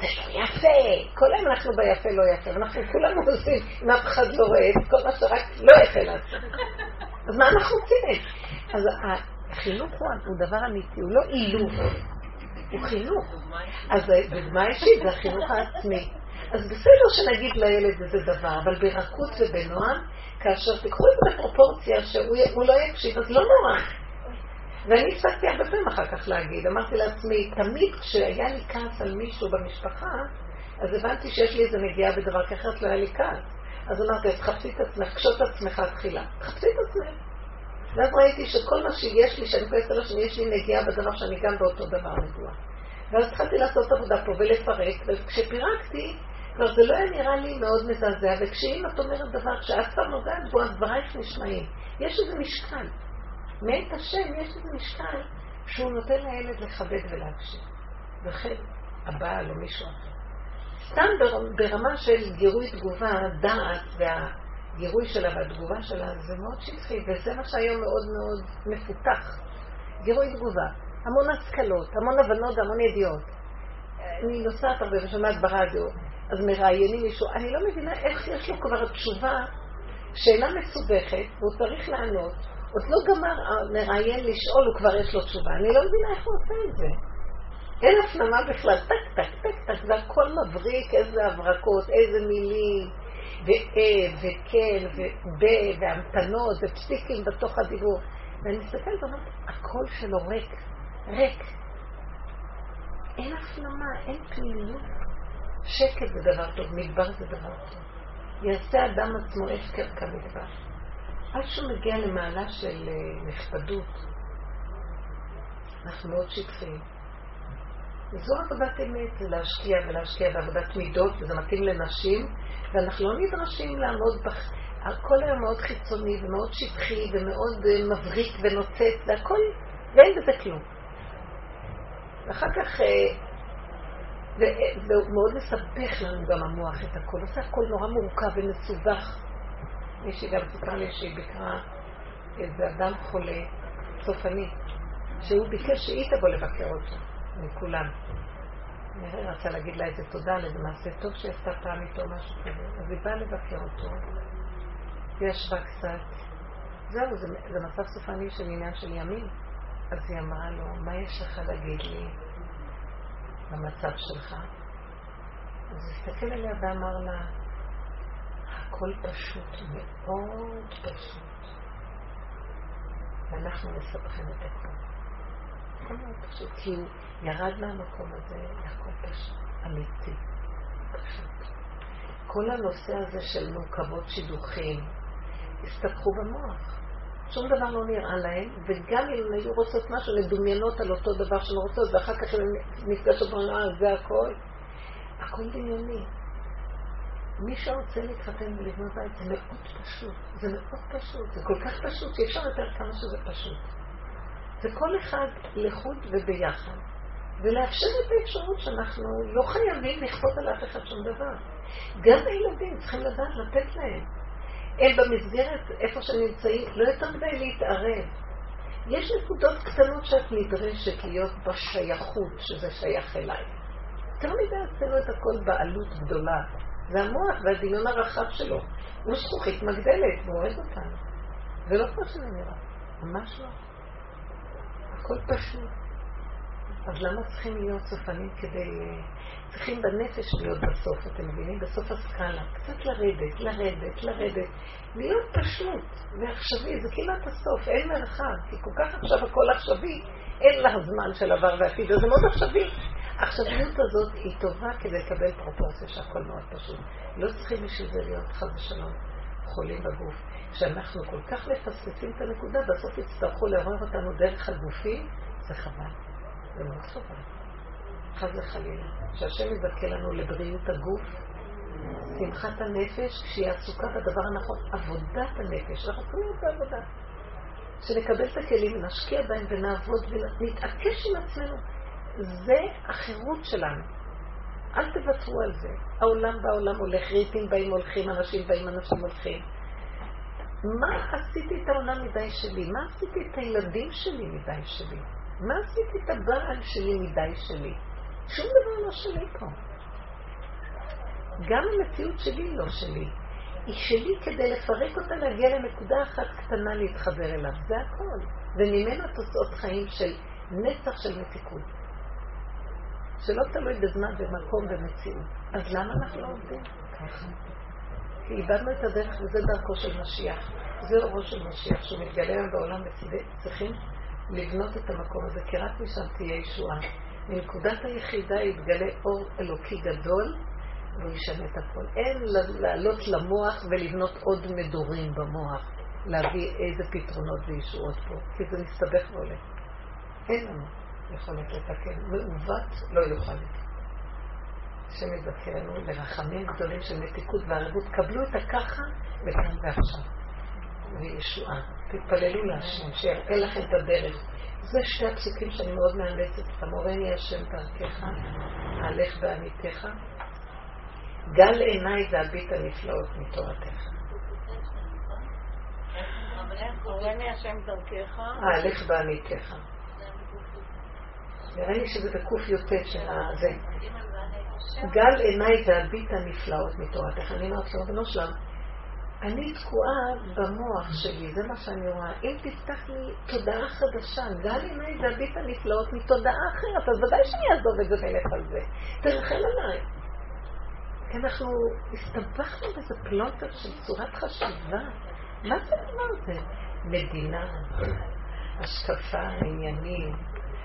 זה לא יפה, כל היום אנחנו ביפה לא יפה, ואנחנו כולנו עושים, אם אף אחד לא רואה את כל מה שרק לא יפה לעשות. אז מה אנחנו רוצים? אז החינוך הוא דבר אמיתי, הוא לא אילוף, הוא חינוך. אז דוגמה אישית זה החינוך העצמי. אז בסדר שנגיד לילד איזה דבר, אבל ברכות ובנועם, כאשר תקחו את זה בפרופורציה שהוא לא יקשיב, אז לא נורא. ואני הפסקתי הרבה פעמים אחר כך להגיד, אמרתי לעצמי, תמיד כשהיה לי כעס על מישהו במשפחה, אז הבנתי שיש לי איזה נגיעה בדבר, כי אחרת לא היה לי כעס. אז אמרתי, אז תחפשי את עצמך, קשוט את עצמך תחילה. תחפשי את עצמך. ואז ראיתי שכל מה שיש לי, שאני כועסת על השני, יש לי נגיעה בדבר שאני גם באותו דבר נגועה. ואז התחלתי לעשות עבודה פה ולפרק, וכשפירקתי, כבר זה לא היה נראה לי מאוד מזעזע, וכשאם את אומרת דבר שאת כבר נוגעת בו, אז דברייך נשמעים. יש איזה משקל. מאת השם יש איזה משקל שהוא נותן לילד לכבד ולהקשיב. וכן הבעל או מישהו אחר. סתם ברמה של גירוי תגובה, דעת והגירוי שלה והתגובה שלה זה מאוד שטחי, וזה מה שהיום מאוד מאוד מפותח. גירוי תגובה. המון השכלות, המון הבנות והמון ידיעות. אני נוסעת הרבה ושומעת ברדיו, אז מראיינים מישהו, אני לא מבינה איך יש לו כבר תשובה שאינה מסובכת, והוא צריך לענות, עוד לא גמר המראיין לשאול, הוא כבר יש לו תשובה. אני לא מבינה איך הוא עושה את זה. אין הפנמה בכלל, טק, טק, טק, טק, והכל מבריק, איזה הברקות, איזה מילים, ואה, וכן, וב, והמתנות, ופסיקים בתוך הדיבור. ואני מסתכלת ואומרת, הקול שלו ריק, ריק. אין הפנמה, אין פנימיות. שקט זה דבר טוב, מדבר זה דבר טוב. יעשה אדם עצמו הפקר כמדבר. עד שהוא מגיע למעלה של אה, נכבדות, אנחנו מאוד שטחיים. וזו עבודת אמת, זה להשקיע ולהשקיע בעבודת מידות, וזה מתאים לנשים, ואנחנו לא נדרשים לעמוד בח... הכל היה מאוד חיצוני ומאוד שטחי ומאוד אה, מבריק ונוצץ, והכל, ואין בזה כלום. ואחר כך, אה, ומאוד מסבך לנו גם המוח את הכל, עושה הכל נורא מורכב ומסובך. מישהי גם סיפרה לי שהיא ביקרה איזה אדם חולה, סופני, שהוא ביקש שהיא תבוא לבקר אותו, מכולם. נראה, רצה להגיד לה איזה תודה על איזה מעשה טוב שעשתה פעם איתו משהו כזה. אז היא באה לבקר אותו, היא ישבה קצת. זהו, זה, זה מצב סופני של עניין של ימים. אז היא אמרה לו, מה יש לך להגיד לי במצב שלך? אז הסתכל עליה ואמר לה, הכל פשוט, מאוד פשוט. ואנחנו מסבכים את הכל. הכל מאוד פשוט, כי הוא ירד מהמקום הזה, הכל פשוט, אמיתי, פשוט. כל הנושא הזה של מורכבות שידוכים, הסתבכו במוח. שום דבר לא נראה להם, וגם אם היו רוצות משהו, הן מדומיינות על אותו דבר שהן רוצות, ואחר כך הן נפגשות ואומרות, אה, זה הכל. הכל דמיוני. מי שרוצה להתחתן ולבנות בית זה מאוד פשוט, זה מאוד פשוט, זה כל כך פשוט שאי אפשר יותר כמה שזה פשוט. זה כל אחד לחוד וביחד, ולאפשר את האפשרות שאנחנו לא חייבים לכפות על אף אחד שום דבר. גם הילדים צריכים לדעת לתת להם. הם במסגרת, איפה שהם נמצאים, לא יותר מדי להתערב. יש נקודות קטנות שאת נדרשת להיות בשייכות, שזה שייך אליי. יותר מדי עשינו את הכל בעלות גדולה. זה המוח והדמיון הרחב שלו. הוא זכוכית מגדלת, הוא אוהב אותנו. זה לא כמו שזה נראה, ממש לא. הכל פשוט. אז למה צריכים להיות סופנים כדי... צריכים בנפש להיות בסוף, אתם מבינים? בסוף הסקאלה. קצת לרדת, לרדת, לרדת. להיות פשוט ועכשווי, זה כמעט הסוף, אין מרחב. כי כל כך עכשיו הכל עכשווי, אין לה זמן של עבר ועתיד, זה מאוד עכשווי. העכשוויות הזאת היא טובה כדי לקבל פרופורציה שהכל מאוד פשוט. לא צריכים בשביל זה להיות חס ושלום חולים בגוף. כשאנחנו כל כך מפספסים את הנקודה, בסוף יצטרכו לעורר אותנו דרך הגופים, זה חבל. זה מאוד חבל. חס וחלילה. שהשם יזכה לנו לבריאות הגוף, שמחת הנפש, כשהיא עסוקה בדבר הנכון, עבודת הנפש. אנחנו קוראים לזה עבודה. שנקבל את הכלים ונשקיע בהם ונעבוד ונתעקש עם עצמנו. זה החירות שלנו. אל תוותרו על זה. העולם בעולם הולך, ריטים באים הולכים, אנשים באים, אנשים הולכים. מה עשיתי את העולם מדי שלי? מה עשיתי את הילדים שלי מדי שלי? מה עשיתי את הבעל שלי מדי שלי? שום דבר לא שלי פה. גם המציאות שלי לא שלי. היא שלי כדי לפרק אותה להגיע לנקודה אחת קטנה להתחבר אליו. זה הכל. וממנה תוצאות חיים של נצח של מתיקות. שלא תלוי בזמן ומקום ומציאות. אז למה אנחנו לא עובדים ככה? כי איבדנו את הדרך וזה דרכו של משיח. זה אורו של משיח שמתגלה היום בעולם וצריכים לבנות את המקום הזה, כי רק משם תהיה ישועה. מנקודת היחידה יתגלה אור אלוקי גדול והוא ישנה את הכל. אין לעלות למוח ולבנות עוד מדורים במוח, להביא איזה פתרונות וישועות פה, כי זה מסתבך ועולה. אין לנו יכולת לתקן. מעוות לא יוכל לתקן. השם יזכרנו לרחמים גדולים של מתיקות וערבות. קבלו את הככה וכאן ועכשיו. וישועה. תתפללו להשם, שיראה לכם את הדרך. זה שתי הפסוקים שאני מאוד מאמצת. המורני השם דרכך, הלך בעמיתך. גל עיניי והביט הנפלאות מתורתך. ההלך בעמיתך. נראה לי שזה בק"י של הזה. גל עיניי והביט הנפלאות מתורתך. אני אומרת לו, בנו שלם, אני תקועה במוח שלי, זה מה שאני רואה. אם תפתח לי תודעה חדשה, גל עיניי והביט הנפלאות מתודעה אחרת, אז ודאי שאני אעזוב את זה ואלך על זה. תרחם עליי. כי אנחנו הסתבכנו באיזה פלונטר של צורת חשיבה. מה זה הדבר הזה? מדינה, השקפה, עניינים.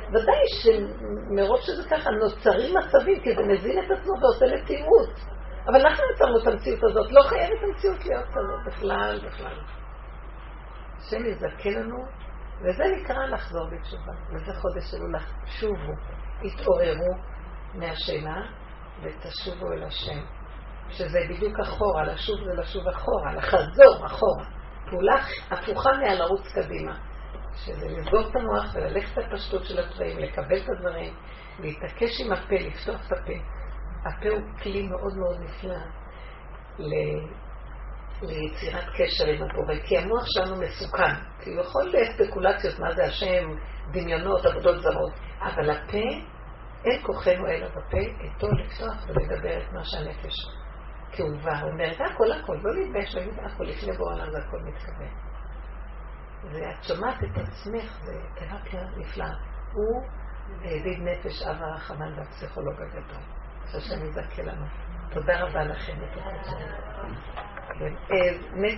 ודאי שמרוב שזה ככה נוצרים מצבים, כי זה מזין את עצמו ועושה לתיעוד. אבל אנחנו יצרנו את המציאות הזאת, לא חייבת המציאות להיות כזאת בכלל, בכלל. השם יזכה לנו, וזה נקרא לחזור בתשובה. וזה חודש שלו, שובו, התעוררו מהשינה ותשובו אל השם. שזה בדיוק אחורה, לשוב זה לשוב אחורה, לחזור אחורה. פעולה הפוכה מהלרוץ קדימה. שזה לסגור את המוח וללכת לפשטות של התוואים, לקבל את הדברים, להתעקש עם הפה, לפתוח את הפה. הפה הוא כלי מאוד מאוד נפלא ל... ליצירת קשר עם הבורא, כי המוח שלנו מסוכן, כי הוא יכול לספקולציות מה זה השם, דמיונות, עבודות זרות, אבל הפה, אין כוחנו אלא בפה, איתו לפתוח ולדבר את מה שהנפש כאובה. הוא אומר, זה הכל הכל, לא להתבייש להגיד הכל, לפני בעולם זה הכל מתכוון. ואת שומעת את עצמך, זה תרפיה נפלאה. הוא ידיד נפש, אב הרחמן והפסיכולוג הגדול. שהשם יזכה לנו. תודה רבה לכם.